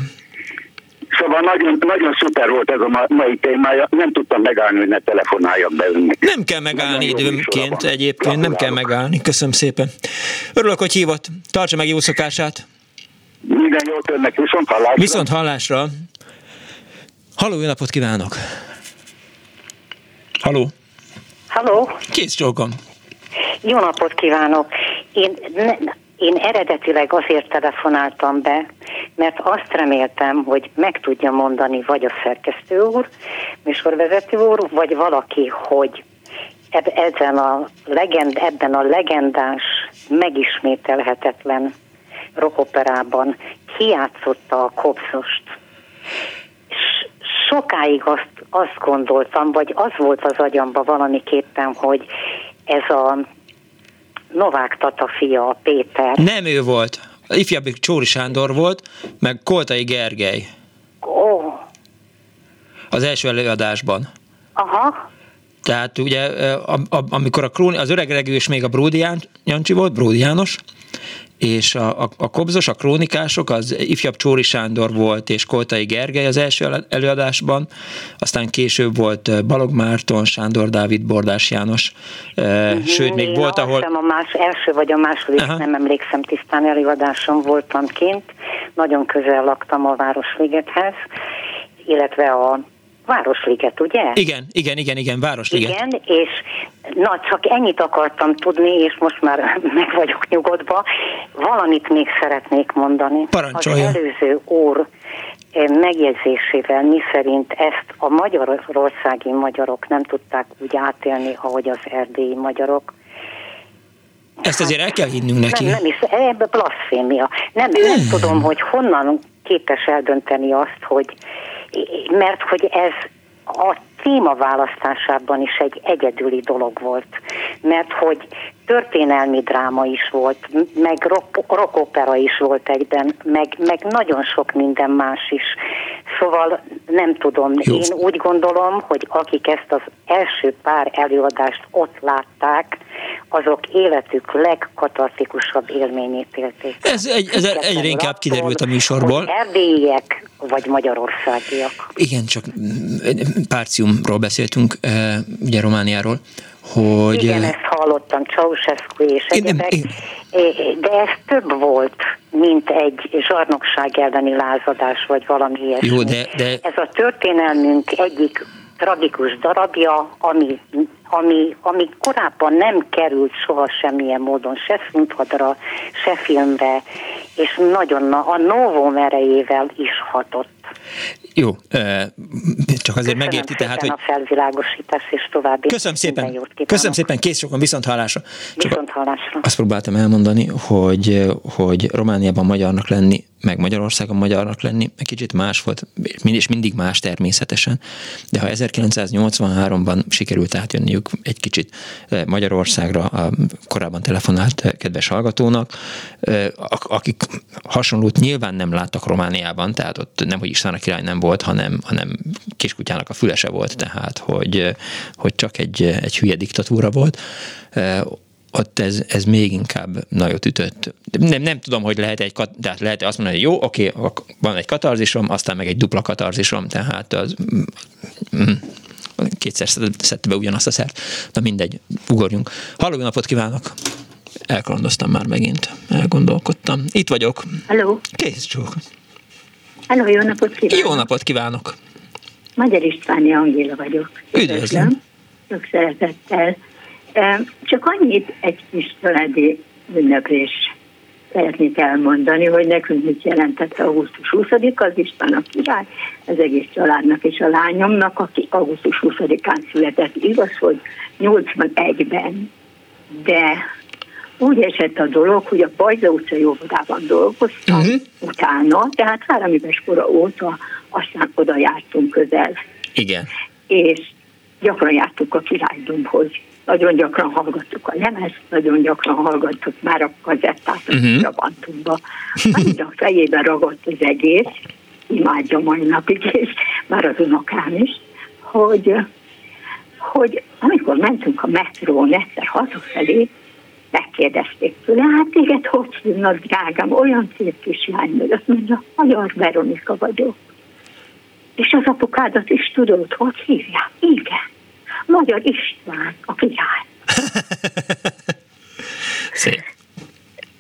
Szóval nagyon, nagyon szuper volt ez a mai témája, nem tudtam megállni, hogy ne telefonáljak be önnek. Nem kell megállni időnként egyébként, nem kell megállni. Köszönöm szépen. Örülök, hogy hívott. Tartsa meg jó szokását. Minden jót önnek, viszont hallásra. Viszont hallásra. Halló, jó napot kívánok! Halló! Halló! Kész csókom! Jó napot kívánok! Én ne, én eredetileg azért telefonáltam be, mert azt reméltem, hogy meg tudja mondani vagy a szerkesztő úr, műsorvezető úr, vagy valaki, hogy ezen a legend, ebben a legendás, megismételhetetlen rokoperában kiátszotta a kopszost. Sokáig azt, azt gondoltam, vagy az volt az agyamba valamiképpen, hogy ez a Novák Tata fia, a Péter. Nem ő volt. A ifjabbik Csóri Sándor volt, meg Koltai Gergely. Ó. Oh. Az első előadásban. Aha. Tehát ugye, amikor a Króni, az öreg regős még a Bródi Jancsi volt, Bródi János, és a, a, a Kobzos, a Krónikások, az ifjabb Csóri Sándor volt, és Koltai Gergely az első előadásban, aztán később volt Balog Márton, Sándor Dávid, Bordás János, uh-huh. sőt, még volt, ahol... a más, első vagy a második, Aha. nem emlékszem tisztán, előadáson voltam kint, nagyon közel laktam a Városligethez, illetve a Városliget, ugye? Igen, igen, igen, igen, Városliget. Igen, és Na, csak ennyit akartam tudni, és most már *laughs* meg vagyok nyugodva. Valamit még szeretnék mondani. Parancsolja. Az előző úr eh, megjegyzésével, mi szerint ezt a magyarországi magyarok nem tudták úgy átélni, ahogy az erdélyi magyarok. Ezt azért el kell hinnünk neki. Nem, nem is, ebbe blasfémia. Nem, nem tudom, hogy honnan képes eldönteni azt, hogy mert hogy ez a téma választásában is egy egyedüli dolog volt, mert hogy történelmi dráma is volt, meg rockopera is volt egyben, meg, meg nagyon sok minden más is. Szóval nem tudom, Jó. én úgy gondolom, hogy akik ezt az első pár előadást ott látták, azok életük legkatartikusabb élményét élték. Ez, egy, ez egyre inkább kiderült a műsorból. Erdélyiek vagy magyarországiak. Igen, csak Párciumról beszéltünk, eh, ugye Romániáról, hogy... Igen, ezt hallottam, Ceausescu és egyebek, de ez több volt, mint egy zsarnokság elleni lázadás, vagy valami ilyesmi. Jó, de, de... Ez a történelmünk egyik tragikus darabja, ami, ami, ami korábban nem került soha semmilyen módon, se színpadra, se filmre, és nagyon a novum erejével is hatott. Jó, csak azért Köszönöm megérti, tehát, hogy... a felvilágosítás és további Köszönöm szépen, köszönöm szépen, kész sokan, viszont hallásra. Viszont hallásra. Azt próbáltam elmondani, hogy, hogy Romániában magyarnak lenni meg Magyarországon magyarnak lenni, egy kicsit más volt, és mindig más természetesen, de ha 1983-ban sikerült átjönniük egy kicsit Magyarországra a korábban telefonált kedves hallgatónak, akik hasonlót nyilván nem láttak Romániában, tehát ott nem, hogy István a király nem volt, hanem, hanem kiskutyának a fülese volt, tehát hogy, hogy csak egy, egy hülye diktatúra volt ott ez, ez még inkább nagyot ütött. Nem, nem tudom, hogy lehet egy, tehát lehet azt mondani, hogy jó, oké, van egy katarzisom, aztán meg egy dupla katarzisom, tehát az mm, kétszer szedte be ugyanazt a szert. Na mindegy, ugorjunk. Halló, napot kívánok! Elkalandoztam már megint, elgondolkodtam. Itt vagyok. Halló. Kész csók. Halló, jó napot kívánok! Jó napot kívánok! Magyar Istváni Angéla vagyok. Üdvözlöm! Sok szeretettel. Csak annyit egy kis családi ünneplés szeretnék elmondani, hogy nekünk mit jelentett augusztus 20 az István a király, az egész családnak és a lányomnak, aki augusztus 20-án született. Igaz, hogy 81-ben, de úgy esett a dolog, hogy a Pajza utcai óvodában dolgoztam uh-huh. utána, tehát három éves kora óta aztán oda jártunk közel. Igen. És gyakran jártunk a királydomhoz nagyon gyakran hallgattuk a lemez, nagyon gyakran hallgattuk már a kazettát a uh-huh. Trabantumba. Annyira fejében ragadt az egész, imádja mai napig, és már az unokám is, hogy, hogy amikor mentünk a metrón egyszer hazafelé, megkérdezték tőle, hát téged hogy hívnak, drágám, olyan szép kislány vagy, azt mondja, Magyar Veronika vagyok. És az apukádat is tudod, hogy hívják? Igen. Magyar István, a király. *laughs* Szép.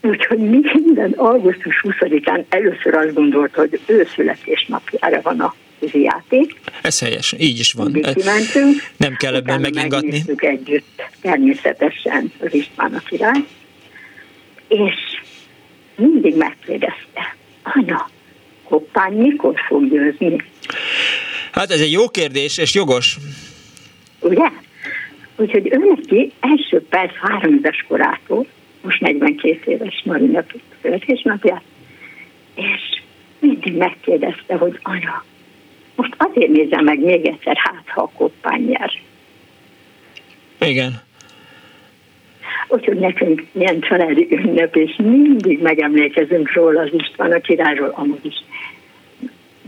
Úgyhogy minden augusztus 20-án először azt gondolt, hogy ő születésnapjára van a játék. Ez helyes, így is van. Kimentünk. Nem kell ebben megingatni. Együtt, természetesen az István a király. És mindig megkérdezte, anya, hoppány mikor fog győzni? Hát ez egy jó kérdés, és jogos ugye? Úgyhogy ő neki első perc három éves korától, most 42 éves Marina születésnapját, és mindig megkérdezte, hogy anya, most azért nézem meg még egyszer, hát ha a koppány nyer. Igen. Úgyhogy nekünk ilyen családi ünnep, és mindig megemlékezünk róla az István a királyról, amúgy is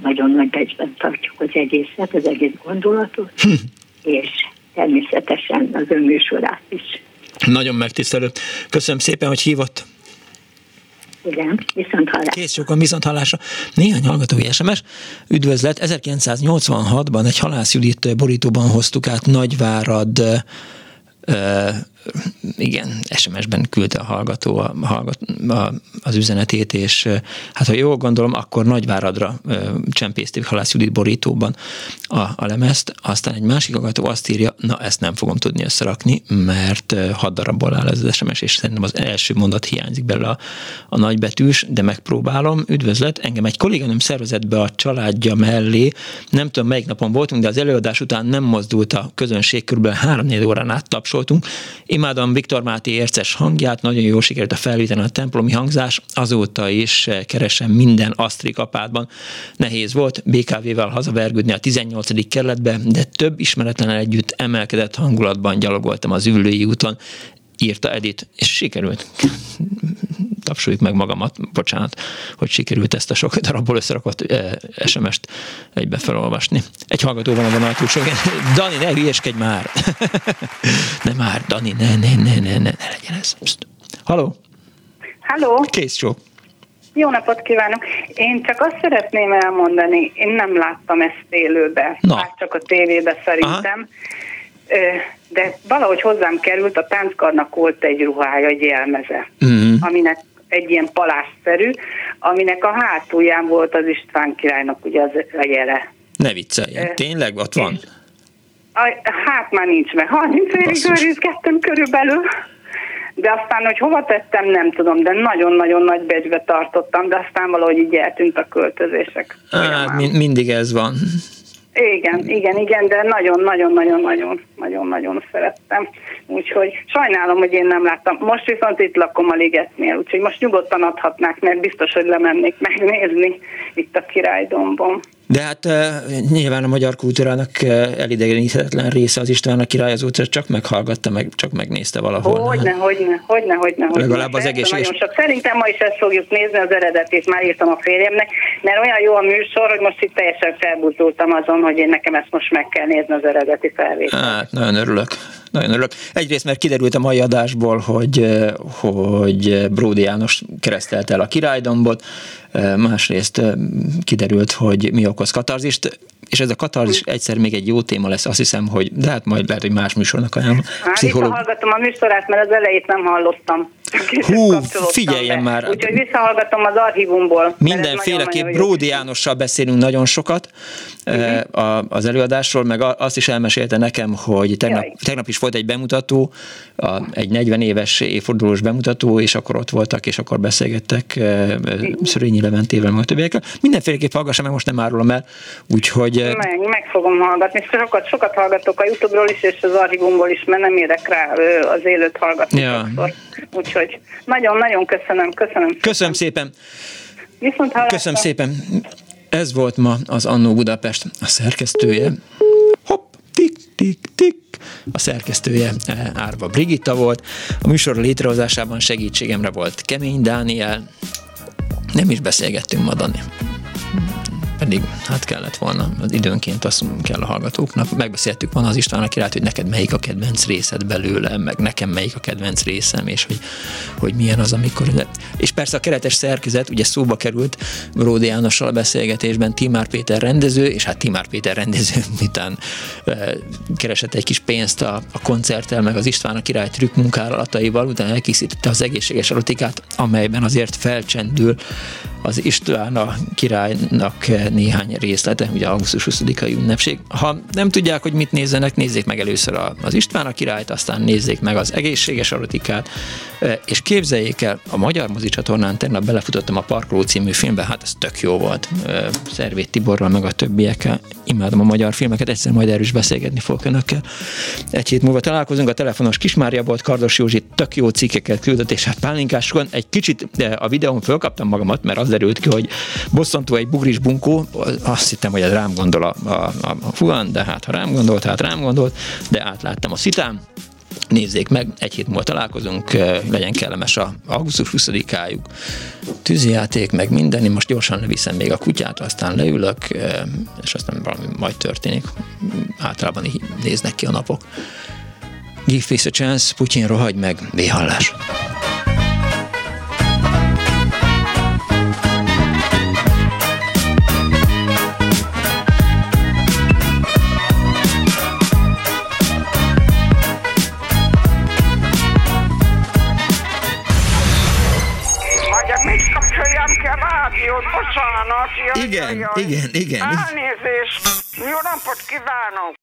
nagyon nagy becsben tartjuk az egészet, az egész gondolatot. És természetesen az ön műsorát is. Nagyon megtisztelő. Köszönöm szépen, hogy hívott. Igen, viszont hallásra. Kész sokan viszont hallásra. Néhány hallgatói SMS. Üdvözlet, 1986-ban egy Halász Judit borítóban hoztuk át Nagyvárad igen, SMS-ben küldte a hallgató a, a, a, az üzenetét, és hát ha jól gondolom, akkor Nagyváradra csempészték Halász Judit borítóban a, a lemezt, aztán egy másik hallgató azt írja, na ezt nem fogom tudni összerakni, mert hat darabból áll ez az SMS, és szerintem az első mondat hiányzik belőle a, a nagybetűs, de megpróbálom. Üdvözlet, engem egy kolléganőm szervezett be a családja mellé, nem tudom melyik napon voltunk, de az előadás után nem mozdult a közönség, kb. 3-4 órán át tapsoltunk. Imádom Viktor Máté érces hangját, nagyon jól sikerült a felvételen a templomi hangzás, azóta is keresem minden Asztrik apádban. Nehéz volt BKV-vel hazavergődni a 18. kerületbe, de több ismeretlen együtt emelkedett hangulatban gyalogoltam az ülői úton írta Edit, és sikerült. Tapsoljuk meg magamat, bocsánat, hogy sikerült ezt a sok darabból összerakott SMS-t egybe felolvasni. Egy hallgató van a vonal túlsó. *laughs* Dani, ne hülyeskedj már! *laughs* ne már, Dani, ne, ne, ne, ne, ne, ne legyen ez. Halló? Halló? Kész csók. Jó napot kívánok! Én csak azt szeretném elmondani, én nem láttam ezt élőbe, Na. hát csak a tévébe szerintem. Aha de valahogy hozzám került, a tánckarnak volt egy ruhája, egy jelmeze, uh-huh. aminek egy ilyen palásszerű, aminek a hátulján volt az István királynak ugye az a jele. Ne vicceljen, tényleg ott van? A, hát már nincs meg, 30 évig őrizgettem körülbelül, de aztán, hogy hova tettem, nem tudom, de nagyon-nagyon nagy becsbe tartottam, de aztán valahogy így eltűnt a költözések. Hát, mindig ez van. Igen, igen, igen, de nagyon-nagyon-nagyon-nagyon-nagyon szerettem. Úgyhogy sajnálom, hogy én nem láttam. Most viszont itt lakom a ligetnél, úgyhogy most nyugodtan adhatnák, mert biztos, hogy lemennék megnézni itt a királydombon. De hát uh, nyilván a magyar kultúrának uh, elidegeníthetetlen része az István a király azóta csak meghallgatta, meg csak megnézte valahol. Hogyne, hogyne, hogyne, hogyne. Legalább az egész. Nagyon sok. Szerintem ma is ezt fogjuk nézni, az eredetét már írtam a férjemnek, mert olyan jó a műsor, hogy most itt teljesen felbúzultam azon, hogy én nekem ezt most meg kell nézni az eredeti felvételt. Hát, nagyon örülök. Nagyon örülök. Egyrészt, mert kiderült a mai adásból, hogy, hogy Bródi János keresztelt el a királydombot, másrészt kiderült, hogy mi okoz katarzist, és ez a katarzis egyszer még egy jó téma lesz, azt hiszem, hogy de hát majd lehet, hogy más műsornak ajánlom. Pszichológ... visszahallgatom a műsorát, mert az elejét nem hallottam. Hú, figyeljen be. már! Úgyhogy visszahallgatom az archívumból. Mindenféleképp Bródi Jánossal beszélünk nagyon sokat uh-huh. az előadásról, meg azt is elmesélte nekem, hogy tegnap, tegnap is volt egy bemutató, egy 40 éves évfordulós bemutató, és akkor ott voltak, és akkor beszélgettek Szörényi Leventével, meg a többiekkel. Mindenféleképp hallgassam, meg most nem árulom el, úgyhogy... Meg, meg fogom hallgatni. Sokat, sokat hallgatok a Youtube-ról is, és az archívumból is, mert nem érek rá az élőt hallgatni. Ja. Úgyhogy nagyon-nagyon köszönöm, köszönöm. Köszönöm szépen. Viszont Köszönöm szépen. Ez volt ma az Annó Budapest a szerkesztője. Hopp, tik, tik, tik. A szerkesztője eh, Árva Brigitta volt. A műsor létrehozásában segítségemre volt Kemény Dániel. Nem is beszélgettünk ma, Dani pedig hát kellett volna, az időnként azt kell a hallgatóknak. Megbeszéltük van az István királyt, hogy neked melyik a kedvenc részed belőle, meg nekem melyik a kedvenc részem, és hogy, hogy milyen az, amikor... És persze a keretes szerkezet, ugye szóba került Ródi Jánossal a beszélgetésben Timár Péter rendező, és hát Timár Péter rendező *laughs* után e, keresett egy kis pénzt a, a koncerttel, meg az István a király trükk munkálataival, utána elkészítette az egészséges erotikát, amelyben azért felcsendül az István a királynak néhány részlete, ugye augusztus 20-ai ünnepség. Ha nem tudják, hogy mit nézzenek, nézzék meg először az István a királyt, aztán nézzék meg az egészséges erotikát, és képzeljék el, a Magyar Mozicsatornán tegnap belefutottam a Parkoló című filmbe, hát ez tök jó volt. Szervét Tiborral, meg a többiekkel. Imádom a magyar filmeket, egyszer majd erről is beszélgetni fogok önökkel. Egy hét múlva találkozunk, a telefonos Kismária volt, Kardos Józsi tök jó cikkeket küldött, és hát pálinkásokon egy kicsit a videón fölkaptam magamat, mert az derült ki, hogy bosszantó egy bugris bunkó, azt hittem, hogy ez rám gondol a, a, a, a fuan, de hát ha rám gondolt, hát rám gondolt, de átláttam a szitám, nézzék meg, egy hét múlva találkozunk, legyen kellemes a augusztus 20-ájuk. Tűzijáték, meg minden, most gyorsan leviszem még a kutyát, aztán leülök, és aztán valami majd történik. Általában így néznek ki a napok. Give face a chance, Putyin rohagy meg, véhallás. Jaj, igen, jaj, jaj. igen, igen. Elnézést. Jó napot kívánok.